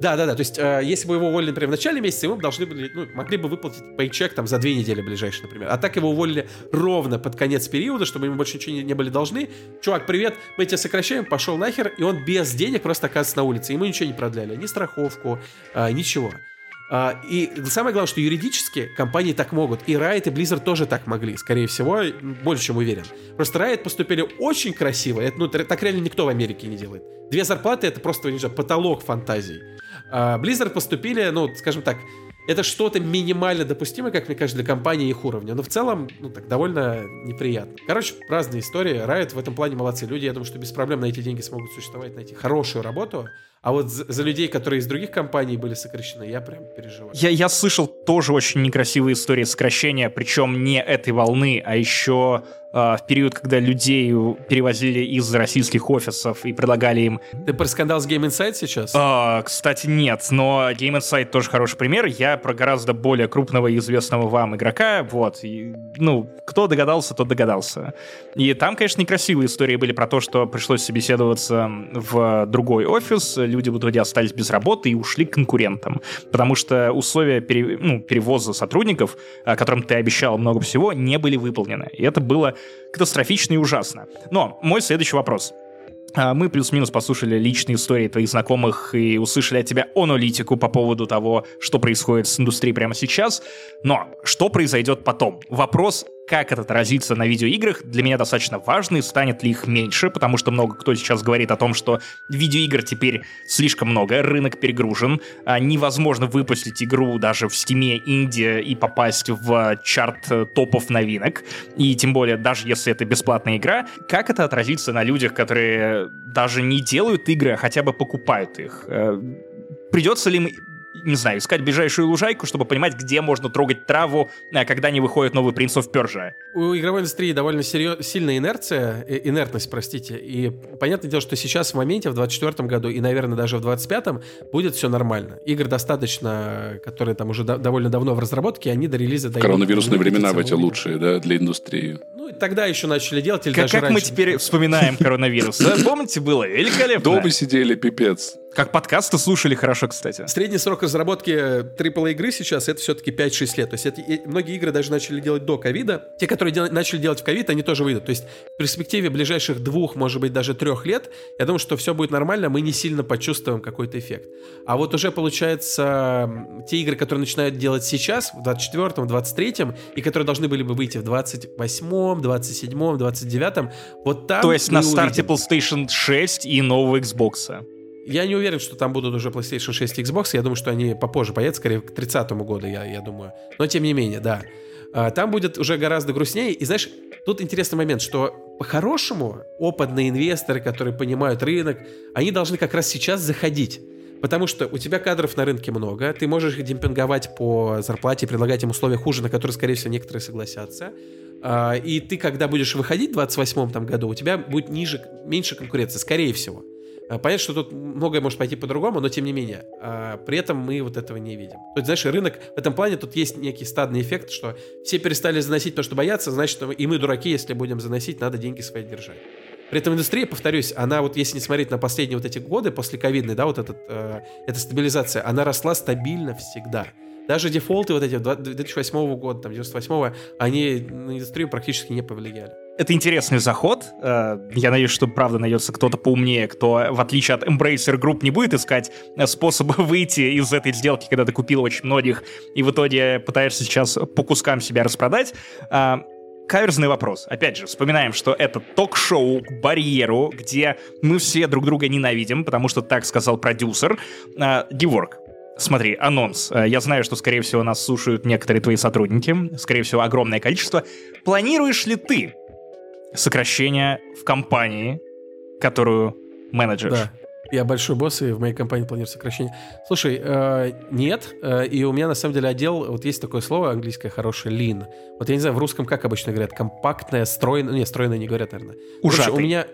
C: Да, да, да. То есть, э, если бы его уволили, например, в начале месяца, ему должны были, ну, могли бы выплатить пейчек там за две недели ближайшие, например. А так его уволили ровно под конец периода, чтобы ему больше ничего не, не были должны. Чувак, привет, мы тебя сокращаем, пошел нахер, и он без денег просто оказывается на улице. Ему ничего не продляли, ни страховку, э, ничего. А, и самое главное, что юридически компании так могут. И Riot, и Blizzard тоже так могли, скорее всего, больше чем уверен. Просто Riot поступили очень красиво. Это, ну, так реально никто в Америке не делает. Две зарплаты — это просто, не знаю, потолок фантазий. А Blizzard поступили, ну, скажем так, это что-то минимально допустимое, как мне кажется, для компании их уровня. Но в целом, ну так, довольно неприятно. Короче, разные истории. Riot в этом плане молодцы. Люди, я думаю, что без проблем на эти деньги смогут существовать, найти хорошую работу. А вот за, за людей, которые из других компаний были сокращены, я прям переживаю.
A: Я, я слышал тоже очень некрасивые истории сокращения, причем не этой волны, а еще в период, когда людей перевозили из российских офисов и предлагали им...
C: Ты про скандал с Game Insight сейчас?
A: Э, кстати, нет, но Game Insight тоже хороший пример. Я про гораздо более крупного и известного вам игрока, вот. И, ну, кто догадался, тот догадался. И там, конечно, некрасивые истории были про то, что пришлось собеседоваться в другой офис, люди в итоге остались без работы и ушли к конкурентам. Потому что условия пере, ну, перевоза сотрудников, которым ты обещал много всего, не были выполнены. И это было катастрофично и ужасно. Но мой следующий вопрос. Мы плюс-минус послушали личные истории твоих знакомых и услышали от тебя аналитику по поводу того, что происходит с индустрией прямо сейчас. Но что произойдет потом? Вопрос как это отразится на видеоиграх, для меня достаточно важно, и станет ли их меньше, потому что много кто сейчас говорит о том, что видеоигр теперь слишком много, рынок перегружен, а невозможно выпустить игру даже в стиме Индия и попасть в чарт топов новинок, и тем более даже если это бесплатная игра, как это отразится на людях, которые даже не делают игры, а хотя бы покупают их? Придется ли не знаю, искать ближайшую лужайку, чтобы понимать, где можно трогать траву, когда не выходит новый Prince of Persia.
C: У игровой индустрии довольно серьез... сильная инерция, э, инертность, простите, и понятное дело, что сейчас в моменте, в 24 году и, наверное, даже в 25-м будет все нормально. Игр достаточно, которые там уже до- довольно давно в разработке, они до релиза дойдут.
B: Коронавирусные времена в эти лучшие, да, для индустрии.
C: Ну, и тогда еще начали делать, или
A: как,
C: даже
A: как
C: раньше.
A: мы теперь вспоминаем коронавирус? Да, Помните, было великолепно.
B: Дома сидели, пипец.
A: Как подкасты слушали хорошо, кстати.
C: Средний срок разработки AAA игры сейчас это все-таки 5-6 лет. То есть это, и многие игры даже начали делать до ковида. Те, которые дел- начали делать в ковид, они тоже выйдут. То есть в перспективе ближайших двух, может быть, даже трех лет, я думаю, что все будет нормально, мы не сильно почувствуем какой-то эффект. А вот уже, получается, те игры, которые начинают делать сейчас, в 24-м, 23-м, и которые должны были бы выйти в 28-м, 27-м, 29-м, вот там
A: То есть на старте
C: увидим.
A: PlayStation 6 и нового Xbox.
C: Я не уверен, что там будут уже PlayStation 6 и Xbox. Я думаю, что они попозже появятся, скорее к 30 году, я, я думаю. Но тем не менее, да. А, Там будет уже гораздо грустнее. И знаешь, тут интересный момент, что по-хорошему опытные инвесторы, которые понимают рынок, они должны как раз сейчас заходить. Потому что у тебя кадров на рынке много, ты можешь их демпинговать по зарплате, предлагать им условия хуже, на которые, скорее всего, некоторые согласятся. А, И ты, когда будешь выходить в 28 там, году, у тебя будет ниже, меньше конкуренции, скорее всего. А, Понятно, что тут многое может пойти по-другому, но тем не менее. а, При этом мы вот этого не видим. То есть, знаешь, рынок в этом плане тут есть некий стадный эффект, что все перестали заносить, потому что боятся, значит, и мы дураки, если будем заносить, надо деньги свои держать. При этом индустрия, повторюсь, она вот если не смотреть на последние вот эти годы, после ковидной, да, вот этот, э, эта стабилизация, она росла стабильно всегда. Даже дефолты вот эти 2008 года, там, 98 они на индустрию практически не повлияли.
A: Это интересный заход. Э, Я надеюсь, что правда найдется кто-то поумнее, кто, в отличие от Embracer Group, не будет искать э, способы выйти из этой сделки, когда ты купил очень многих, и в итоге пытаешься сейчас по кускам себя распродать. А, Каверзный вопрос. Опять же, вспоминаем, что это ток-шоу к барьеру, где мы все друг друга ненавидим, потому что так сказал продюсер. Геворг, Смотри, анонс. Э, Я знаю, что, скорее всего, нас слушают некоторые твои сотрудники, скорее всего, огромное количество. Планируешь ли ты сокращение в компании, которую менеджеришь?
C: Да. Я большой босс, и в моей компании планирую сокращение. Слушай, э, нет, э, и у меня на самом деле отдел, вот есть такое слово английское хорошее, lean. Вот я не знаю, в русском как обычно говорят, компактное, стройное, не, стройное не говорят, наверное. Короче,
A: Ужатый.
C: у меня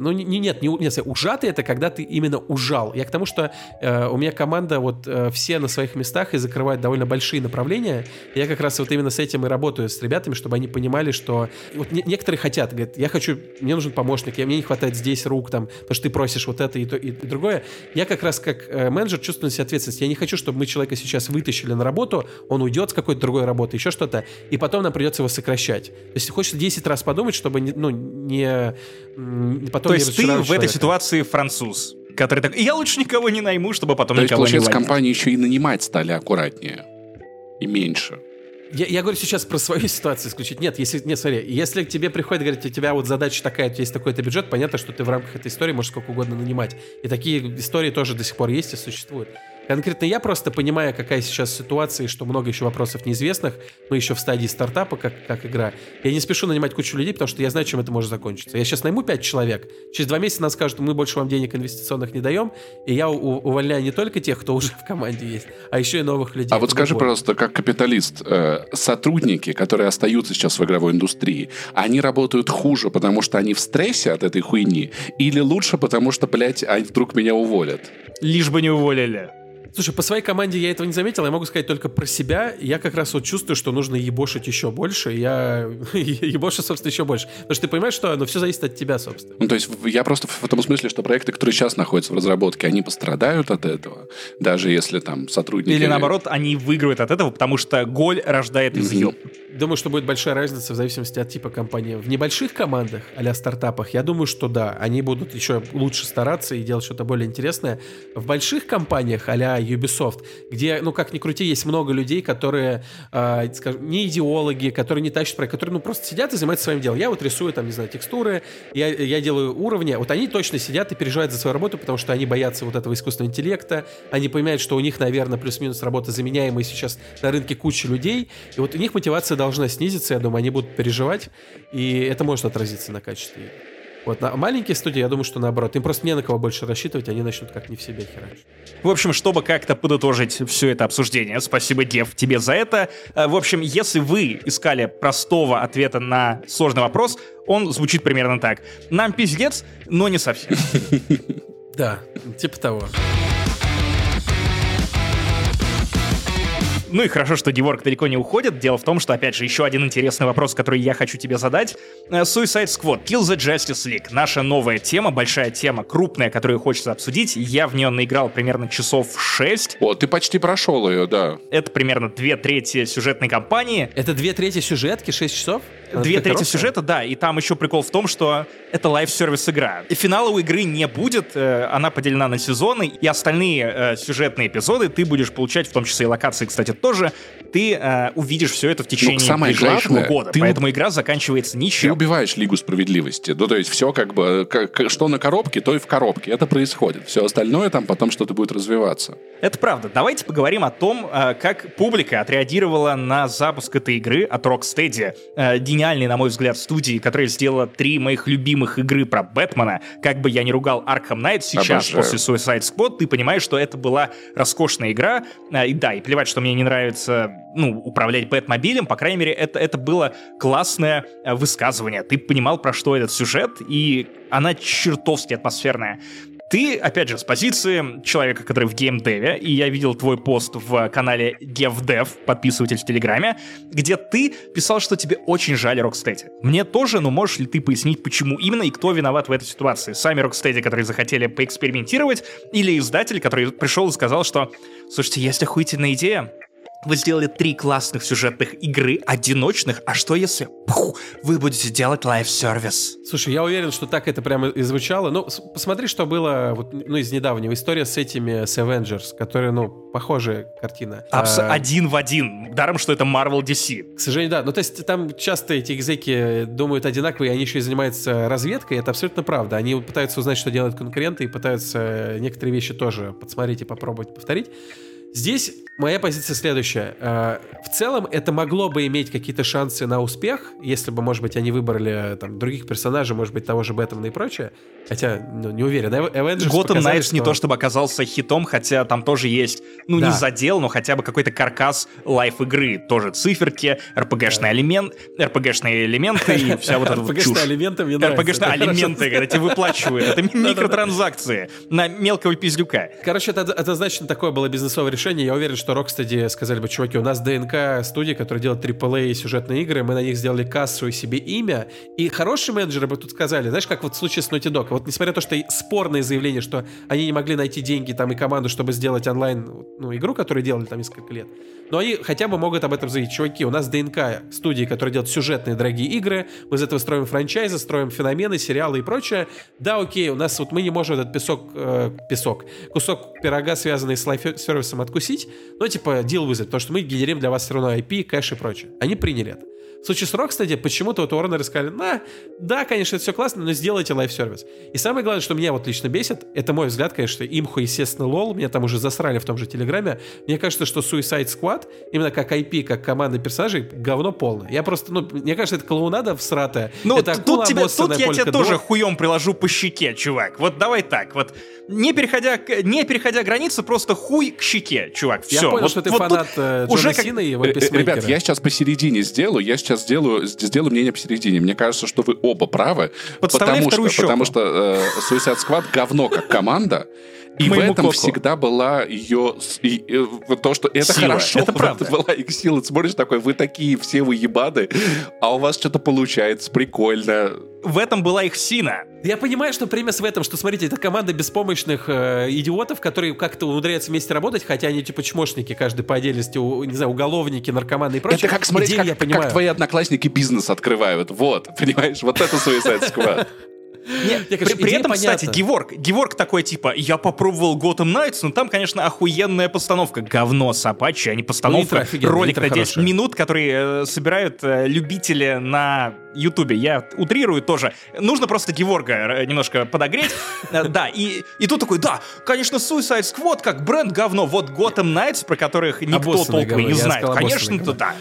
C: ну, не, не- нет, не, нет, ужатый это когда ты именно ужал. Я к тому, что э, у меня команда вот э, все на своих местах и закрывает довольно большие направления. Я как раз вот именно с этим и работаю с ребятами, чтобы они понимали, что вот не- некоторые хотят, говорят, я хочу, мне нужен помощник, я, мне не хватает здесь рук, там, потому что ты просишь вот это и, то, и, и другое. Я как раз как э, менеджер чувствую на себе ответственность. Я не хочу, чтобы мы человека сейчас вытащили на работу, он уйдет с какой-то другой работы, еще что-то, и потом нам придется его сокращать. То есть хочется 10 раз подумать, чтобы не, ну, не, м, потом
A: То
C: не
A: есть ты в этой ситуации француз, который так, я лучше никого не найму, чтобы потом
B: То есть,
A: никого не
B: получается,
A: уволить».
B: компании еще и нанимать стали аккуратнее. И меньше.
C: Я, я говорю сейчас про свою ситуацию исключить. Нет, если, нет, смотри, если к тебе приходит, говорит, у тебя вот задача такая, у тебя есть такой-то бюджет, понятно, что ты в рамках этой истории можешь сколько угодно нанимать. И такие истории тоже до сих пор есть и существуют. Конкретно я просто понимая, какая сейчас ситуация, и что много еще вопросов неизвестных, мы еще в стадии стартапа, как, как игра. Я не спешу нанимать кучу людей, потому что я знаю, чем это может закончиться. Я сейчас найму 5 человек, через два месяца нам скажут, мы больше вам денег инвестиционных не даем, и я увольняю не только тех, кто уже в команде есть, а еще и новых людей.
B: А вот скажи, пожалуйста, как капиталист, э, сотрудники, которые остаются сейчас в игровой индустрии, они работают хуже, потому что они в стрессе от этой хуйни, или лучше, потому что, блядь, они вдруг меня уволят?
A: Лишь бы не уволили.
C: Слушай, по своей команде я этого не заметил, я могу сказать только про себя. Я как раз вот чувствую, что нужно ебошить еще больше. Я ебошу, собственно, еще больше. Потому что ты понимаешь, что ну, все зависит от тебя, собственно.
B: Ну, то есть я просто в том смысле, что проекты, которые сейчас находятся в разработке, они пострадают от этого, даже если там сотрудники...
A: Или наоборот, они выигрывают от этого, потому что голь рождает изъем.
C: Думаю, что будет большая разница в зависимости от типа компании. В небольших командах, а стартапах, я думаю, что да, они будут еще лучше стараться и делать что-то более интересное. В больших компаниях, а Ubisoft, где, ну как ни крути, есть много людей, которые, э, скажем, не идеологи, которые не тащат проект, которые, ну, просто сидят и занимаются своим делом. Я вот рисую, там, не знаю, текстуры, я, я делаю уровни. Вот они точно сидят и переживают за свою работу, потому что они боятся вот этого искусственного интеллекта, они понимают, что у них, наверное, плюс-минус работа заменяемая сейчас на рынке куча людей, и вот у них мотивация должна снизиться, я думаю, они будут переживать, и это может отразиться на качестве игр. Вот, на маленькие студии, я думаю, что наоборот. Им просто не на кого больше рассчитывать, они начнут как не в себя херачить.
A: В общем, чтобы как-то подытожить все это обсуждение, спасибо, Дев, тебе за это. Э, В общем, если вы искали простого ответа на сложный вопрос, он звучит примерно так. Нам пиздец, но не совсем.
C: Да, типа того.
A: Ну и хорошо, что Диворк далеко не уходит. Дело в том, что, опять же, еще один интересный вопрос, который я хочу тебе задать. Э, Suicide Squad, Kill the Justice League. Наша новая тема, большая тема, крупная, которую хочется обсудить. Я в нее наиграл примерно часов 6.
B: О, ты почти прошел ее, да.
A: Это примерно две трети сюжетной кампании.
C: Это две трети сюжетки, 6 часов? Она
A: Две трети
C: короткая?
A: сюжета, да, и там еще прикол в том, что это live-service игра. И финала у игры не будет, э, она поделена на сезоны, и остальные э, сюжетные эпизоды ты будешь получать, в том числе и локации, кстати, тоже, ты э, увидишь все это в течение
B: самое
A: ближайшего
B: главное,
A: года.
B: ты
A: Поэтому игра заканчивается
B: Ты
A: ничем.
B: убиваешь Лигу Справедливости. Ну, то есть все как бы, как- что на коробке, то и в коробке. Это происходит. Все остальное там потом что-то будет развиваться.
A: Это правда. Давайте поговорим о том, э, как публика отреагировала на запуск этой игры от Rocksteady. Э, Гениальной, на мой взгляд, студии, которая сделала три моих любимых игры про Бэтмена. Как бы я ни ругал Arkham Knight сейчас,
B: Обожаю.
A: после Suicide Squad, ты понимаешь, что это была роскошная игра. Э, И да, и плевать, что мне не нравится ну, управлять Бэтмобилем, по крайней мере, это, это было классное э, высказывание. Ты понимал, про что этот сюжет, и она чертовски атмосферная. Ты, опять же, с позиции человека, который в геймдеве, и я видел твой пост в канале GevDev, подписыватель в Телеграме, где ты писал, что тебе очень жаль Rocksteady. Мне тоже, но можешь ли ты пояснить, почему именно и кто виноват в этой ситуации? Сами Rocksteady, которые захотели поэкспериментировать, или издатель, который пришел и сказал, что, слушайте, есть охуительная идея, вы сделали три классных сюжетных игры, одиночных, а что если пух, вы будете делать live-service?
C: Слушай, я уверен, что так это прямо и звучало. Ну, посмотри, что было вот, ну, из недавнего. История с этими, с Avengers, которые, ну, похожая картина.
A: Абс-
C: А,
A: Один в один. Даром, что это Marvel DC.
C: К сожалению, да. Ну, то есть там часто эти exec и думают одинаково, и они еще и занимаются разведкой. Это абсолютно правда. Они пытаются узнать, что делают конкуренты, и пытаются некоторые вещи тоже подсмотреть и попробовать повторить. Здесь моя позиция следующая. Э, в целом, это могло бы иметь какие-то шансы на успех, если бы, может быть, они выбрали там, других персонажей, может быть, того же Бэтмена и прочее. Хотя, ну, не уверен. Avengers
A: Gotham Knights что... не то чтобы оказался хитом, хотя там тоже есть, ну, да. не задел, но хотя бы какой-то каркас лайф игры. Тоже циферки, RPG-шные да. элемент, RPG-шные элементы и вся вот эта чушь.
C: RPG-шные элементы мне.
A: RPG-шные элементы, когда тебе выплачивают. Это микротранзакции на мелкого пиздюка.
C: Короче, это однозначно такое было бизнесовое решение. Я уверен, что Rocksteady сказали бы, чуваки, у нас ДНК студии, которые делают AAA сюжетные игры, мы на них сделали кассу и себе имя. И хорошие менеджеры бы тут сказали, знаешь, как вот в случае с Naughty Dog. Вот несмотря на то, что спорное заявление, что они не могли найти деньги там и команду, чтобы сделать онлайн ну, игру, которую делали там несколько лет, но они хотя бы могут об этом заявить. Чуваки, у нас ДНК студии, которые делают сюжетные дорогие игры, мы из этого строим франчайзы, строим феномены, сериалы и прочее. Да, окей, у нас вот мы не можем этот песок, э, песок, кусок пирога, связанный с live-service ом, откусить, но типа deal with it, потому что мы генерим для вас все равно IP, кэш и прочее. Они приняли это. В случае с Rocksteady почему-то вот Warner сказали, на, да, конечно, это все классно, но сделайте live-service. И самое главное, что меня вот лично бесит, это мой взгляд, конечно, имху, естественно, lol, меня там уже засрали в том же Телеграме. Мне кажется, что Suicide Squad, именно как IP, как команда персонажей, говно полное. Я просто, ну, мне кажется, это клоунада всратая.
A: Ну,
C: это
A: тут, тебя, тут я тебе тоже хуем приложу по щеке, чувак. Вот давай так, вот не переходя, не переходя границы, просто хуй к щеке, чувак. Все.
C: Я понял,
A: вот,
C: что ты вот фанат э, Джона уже Сина и его э, э,
B: Ребят, я сейчас посередине сделаю, я сейчас сделаю, сделаю мнение посередине. Мне кажется, что вы оба правы.
A: Подставляй
B: потому
A: что,
B: щеку. потому что э, Suicide Squad говно как команда. И в этом коку. всегда была ее... И, и, то, что это
A: сила.
B: хорошо.
A: Это правда.
B: была их сила. Ты смотришь такой, вы такие все вы ебаны, а у вас что-то получается прикольно.
A: В этом была их сина.
C: Я понимаю, что премис в этом, что, смотрите, это команда беспомощных э, идиотов, которые как-то умудряются вместе работать, хотя они типа чмошники, каждый по отдельности, у, не знаю, уголовники, наркоманы и прочее.
B: Это как смотреть, как, как твои одноклассники бизнес открывают. Вот, понимаешь, вот это Suicide Squad.
A: Нет, при, при этом, понятна. кстати, Геворг, Геворг такой типа, я попробовал Gotham Knights, но там, конечно, охуенная постановка. Говно собачье, а не постановка. Ну, ролик на 10 хорошая. минут, который э, собирают э, любители на Ютубе. Я утрирую тоже. Нужно просто Геворга э, немножко подогреть. Э, да, и, и тут такой, да, конечно, Suicide Squad как бренд говно. Вот Gotham Knights, про которых никто толком не знает. Конечно, да.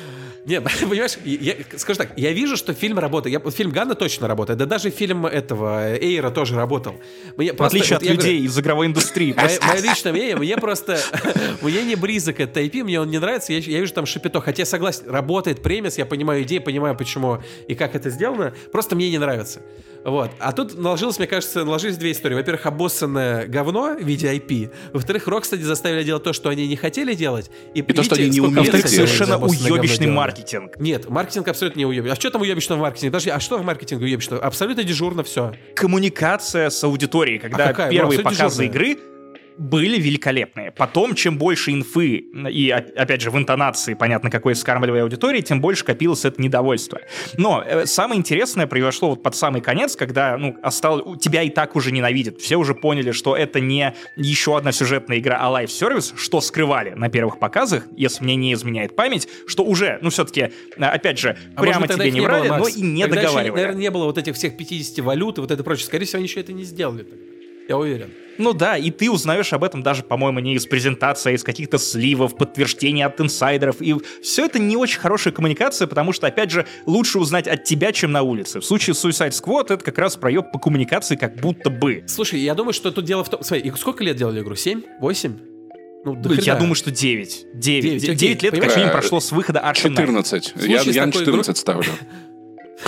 C: Нет, понимаешь, я, скажу так, я вижу, что фильм работает. Я, фильм Ганна точно работает. Да даже фильм этого Эйра тоже работал.
A: Мне В отличие от людей говорю, из игровой индустрии.
C: Мое личное мнение, мне просто... Мне не близок этот IP, мне он не нравится. Я, я вижу там шипито. Хотя я согласен, работает премис, я понимаю идею, понимаю, почему и как это сделано. Просто мне не нравится. Вот. А тут наложилось, мне кажется, наложились две истории. Во-первых, обоссанное говно в виде IP. Во-вторых, Rocksteady заставили делать то, что они не хотели делать.
B: И, и видите, то, что они не умели
A: делать. совершенно уебищный маркетинг.
C: Нет, маркетинг абсолютно не уебищный. А что там уебищного в маркетинге? Подожди, а что в маркетинге уебищного? Абсолютно дежурно все.
A: Коммуникация с аудиторией. Когда а первые показы дежурная. игры были великолепные. Потом, чем больше инфы, и опять же в интонации, понятно, какой скармливая аудитории, тем больше копилось это недовольство. Но э, самое интересное произошло вот под самый конец, когда, ну, остал, тебя и так уже ненавидят. Все уже поняли, что это не еще одна сюжетная игра, а live-service, что скрывали на первых показах, если мне не изменяет память, что уже, ну, все-таки, э, опять же, а прямо тебе не, брали, было, но и не тогда договаривали. Еще,
C: наверное, не было вот этих всех 50 валют и вот это прочее. Скорее всего, они еще это не сделали. Я уверен.
A: Ну да, и ты узнаешь об этом даже, по-моему, не из презентации, а из каких-то сливов, подтверждений от инсайдеров. И все это не очень хорошая коммуникация, потому что, опять же, лучше узнать от тебя, чем на улице. В случае с Suicide Squad это как раз проеб по коммуникации как будто бы.
C: Слушай, я думаю, что тут дело в том... Смотри, сколько лет делали игру? Семь? Восемь?
A: Ну, я думаю, что 9. 9. 9, 9 лет, как минимум, прошло с выхода Archie
B: 14. Я, я на 14 игру... ставлю.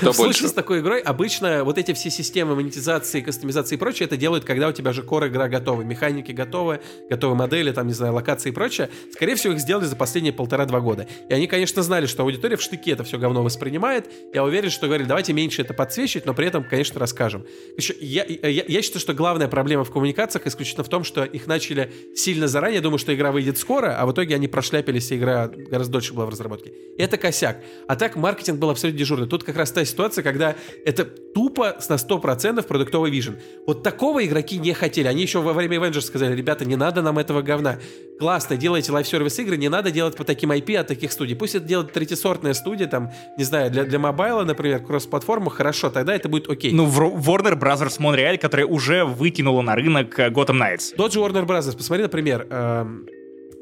C: Кто в больше? случае с такой игрой обычно вот эти все системы монетизации, кастомизации и прочее, это делают, когда у тебя же core игра готова, механики готовы, готовы модели, там, не знаю, локации и прочее. Скорее всего, их сделали за последние полтора-два года. И они, конечно, знали, что аудитория в штыке это все говно воспринимает. Я уверен, что говорили, давайте меньше это подсвечивать, но при этом, конечно, расскажем. Еще, я, я, я считаю, что главная проблема в коммуникациях исключительно в том, что их начали сильно заранее. Я думаю, что игра выйдет скоро, а в итоге они прошляпились, и игра гораздо дольше была в разработке. И это косяк. А так маркетинг был абсолютно дежурный. Тут как раз та ситуация, когда это тупо на 100% продуктовый вижен. Вот такого игроки не хотели. Они еще во время Avengers сказали, ребята, не надо нам этого говна. Классно, делайте live-service игры, не надо делать по таким IP от таких студий. Пусть это делает третисортная студия, там, не знаю, для, для мобайла, например, кросс-платформу, хорошо, тогда это будет окей.
A: Ну, Warner Bros. Montreal, которая уже выкинула на рынок э, Gotham Knights.
C: Тот же Warner Bros. Посмотри, например, эм,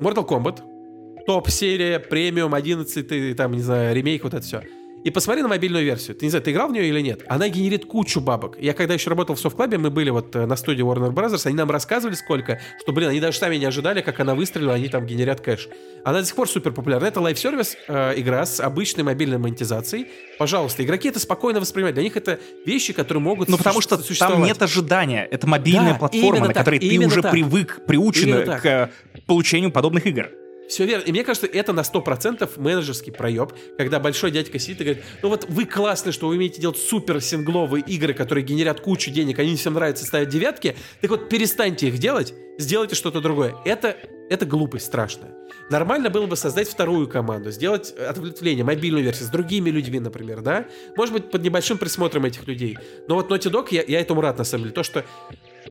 C: Mortal Kombat, топ-серия, премиум, 11, там, не знаю, ремейк, вот это все. И посмотри на мобильную версию. Ты не знаю, ты играл в нее или нет? Она генерит кучу бабок. Я когда еще работал в софт-клабе, мы были вот э, на студии Warner Bros., они нам рассказывали сколько, что, блин, они даже сами не ожидали, как она выстрелила, они там генерят кэш. Она до сих пор супер популярна. Это live-service, э, игра с обычной мобильной монетизацией. Пожалуйста, игроки это спокойно воспринимают. Для них это вещи, которые могут
A: Ну, потому что там нет ожидания. Это мобильная
C: Да,
A: платформа, на
C: так,
A: которой ты уже
C: так.
A: привык, приучен
C: Именно так.
A: к э, получению подобных игр.
C: Все верно. И мне кажется, это на 100% менеджерский проеб, когда большой дядька сидит и говорит, ну вот вы классные, что вы умеете делать супер сингловые игры, которые генерят кучу денег, они всем нравятся, ставят девятки, так вот перестаньте их делать, сделайте что-то другое. Это, это глупость страшная. Нормально было бы создать вторую команду, сделать ответвление, мобильную версию с другими людьми, например, да? Может быть, под небольшим присмотром этих людей. Но вот Naughty Dog, я, я этому рад, на самом деле. То, что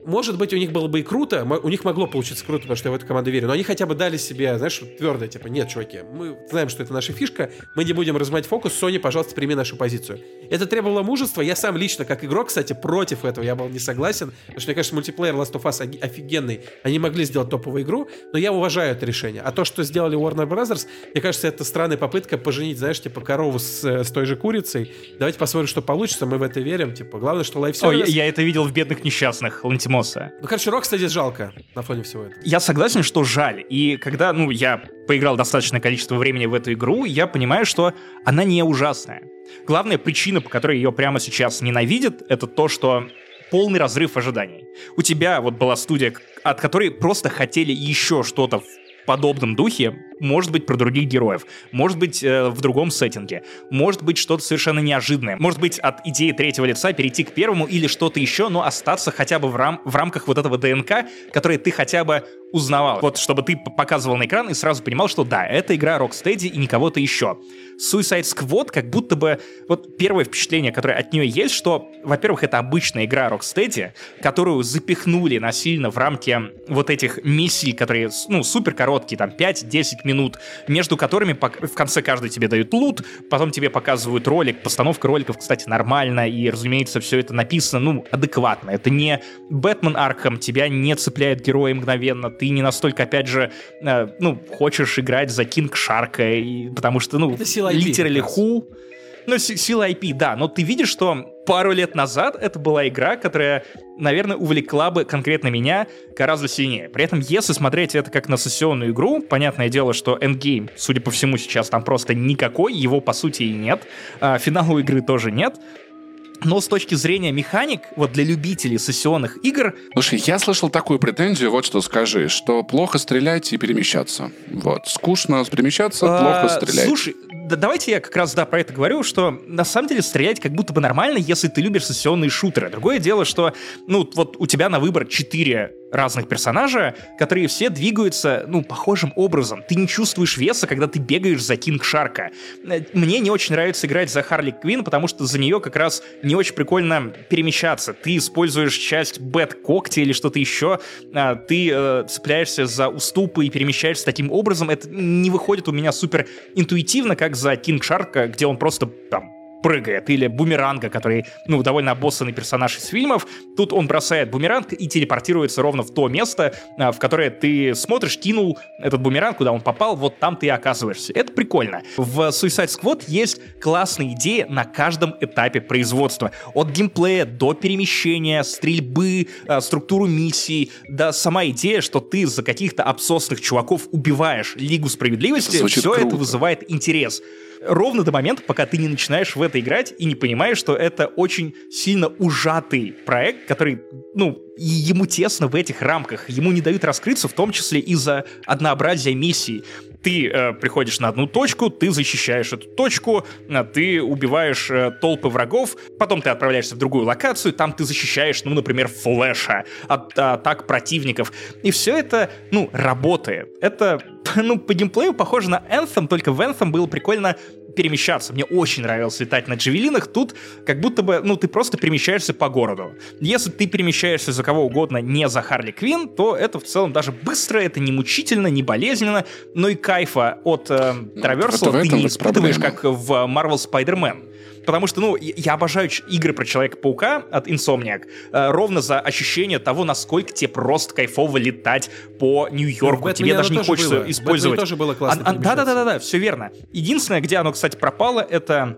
C: может быть, у них было бы и круто, у них могло получиться круто, потому что я в эту команду верю, но они хотя бы дали себе, знаешь, твердо, типа, нет, чуваки, мы знаем, что это наша фишка, мы не будем размать фокус, Sony, пожалуйста, прими нашу позицию. Это требовало мужества, я сам лично, как игрок, кстати, против этого, я был не согласен, потому что, мне кажется, мультиплеер Last of Us офигенный, они могли сделать топовую игру, но я уважаю это решение. А то, что сделали Warner Brothers, мне кажется, это странная попытка поженить, знаешь, типа, корову с, с той же курицей. Давайте посмотрим, что получится, мы в это верим, типа, главное, что
A: Ой,
C: лайфсервис...
A: я это видел в «Бедных несчастных» Лантимоса.
C: Ну, короче, Рокстеди жалко на фоне всего этого.
A: Я согласен, что жаль. И когда, ну, я поиграл достаточное количество времени в эту игру, я понимаю, что она не ужасная. Главная причина, по которой ее прямо сейчас ненавидят, это то, что полный разрыв ожиданий. У тебя вот была студия, от которой просто хотели еще что-то в подобном духе, может быть, про других героев, может быть, э, в другом сеттинге, может быть, что-то совершенно неожиданное, может быть, от идеи третьего лица перейти к первому или что-то еще, но остаться хотя бы в, рам- в рамках вот этого ДНК, который ты хотя бы узнавал. Вот, чтобы ты показывал на экран и сразу понимал, что да, это игра Rocksteady и не кого-то еще. Suicide Squad как будто бы... Вот первое впечатление, которое от нее есть, что, во-первых, это обычная игра Rocksteady, которую запихнули насильно в рамки вот этих миссий, которые, ну, супер короткие, там, 5-10 минут, между которыми в конце каждой тебе дают лут, потом тебе показывают ролик, постановка роликов, кстати, нормально, и, разумеется, все это написано, ну, адекватно. Это не Бэтмен Арkham, тебя не цепляет герои мгновенно, ты не настолько, опять же, э, ну, хочешь играть за Кинг Шарка, и, потому что, ну, литерали
C: как раз.
A: Ну, си- сила IP, да, но ты видишь, что пару лет назад это была игра, которая, наверное, увлекла бы конкретно меня гораздо сильнее. При этом, если смотреть это как на сессионную игру, понятное дело, что эндгейм, судя по всему, сейчас там просто никакой, его по сути и нет, а, финала игры тоже нет. Но с точки зрения механик, вот для любителей сессионных игр,
B: Слушай, я слышал такую претензию, вот что скажи, что плохо стрелять и перемещаться. Вот, скучно перемещаться, плохо
A: А,
B: стрелять.
A: Слушай, да, давайте я как раз да, про это говорю, что на самом деле стрелять как будто бы нормально, если ты любишь сессионные шутеры. Другое дело, что ну вот у тебя на выбор четыре разных персонажа, которые все двигаются, ну, похожим образом. Ты не чувствуешь веса, когда ты бегаешь за Кинг Шарка. Мне не очень нравится играть за Харли Квин, потому что за нее как раз не очень прикольно перемещаться. Ты используешь часть бэт-когти или что-то еще, а, ты э, цепляешься за уступы и перемещаешься таким образом. Это не выходит у меня супер интуитивно, как за Кинг Шарка, где он просто там прыгает, или бумеранга, который, ну, довольно обоссанный персонаж из фильмов. Тут он бросает бумеранг и телепортируется ровно в то место, а, в которое ты смотришь, кинул этот бумеранг, куда он попал, вот там ты и оказываешься. Это прикольно. В Suicide Squad есть классные идеи на каждом этапе производства. От геймплея до перемещения, стрельбы, а, структуру миссий, да сама идея, что ты за каких-то обсосных чуваков убиваешь Лигу Справедливости,
B: Звучит
A: все это
B: круто.
A: вызывает интерес. Ровно до момента, пока ты не начинаешь в это играть и не понимаешь, что это очень сильно ужатый проект, который, ну, и ему тесно в этих рамках. Ему не дают раскрыться, в том числе из-за однообразия миссий. Ты э, приходишь на одну точку, ты защищаешь эту точку, а, ты убиваешь э, толпы врагов, потом ты отправляешься в другую локацию, там ты защищаешь, ну, например, флеша от атак противников. И все это, ну, работает. Это, ну, по геймплею похоже на Anthem, только в Anthem было прикольно перемещаться. Мне очень нравилось летать на джавелинах. Тут как будто бы, ну, ты просто перемещаешься по городу. Если ты перемещаешься за кого угодно, не за Харли Квин, то это в целом даже быстро, это не мучительно, не болезненно, но и кайфа от э, Traversal
B: в
A: ты не испытываешь,
B: проблема.
A: как в Marvel Spider-Man. Потому что, ну, я обожаю игры про Человека-паука от Insomniac, э, ровно за ощущение того, насколько тебе просто кайфово летать по Нью-Йорку.
C: Ну,
A: тебе даже не хочется
C: было.
A: использовать.
C: тоже было классно.
A: А, а, да-да-да, все верно. Единственное, где оно, кстати, пропало, это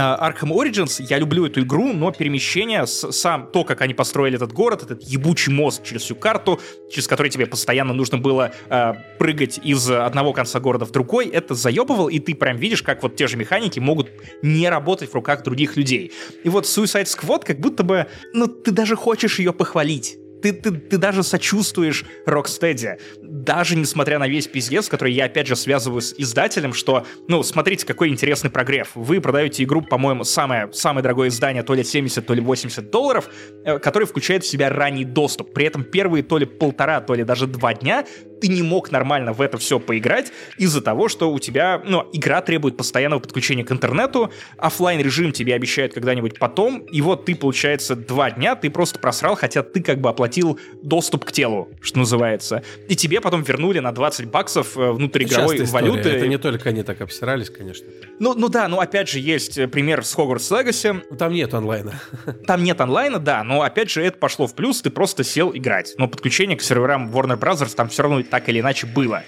A: Arkham Origins, я люблю эту игру, но перемещение, сам то, как они построили этот город, этот ебучий мост через всю карту, через который тебе постоянно нужно было э, прыгать из одного конца города в другой, это заебывал, и ты прям видишь, как вот те же механики могут не работать в руках других людей. И вот Suicide Squad как будто бы, ну, ты даже хочешь ее похвалить ты, ты, ты даже сочувствуешь Rocksteady, даже несмотря на весь пиздец, который я, опять же, связываю с издателем, что, ну, смотрите, какой интересный прогрев. Вы продаете игру, по-моему, самое, самое дорогое издание, то ли 70, то ли 80 долларов, э, который включает в себя ранний доступ. При этом первые то ли полтора, то ли даже два дня ты не мог нормально в это все поиграть из-за того, что у тебя, ну, игра требует постоянного подключения к интернету, офлайн режим тебе обещают когда-нибудь потом, и вот ты, получается, два дня ты просто просрал, хотя ты как бы оплатил доступ к телу, что называется. И тебе потом вернули на 20 баксов э, внутриигровой
C: Частая
A: валюты.
C: История. Это не только они так обсирались, конечно.
A: Ну, ну да, ну опять же есть э, пример с Hogwarts Legacy.
C: Ну, там нет онлайна.
A: Там нет онлайна, да, но опять же это пошло в плюс, ты просто сел играть. Но подключение к серверам Warner Bros. там все равно так или иначе было.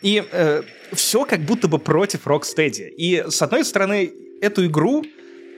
A: И э, все как будто бы против Rocksteady. И с одной стороны, эту игру,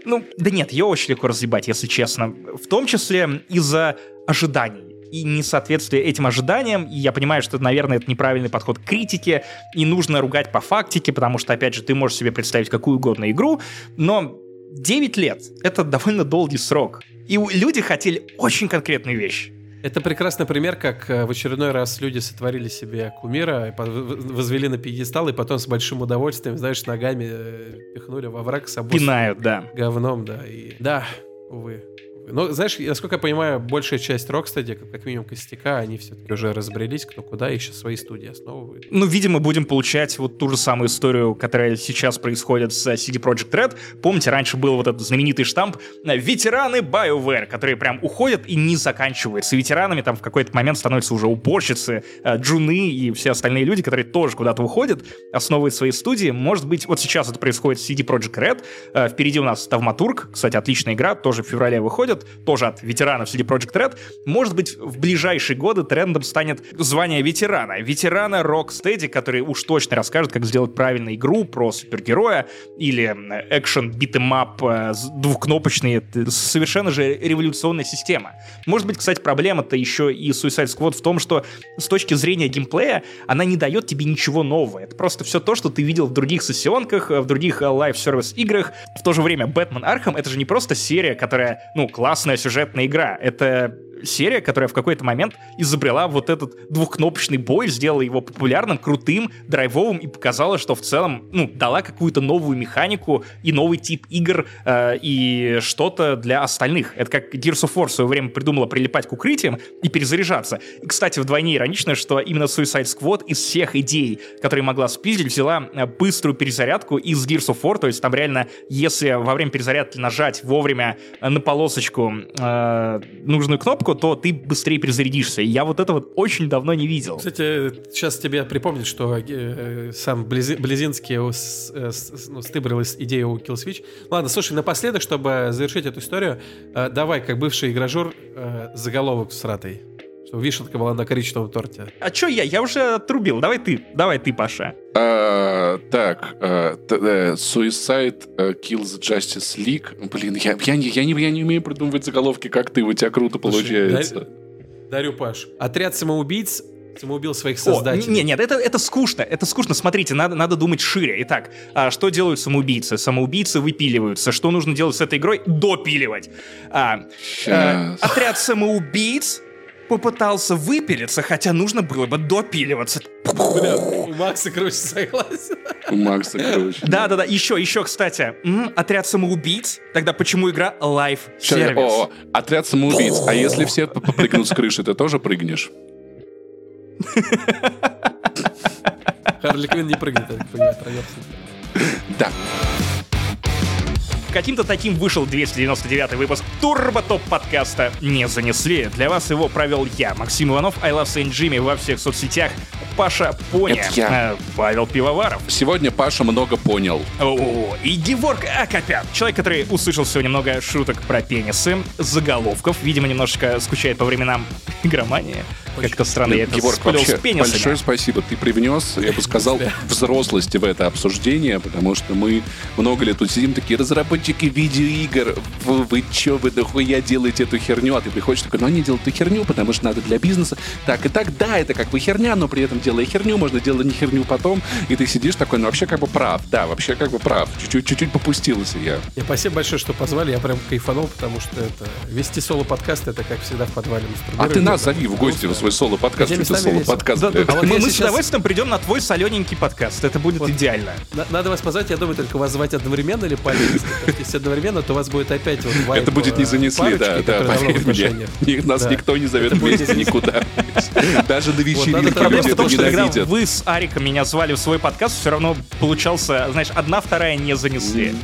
A: ну, да нет, ее очень легко разъебать, если честно. В том числе из-за ожиданий и несоответствие этим ожиданиям. И я понимаю, что, наверное, это неправильный подход к критике, и нужно ругать по фактике, потому что, опять же, ты можешь себе представить какую угодно игру, но 9 лет — это довольно долгий срок. И люди хотели очень конкретную вещь.
C: Это прекрасный пример, как э, в очередной раз люди сотворили себе кумира, возвели на пьедестал, и потом с большим удовольствием, знаешь, ногами э, пихнули во враг с обоссанным
A: Пинают, да.
C: говном, да. И... Да, увы. Ну, знаешь, насколько я понимаю, большая часть Rocksteady, как минимум костяка, они все-таки уже разбрелись, кто куда, и сейчас свои студии основывают.
A: Ну, видимо, будем получать вот ту же самую историю, которая сейчас происходит с CD Projekt Red. Помните, раньше был вот этот знаменитый штамп «Ветераны BioWare», которые прям уходят и не заканчиваются. Ветеранами там в какой-то момент становятся уже уборщицы, э, джуны и все остальные люди, которые тоже куда-то уходят, основывают свои студии. Может быть, вот сейчас это происходит с CD Projekt Red. Э, впереди у нас Тавматург, кстати, отличная игра, тоже в феврале выходит выходит, тоже от ветеранов CD Project Red, может быть, в ближайшие годы трендом станет звание ветерана. Ветерана Rocksteady, который уж точно расскажет, как сделать правильную игру про супергероя или экшен beat 'em up двухкнопочный. Это совершенно же революционная система. Может быть, кстати, проблема-то еще и Suicide Squad в том, что с точки зрения геймплея она не дает тебе ничего нового. Это просто все то, что ты видел в других сессионках, в других live-service играх. В то же время Batman Arkham это же не просто серия, которая, ну, класс классная сюжетная игра. Это серия, которая в какой-то момент изобрела вот этот двухкнопочный бой, сделала его популярным, крутым, драйвовым и показала, что в целом, ну, дала какую-то новую механику и новый тип игр э, и что-то для остальных. Это как Gears of War в свое время придумала прилипать к укрытиям и перезаряжаться. И, кстати, вдвойне иронично, что именно Suicide Squad из всех идей, которые могла спиздить, взяла э, быструю перезарядку из Gears of War, то есть там реально, если во время перезарядки нажать вовремя на полосочку э, нужную кнопку, кнопку, то ты быстрее перезарядишься. Я вот это вот очень давно не видел.
C: Кстати, сейчас тебе припомнить, что э, сам Близи, Близинский э, ну, стыбрил идею у Kill Switch. Ладно, слушай, напоследок, чтобы завершить эту историю, э, давай, как бывший игражур, э, заголовок с ратой. Что вишенка была на коричневом торте.
A: А чё я? Я уже отрубил. Давай ты. Давай ты, Паша.
B: А, так, а, т, Suicide Kills Justice League. Блин, я, я, не, я, не, я не умею придумывать заголовки, как ты. У тебя круто получается. Слушай,
C: дарю, Паш. Отряд самоубийц самоубил своих создателей.
A: О, нет, нет, это, это скучно, это скучно. Смотрите, надо, надо думать шире. Итак, а что делают самоубийцы? Самоубийцы выпиливаются. Что нужно делать с этой игрой? Допиливать. А, а, отряд самоубийц попытался выпилиться, хотя нужно было бы допиливаться.
C: Бля, у Макса круче, согласен.
B: У Макса круче.
A: Да-да-да, еще, еще, кстати, м-м, отряд самоубийц, тогда почему игра Live Service? О,
B: отряд самоубийц, а если все попрыгнут с крыши, ты тоже прыгнешь?
C: Харли Квинн не прыгнет, я так понимаю,
B: Да
A: каким-то таким вышел 299 выпуск Турбо Топ подкаста «Не занесли». Для вас его провел я, Максим Иванов, I Love Saint Jimmy во всех соцсетях, Паша
B: Это я.
A: э, Павел Пивоваров,
B: Сегодня Паша много понял.
A: о, и Геворг Акопян. Человек, который услышал сегодня много шуток про пенисы, заголовков, видимо, немножечко скучает по временам игромании. Как-то странно, я это сплел
B: вообще
A: с пенисами.
B: большое спасибо. Ты привнес, я бы сказал, взрослости в это обсуждение, потому что мы много лет тут сидим, такие разработчики видеоигр. Вы, вы чё, вы дохуя делаете эту херню? А ты приходишь такой, ну они делают эту херню, потому что надо для бизнеса. Так и так, да, это как бы херня, но при этом делая херню, можно делать не херню потом. И ты сидишь такой, ну вообще как бы прав. Да, вообще как бы прав. Чуть-чуть, чуть-чуть попустился я.
C: И спасибо большое, что позвали. Я прям кайфанул, потому что это вести соло-подкаст, это как всегда в подвале
B: А ты нас зови в гости в свой соло-подкаст. Это соло-подкаст?
A: Да, да.
C: А вот
A: мы мы с
C: сейчас-
A: удовольствием придем на твой солененький подкаст. Это будет
C: Вот.
A: идеально.
C: На- Надо вас позвать, я думаю, только вас звать одновременно или по Если одновременно, то у вас будет опять вот
B: Это будет не
C: э,
B: занесли, да, да, поверь мне. Нас
C: Да.
B: никто не зовет вместе никуда. Даже на вечеринке
A: Проблема
B: люди
A: в
B: это
A: том, что когда вы с Ариком меня звали в свой подкаст, все равно получался, знаешь, одна, вторая не занесли.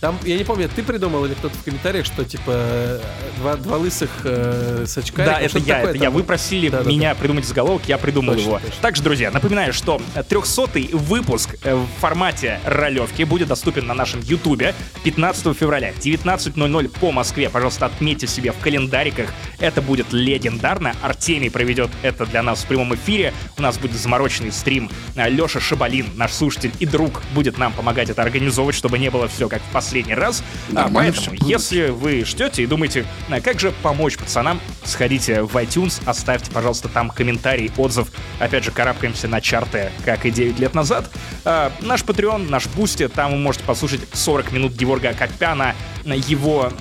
C: Там, я не помню, ты придумал или кто-то в комментариях, что типа э, два, два лысых э, с очками.
A: Да, это я,
C: такое
A: это я. Вы просили
C: Да-да-да.
A: меня придумать заголовок, я придумал
C: Точно,
A: его.
C: точно.
A: Также, друзья, напоминаю, что 300-й выпуск э, в формате ролевки будет доступен на нашем ютубе 15 февраля, 19.00 по Москве. Пожалуйста, отметьте себе в календариках. Это будет легендарно. Артемий проведет это для нас в прямом эфире. У нас будет замороченный стрим. Леша Шабалин, наш слушатель и друг, будет нам помогать это организовывать, чтобы не было все как в последний раз. А,
B: Нормально
A: поэтому, если вы ждете и думаете, а как же помочь пацанам, сходите в iTunes, оставьте, пожалуйста, там комментарий, отзыв. Опять же, карабкаемся на чарты, как и 9 лет назад. А, наш Patreon, наш Boosty, там вы можете послушать 40 минут Геворга Акопяна, его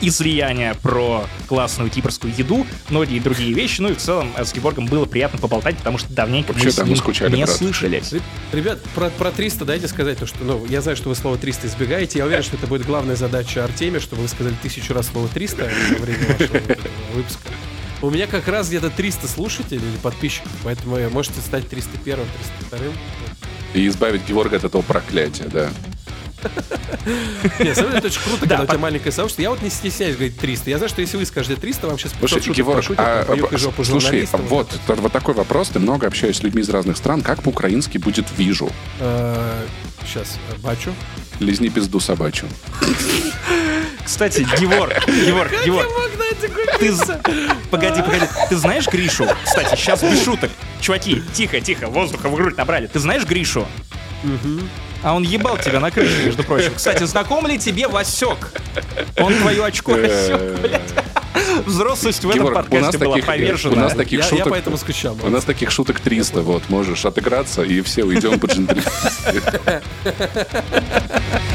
A: излияние про классную кипрскую еду, многие другие вещи. Ну и в целом э, с Геворгом было приятно поболтать, потому что давненько
B: Вообще,
A: мы ним
B: скучали,
A: не
B: брат.
A: слышались.
C: Ре- Ребят, про, про 300 дайте сказать, то, что, ну, я знаю, что вы слово 300 избегаете. Я уверен, что это будет главная задача Артемия, чтобы вы сказали тысячу раз слово 300 во время вашего этого выпуска. У меня как раз где-то 300 слушателей или подписчиков, поэтому вы можете стать 301 302
B: И избавить Георга от этого проклятия, да.
C: Нет, самом деле, это очень круто,
A: Да,
C: когда у тебя маленькое сообщество. Я вот не стесняюсь говорить 300. Я знаю, что если вы скажете 300, вам сейчас 500
B: Слушай,
C: шуток пошутят,
B: а,
C: там, «Поюкай жопу
B: слушай,
C: журналистам».
B: вот, такой вопрос. Ты много общаешься с людьми из разных стран. Как по-украински будет «вижу»?
C: Сейчас, бачу.
B: Лизни пизду собачью.
A: Кстати, Геворг, Геворг, Геворг, ты... Погоди, погоди. Ты знаешь Гришу? Кстати, сейчас без шуток. Чуваки, тихо, тихо, воздуха в грудь набрали. Ты знаешь Гришу? А он ебал тебя на крыше, между прочим. Кстати, знаком ли тебе Васек? Он твое очко рассек, блядь. Взрослость в этом
B: Георг, у нас
A: подкасте была
B: таких-
A: повержена.
B: у нас таких
C: Я, я
B: шуток...
C: поэтому скучал.
B: У нас таких шуток 300, вот, можешь отыграться, и все, уйдем по джентльменски.